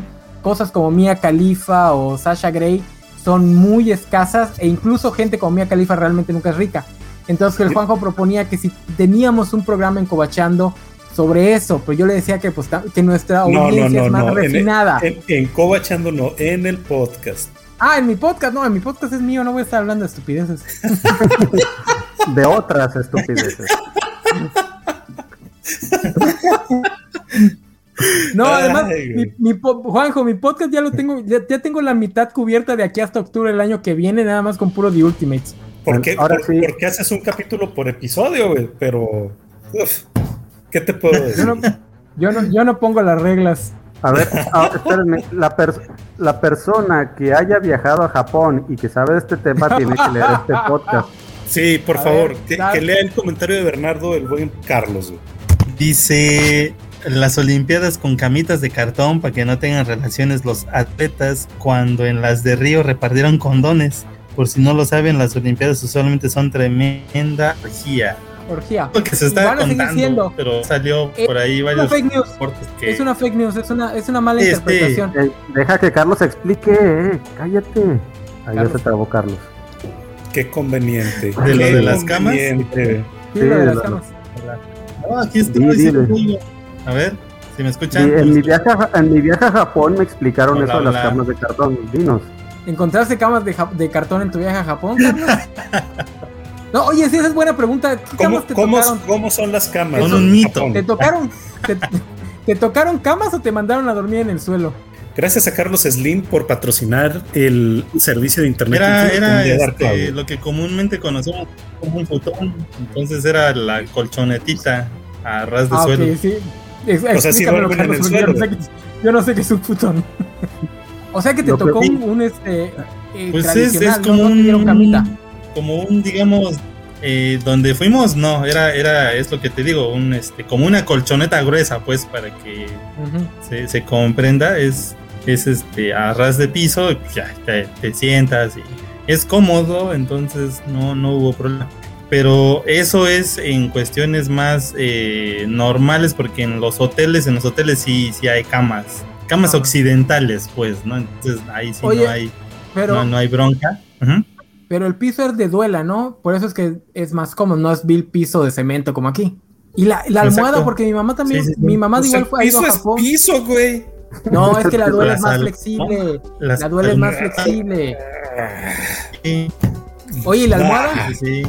cosas como Mia Khalifa o Sasha Grey son muy escasas e incluso gente como Mia Khalifa realmente nunca es rica. Entonces el Juanjo proponía que si teníamos un programa en Cobachando sobre eso, pero yo le decía que pues que nuestra No, no, audiencia no, es más no. En, refinada. en, en Cobachando no, en el podcast. Ah, en mi podcast, no, en mi podcast es mío, no voy a estar hablando de estupideces. De otras estupideces. No, además, mi, mi Juanjo, mi podcast ya lo tengo, ya, ya tengo la mitad cubierta de aquí hasta octubre del año que viene, nada más con puro The Ultimates. ¿Por qué, Ahora por- sí. por qué haces un capítulo por episodio, güey? Pero. uf, ¿Qué te puedo Yo decir? no, yo no, yo no pongo las reglas. A ver, ah, espérenme, la, pers- la persona que haya viajado a Japón y que sabe de este tema tiene que leer este podcast. Sí, por A favor, ver, que, que lea el comentario de Bernardo, el buen Carlos, güey. Dice las Olimpiadas con camitas de cartón para que no tengan relaciones los atletas cuando en las de Río repartieron condones. Por si no lo saben, las Olimpiadas usualmente son tremenda orgía. Orgía. Lo que se está contando, pero salió por ahí una varios fake news. reportes que Es una fake news, es una, es una mala Este- interpretación. Eh, deja que Carlos explique, eh, cállate. Ahí ya Carlos. se trabó Carlos. Qué conveniente. ¿De lo de las camas? conveniente. Sí, sí, lo de las camas. No, aquí estoy. A ver, si me escuchan. en, ¿me mi viaje a, en mi viaje a Japón me explicaron Hola, eso de las camas de cartón. Dinos. ¿Encontraste camas de, ja- de cartón en tu viaje a Japón, Carlos? No, oye, sí, esa es buena pregunta. ¿Qué ¿Cómo, camas te cómo, tocaron? cómo son las camas? Son un mito. ¿Te tocaron, te, te tocaron camas o te mandaron a dormir en el suelo? Gracias a Carlos Slim por patrocinar el servicio de internet. Era, este, lo que comúnmente conocemos como un futón. Entonces era la colchonetita a ras de Ah, suelo. ok, sí. Ex- O sea, en el yo no, sé que, yo no sé qué es un futón. o sea que te Lo que- tocó un, un, este eh, Pues es, tradicional, es como No un, camita. como un, digamos, eh, donde fuimos, no, era, era, es lo que te digo, un, este, como una colchoneta gruesa, pues, para que se, se comprenda, es, es este, a ras de piso, pues ya te, te sientas y es cómodo, entonces no, no hubo problema. Pero eso es en cuestiones más eh, normales, porque en los hoteles, en los hoteles sí, sí hay camas, camas Ah. occidentales, pues, ¿no? Entonces ahí sí Oye, no hay, Pero, no, no hay bronca. Pero el piso es de duela, ¿no? Por eso es que es más cómodo, no es vil piso de cemento como aquí. Y la, la almohada, Exacto. porque mi mamá también, Sí, sí, sí. mi mamá igual fue piso a es Japón. piso, güey. No, es que la duela La es más sal- flexible. Las La duela es más flexible. Sí, Oye, ¿y la almohada? sí, sí.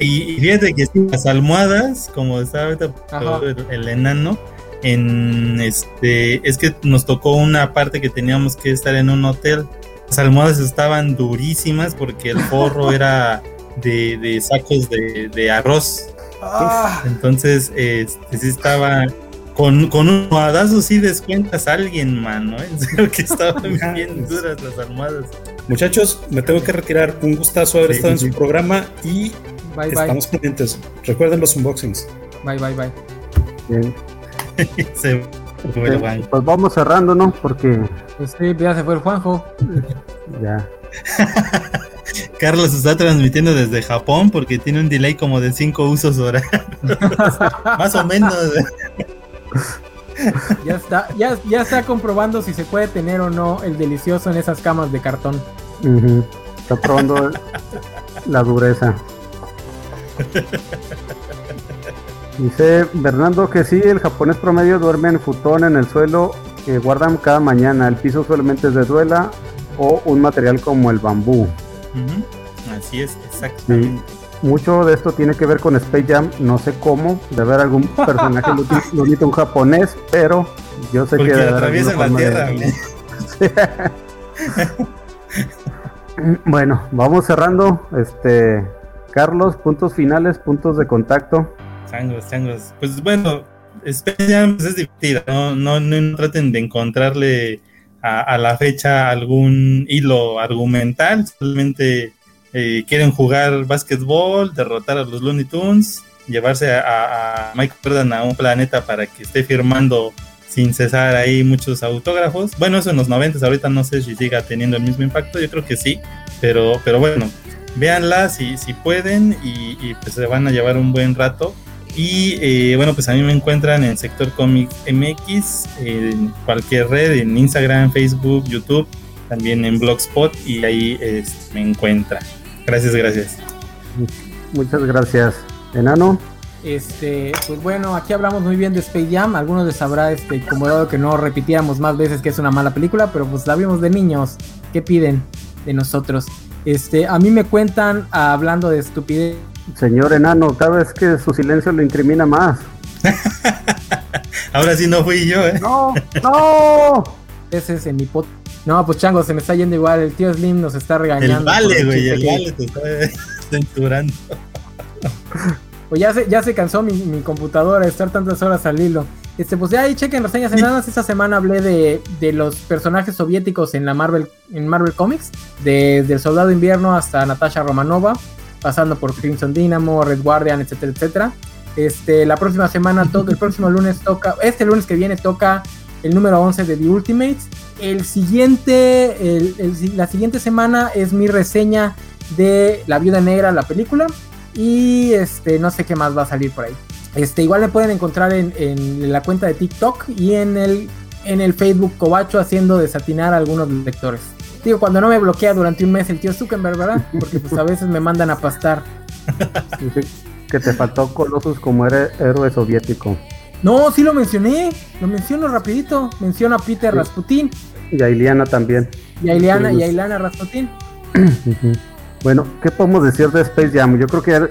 Y, y fíjate que sí, las almohadas, como estaba el, el enano, en este, es que nos tocó una parte que teníamos que estar en un hotel. Las almohadas estaban durísimas porque el forro era de, de sacos de, de arroz. Ah, Entonces, este, sí estaba con, con un almohadazo, sí descuentas a alguien, mano. ¿eh? En serio que estaban bien duras las almohadas. Muchachos, me tengo que retirar. Un gustazo haber Sí, estado en sí. su programa y bye, bye. estamos pendientes. Recuerden los unboxings. Bye, bye, bye. Bien. Se fue Juan. Pues vamos cerrando, ¿no? Porque Pues sí, ya se fue el Juanjo. ya. Carlos está transmitiendo desde Japón porque tiene un delay como de 5 usos horarios. Más o menos. Ya está, ya, ya está comprobando si se puede tener o no el delicioso en esas camas de cartón. Está probando la dureza. Dice Bernardo que sí, el japonés promedio duerme en futón en el suelo que guardan cada mañana. El piso solamente es de duela o un material como el bambú. Así es, exactamente. Mucho de esto tiene que ver con Space Jam, no sé cómo, de haber algún personaje imita un japonés, pero yo sé Porque que atraviesan la tierra. de-. Bueno, vamos cerrando. Este, Carlos, puntos finales, puntos de contacto. Changos, changos. Pues bueno, Space pues, es divertida, ¿no? No, no traten de encontrarle a, la fecha algún hilo argumental, solamente eh, quieren jugar básquetbol, derrotar a los Looney Tunes, llevarse a, a- a Michael Jordan a un planeta para que esté firmando sin cesar ahí muchos autógrafos. Bueno, eso en los 90, ahorita no sé si siga teniendo el mismo impacto, yo creo que sí, pero, pero bueno, véanla si, si pueden y, pues se van a llevar un buen rato. Y eh, bueno, pues a mí me encuentran en Sector Comic MX, en cualquier red, en Instagram, Facebook, YouTube, también en Blogspot y ahí este, me encuentran. Gracias, gracias. Muchas gracias. Enano, Este, pues bueno, aquí hablamos muy bien de Space Jam. Algunos les habrá este, incomodado que no repitiéramos más veces que es una mala película, pero pues la vimos de niños. ¿Qué piden de nosotros? Este, a mí me cuentan ah, hablando de estupidez. señor Enano, cada vez que su silencio lo incrimina más. Ahora sí no fui yo, ¿eh? ¡No! ¡No! veces en mi pod. No, pues chango, se me está yendo igual. El tío Slim nos está regañando. El vale, güey, el que- vale te está censurando. Pues ya se, ya se cansó mi, mi computadora de estar tantas horas al hilo. Este, pues ya ahí chequen reseñas enanas. Esta semana hablé de, de los personajes soviéticos en la Marvel, en Marvel Comics. Desde el Soldado Invierno hasta Natasha Romanova. Pasando por Crimson Dynamo, Red Guardian, etcétera, etcétera. Este, la próxima semana, todo, el próximo lunes toca, este lunes que viene toca el número 11 de The Ultimates. El siguiente, el- el- la siguiente semana es mi reseña de La Viuda Negra, la película. Y este, no sé qué más va a salir por ahí. Este, igual me pueden encontrar en, en la cuenta de TikTok y en el, en el Facebook Cobacho haciendo desatinar a algunos lectores. Digo, cuando no me bloquea durante un mes el tío Zuckerberg, ¿verdad? Porque pues a veces me mandan a pastar. Que te faltó Colossus como héroe, héroe soviético. No, sí lo mencioné. Lo menciono rapidito. Menciono a Peter Sí. Rasputin Y a Iliana también. y a Ileana, Sí, y a pues. Ilana Rasputin. Bueno, ¿qué podemos decir de Space Jam? Yo creo que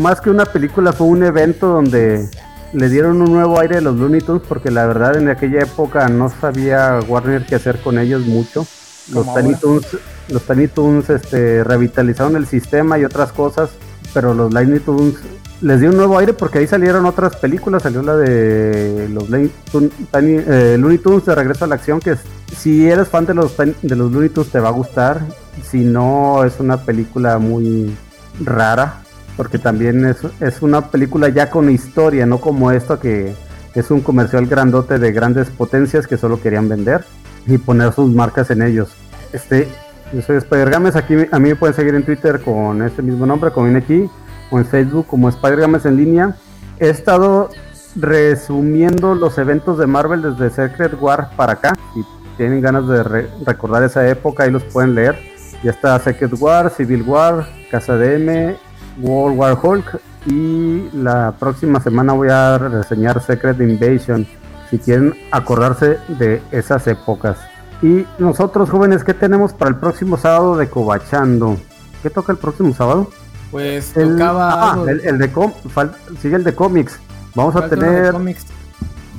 más que una película fue un evento donde le dieron un nuevo aire a los Looney Tunes porque la verdad en aquella época no sabía Warner qué hacer con ellos mucho. Los Tiny. Toons, los Tiny Toons este, revitalizaron el sistema y otras cosas, pero los Looney Tunes les dio un nuevo aire porque ahí salieron otras películas, salió la de los Looney eh, Tunes de regreso a la acción, que si eres fan de los, de los Looney Tunes te va a gustar, si no es una película muy rara, porque también es, es una película ya con historia, no como esto que es un comercial grandote de grandes potencias que solo querían vender y poner sus marcas en ellos. Este, yo soy Spider Games, aquí a mí me pueden seguir en Twitter con este mismo nombre, como aquí, o en Facebook como Spider Games en línea. He estado resumiendo los eventos de Marvel desde Secret War para acá. Si tienen ganas de re- recordar esa época, ahí los pueden leer. Ya está Secret War, Civil War, Casa de M, World War Hulk y la próxima semana voy a reseñar Secret Invasion si quieren acordarse de esas épocas. Y nosotros jóvenes, ¿qué tenemos para el próximo sábado de Cobachando? ¿Qué toca el próximo sábado? Pues El, tocaba ah, algo. el, el de com- fal- sigue el de cómics. Vamos a falta tener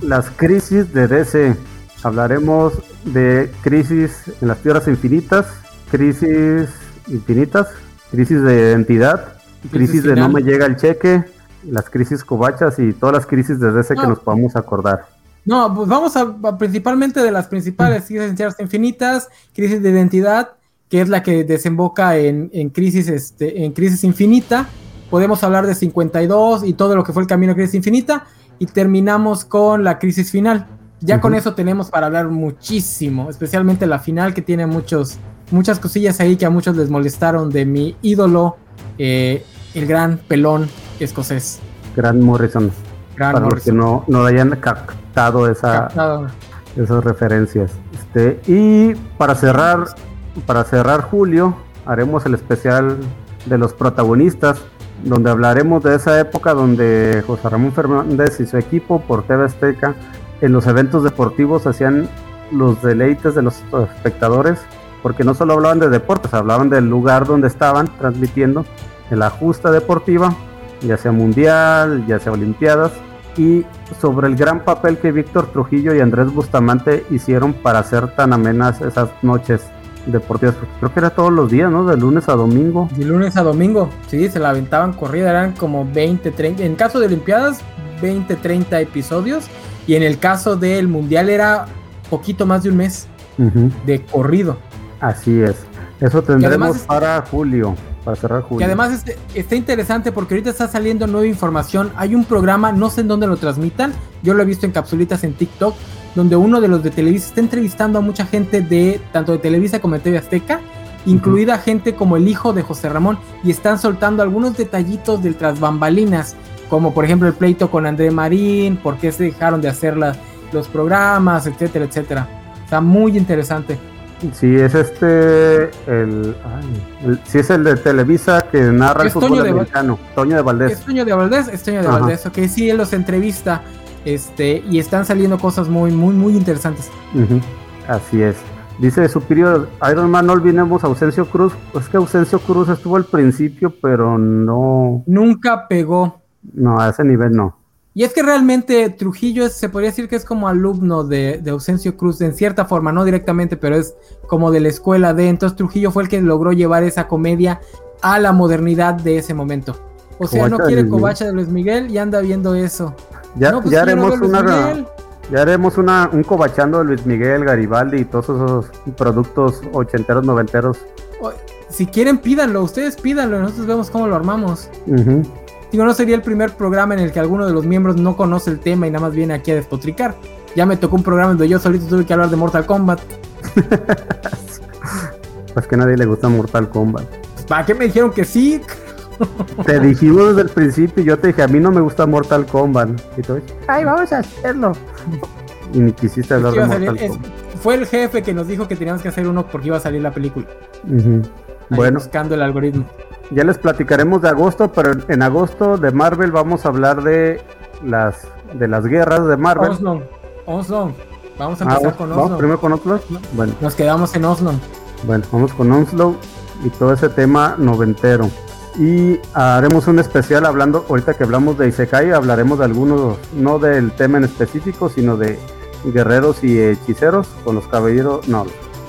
las crisis de DC. Hablaremos de crisis en las tierras infinitas, crisis infinitas, crisis de identidad, crisis, Crisis de no me llega el cheque, las crisis cobachas y todas las crisis de DC que No. nos podamos acordar. No, pues vamos a, a principalmente de las principales crisis en tierras infinitas, crisis de identidad, que es la que desemboca en, en crisis este, en crisis infinita. Podemos hablar de 52 y todo lo que fue el camino a crisis infinita y terminamos con la crisis final. Ya con eso tenemos para hablar muchísimo, especialmente la final que tiene muchos muchas cosillas ahí que a muchos les molestaron de mi ídolo, eh, el gran pelón escocés. Gran Morrison, Gran para los que Morrison. no, no hayan captado esa, Captado. esas referencias. Este, y para cerrar, para cerrar julio, haremos el especial de los protagonistas, donde hablaremos de esa época donde José Ramón Fernández y su equipo por TV Azteca en los eventos deportivos hacían los deleites de los espectadores, porque no solo hablaban de deportes, hablaban del lugar donde estaban transmitiendo, de la justa deportiva, ya sea mundial, ya sea olimpiadas, y sobre el gran papel que Víctor Trujillo y Andrés Bustamante hicieron para hacer tan amenas esas noches. Deportivas. Creo que era todos los días, ¿no? De lunes a domingo. De lunes a domingo, sí, se la aventaban corrida, eran como 20, 30. En caso de Olimpiadas, 20, 30 episodios. Y en el caso del Mundial era poquito más de un mes de corrido. Así es. Eso tendremos es- para julio, para cerrar julio. Que además este- está interesante porque ahorita está saliendo nueva información. Hay un programa, no sé en dónde lo transmitan, yo lo he visto en capsulitas en TikTok, donde uno de los de Televisa está entrevistando a mucha gente de tanto de Televisa como de TV Azteca, incluida gente como el hijo de José Ramón, y están soltando algunos detallitos del tras bambalinas, como por ejemplo el pleito con André Marín, por qué se dejaron de hacer la- los programas, etcétera, etcétera. Está muy interesante. Sí, es este, el, ay, el- sí es el de Televisa que narra el fútbol Toño de americano, Toño de Valdés. Es Toño de Valdés, es Toño de Ajá. Valdés, ok, sí, él los entrevista, este, y están saliendo cosas muy, muy, muy interesantes. Ujú, Así es. Dice Superior Iron Man, no olvidemos a Ausencio Cruz. Pues que Ausencio Cruz estuvo al principio, pero no, Nunca pegó. no, a ese nivel no. Y es que realmente Trujillo es- se podría decir que es como alumno de, de Ausencio Cruz, en cierta forma, no directamente, pero es como de la escuela de. Entonces Trujillo fue el que logró llevar esa comedia a la modernidad de ese momento. O sea, no Covacha quiere covacha de Luis Miguel y anda viendo eso. Ya, No, pues ya haremos una, ya haremos una, un cobachando de Luis Miguel, Garibaldi y todos esos productos ochenteros, noventeros. Si quieren, pídanlo, ustedes pídanlo, nosotros vemos cómo lo armamos. Ujú. Digo, no sería el primer programa en el que alguno de los miembros no conoce el tema y nada más viene aquí a despotricar. Ya me tocó un programa donde yo solito tuve que hablar de Mortal Kombat. Pues que a nadie le gusta Mortal Kombat. ¿Para qué me dijeron que sí? Te dijimos desde el principio y yo te dije, a mí no me gusta Mortal Kombat. Y tú, ay, vamos a hacerlo. Y ni quisiste hablar de salir- Mortal es- Kombat. fue el jefe que nos dijo que teníamos que hacer uno porque iba a salir la película. Bueno, Buscando el algoritmo. ya les platicaremos de agosto, pero en agosto de Marvel vamos a hablar de las de las guerras de Marvel. Oslo. Oslo. Vamos a Ah, empezar con ¿vamos Oslo. primero con Oslo? Bueno, Nos quedamos en Oslo. bueno, vamos con Onslow y todo ese tema noventero. Y haremos un especial hablando, ahorita que hablamos de Isekai, hablaremos de algunos, no del tema en específico, sino de guerreros y hechiceros con los caballeros, no,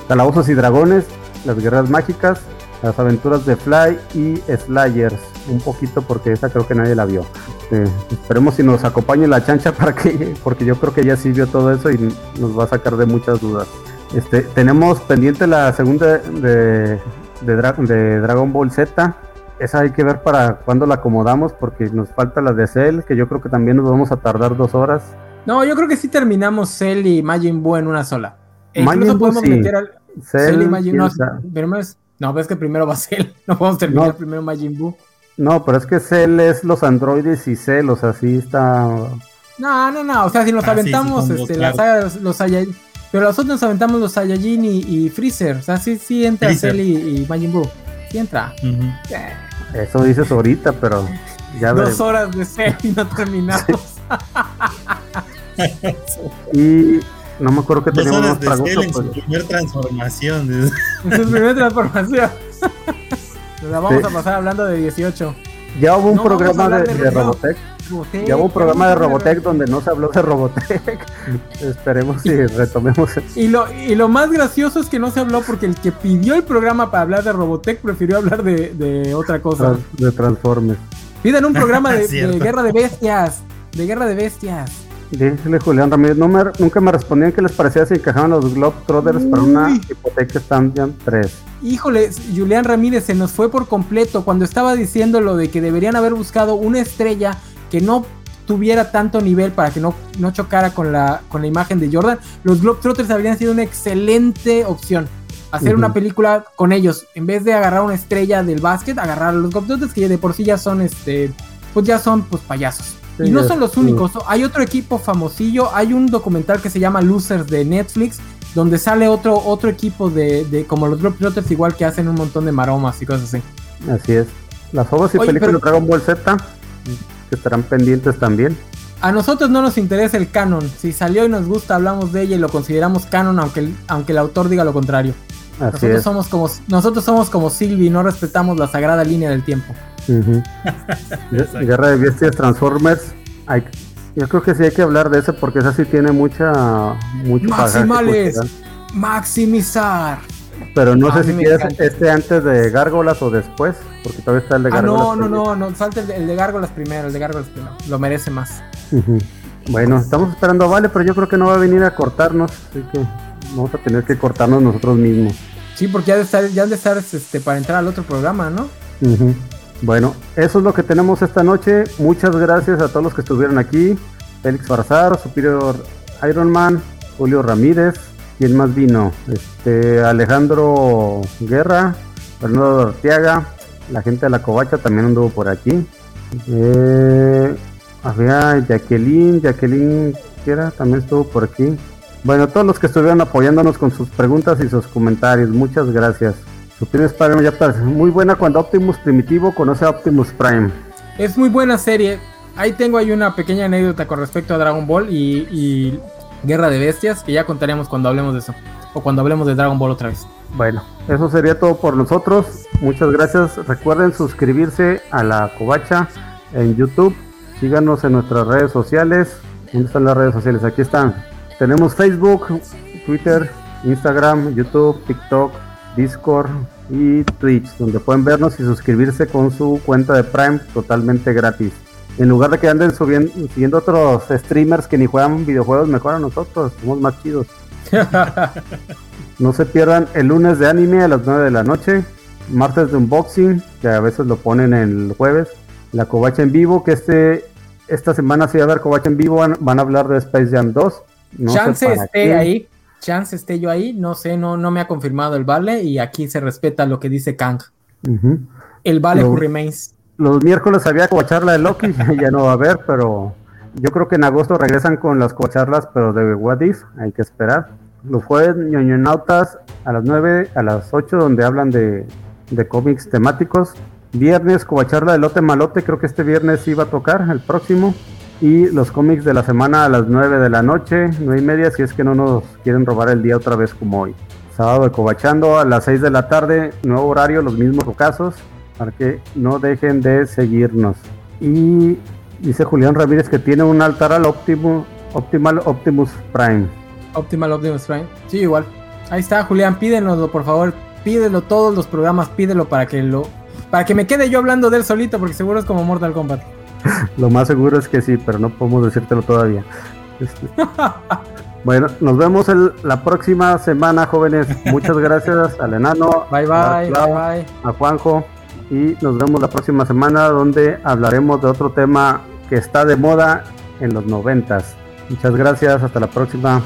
calabozos y dragones, las guerras mágicas, las aventuras de Fly y Slayers, un poquito porque esa creo que nadie la vio. Eh, esperemos si nos acompañe la chancha para que, porque yo creo que ella sí vio todo eso y nos va a sacar de muchas dudas. Este, tenemos pendiente la segunda de, de, Dra- de Dragon Ball Z. Esa hay que ver para cuándo la acomodamos porque nos falta la de Cell, que yo creo que también nos vamos a tardar dos horas. No, yo creo que sí terminamos Cell y Majin Buu en una sola. E Majin incluso Buu podemos sí. meter al Cell, Cell y Majin no, primero es- no, ves que primero va Cell. No podemos terminar No. primero Majin Buu. No, pero es que Cell es los androides y Cell, o sea, sí está... No, no, no. O sea, si nos Ah, sí, sí, aventamos este, la claro. saga de los, los Saiyajin. Pero nosotros nos aventamos los Saiyajin y, y Freezer. O sea, sí, sí entra Freezer. Cell y, y Majin Buu. Sí entra. Eh, Eso dices ahorita, pero ya Dos veremos. horas de Cell y no terminamos. Y no me acuerdo que Dos teníamos horas de en su primer transformación. en su primera transformación. Nos la vamos Sí. a pasar hablando de 18. Ya hubo un No, programa de, de de Robotech. Robotech. Ya hubo un programa de Robotech donde no se habló de Robotech. Esperemos si retomemos. Y lo, y lo más gracioso es que no se habló porque el que pidió el programa para hablar de Robotech prefirió hablar de, de otra cosa. Trans- de Transformers. Pidan un programa de, guerra de bestias. De guerra de bestias. Dígale Julián Ramírez, no me- nunca me respondían qué les parecía si encajaban los Globetrotters para una hipoteca Stanbian 3. Híjole, Julián Ramírez se nos fue por completo cuando estaba diciendo lo de que deberían haber buscado una estrella que no tuviera tanto nivel para que no, no chocara con la, con la imagen de Jordan. Los Globetrotters habrían sido una excelente opción. Hacer una película con ellos. En vez de agarrar una estrella del básquet, agarrar a los Globetrotters que de por sí ya son este. Pues ya son pues payasos. Sí, y no son los únicos. Hay otro equipo famosillo. Hay un documental que se llama Losers de Netflix. Donde sale otro, otro equipo de, de como los Globetrotters, igual que hacen un montón de maromas y cosas así. Así es. Las obras y Oye, películas pero- de Dragon Ball Z que estarán pendientes también. A nosotros no nos interesa el canon. Si salió y nos gusta, hablamos de ella y lo consideramos canon, aunque el, aunque el autor diga lo contrario. Así Nosotros es. somos como nosotros somos como Sylvie, no respetamos la sagrada línea del tiempo. Exacto. Guerra de Bestias Transformers. Hay- yo creo que sí hay que hablar de eso porque esa sí tiene mucha mucho Maximales, maximizar. Pero no A sé si quieres encanta. este antes de Gárgolas o después, porque todavía está el de Ah, Gárgolas. no, no, no, no, salte el de, el de Gárgolas primero, el de Gárgolas primero. Lo merece más. Bueno, estamos esperando a Vale, pero yo creo que no va a venir a cortarnos, así que vamos a tener que cortarnos nosotros mismos. Sí, porque ya de estar, ya de estar este, para entrar al otro programa, ¿no? Ujú. Bueno, eso es lo que tenemos esta noche. Muchas gracias a todos los que estuvieron aquí. Félix Farzar, Superior Iron Man, Julio Ramírez. ¿Quién más vino? Este Alejandro Guerra, Fernando Arteaga, la gente de la Covacha también anduvo por aquí. Eh, había Jacqueline, Jacqueline, ¿qué era? También estuvo por aquí. Bueno, todos los que estuvieron apoyándonos con sus preguntas y sus comentarios, muchas gracias. Superior Spider-Man ya está muy buena cuando Optimus Primitivo conoce a Optimus Prime. Es muy buena serie. Ahí tengo ahí una pequeña anécdota con respecto a Dragon Ball y, y Guerra de Bestias, que ya contaremos cuando hablemos de eso. O cuando hablemos de Dragon Ball otra vez. Bueno, eso sería todo por nosotros. Muchas gracias. Recuerden suscribirse a la Covacha en YouTube. Síganos en nuestras redes sociales. ¿Dónde están las redes sociales? Aquí están. Tenemos Facebook, Twitter, Instagram, YouTube, TikTok, Discord y Twitch, donde pueden vernos y suscribirse con su cuenta de Prime totalmente gratis. En lugar de que anden subiendo, siguiendo otros streamers que ni juegan videojuegos, mejor a nosotros, somos más chidos. No se pierdan el lunes de anime a las 9 de la noche, martes de unboxing, que a veces lo ponen el jueves, la covacha en vivo, que este esta semana sí va a haber covacha en vivo, van, van a hablar de Space Jam 2. No chance esté ahí. Chance esté yo ahí. No sé, no, no me ha confirmado el vale. Y aquí se respeta lo que dice Kang. El vale Lo- who remains. Los miércoles había covacharla de Loki, ya no va a haber, pero yo creo que en agosto regresan con las covacharlas, pero de What If, hay que esperar. Los jueves ñoñonautas a las 9, a las 8, donde hablan de, de cómics temáticos. Viernes, covacharla de Lote Malote, creo que este viernes iba a tocar, el próximo. Y los cómics de la semana a las 9 de la noche, 9 y media, si es que no nos quieren robar el día otra vez como hoy. Sábado de Covachando a las 6 de la tarde, nuevo horario, los mismos casos, para que no dejen de seguirnos. Y dice Julián Ramírez que tiene un altar al Optimus, Optimal Optimus Prime. Optimal Optimus Prime. Sí, igual. Ahí está, Julián. Pídenoslo, por favor. Pídelo todos los programas. Pídelo para que lo. Para que me quede yo hablando de él solito, porque seguro es como Mortal Kombat. Lo más seguro es que sí, pero no podemos decírtelo todavía. Este, Bueno, nos vemos el- la próxima semana, jóvenes. Muchas gracias al enano, Bye, a bye, Clau, bye, bye. a Juanjo y nos vemos la próxima semana donde hablaremos de otro tema que está de moda en los noventas. Muchas gracias, hasta la próxima.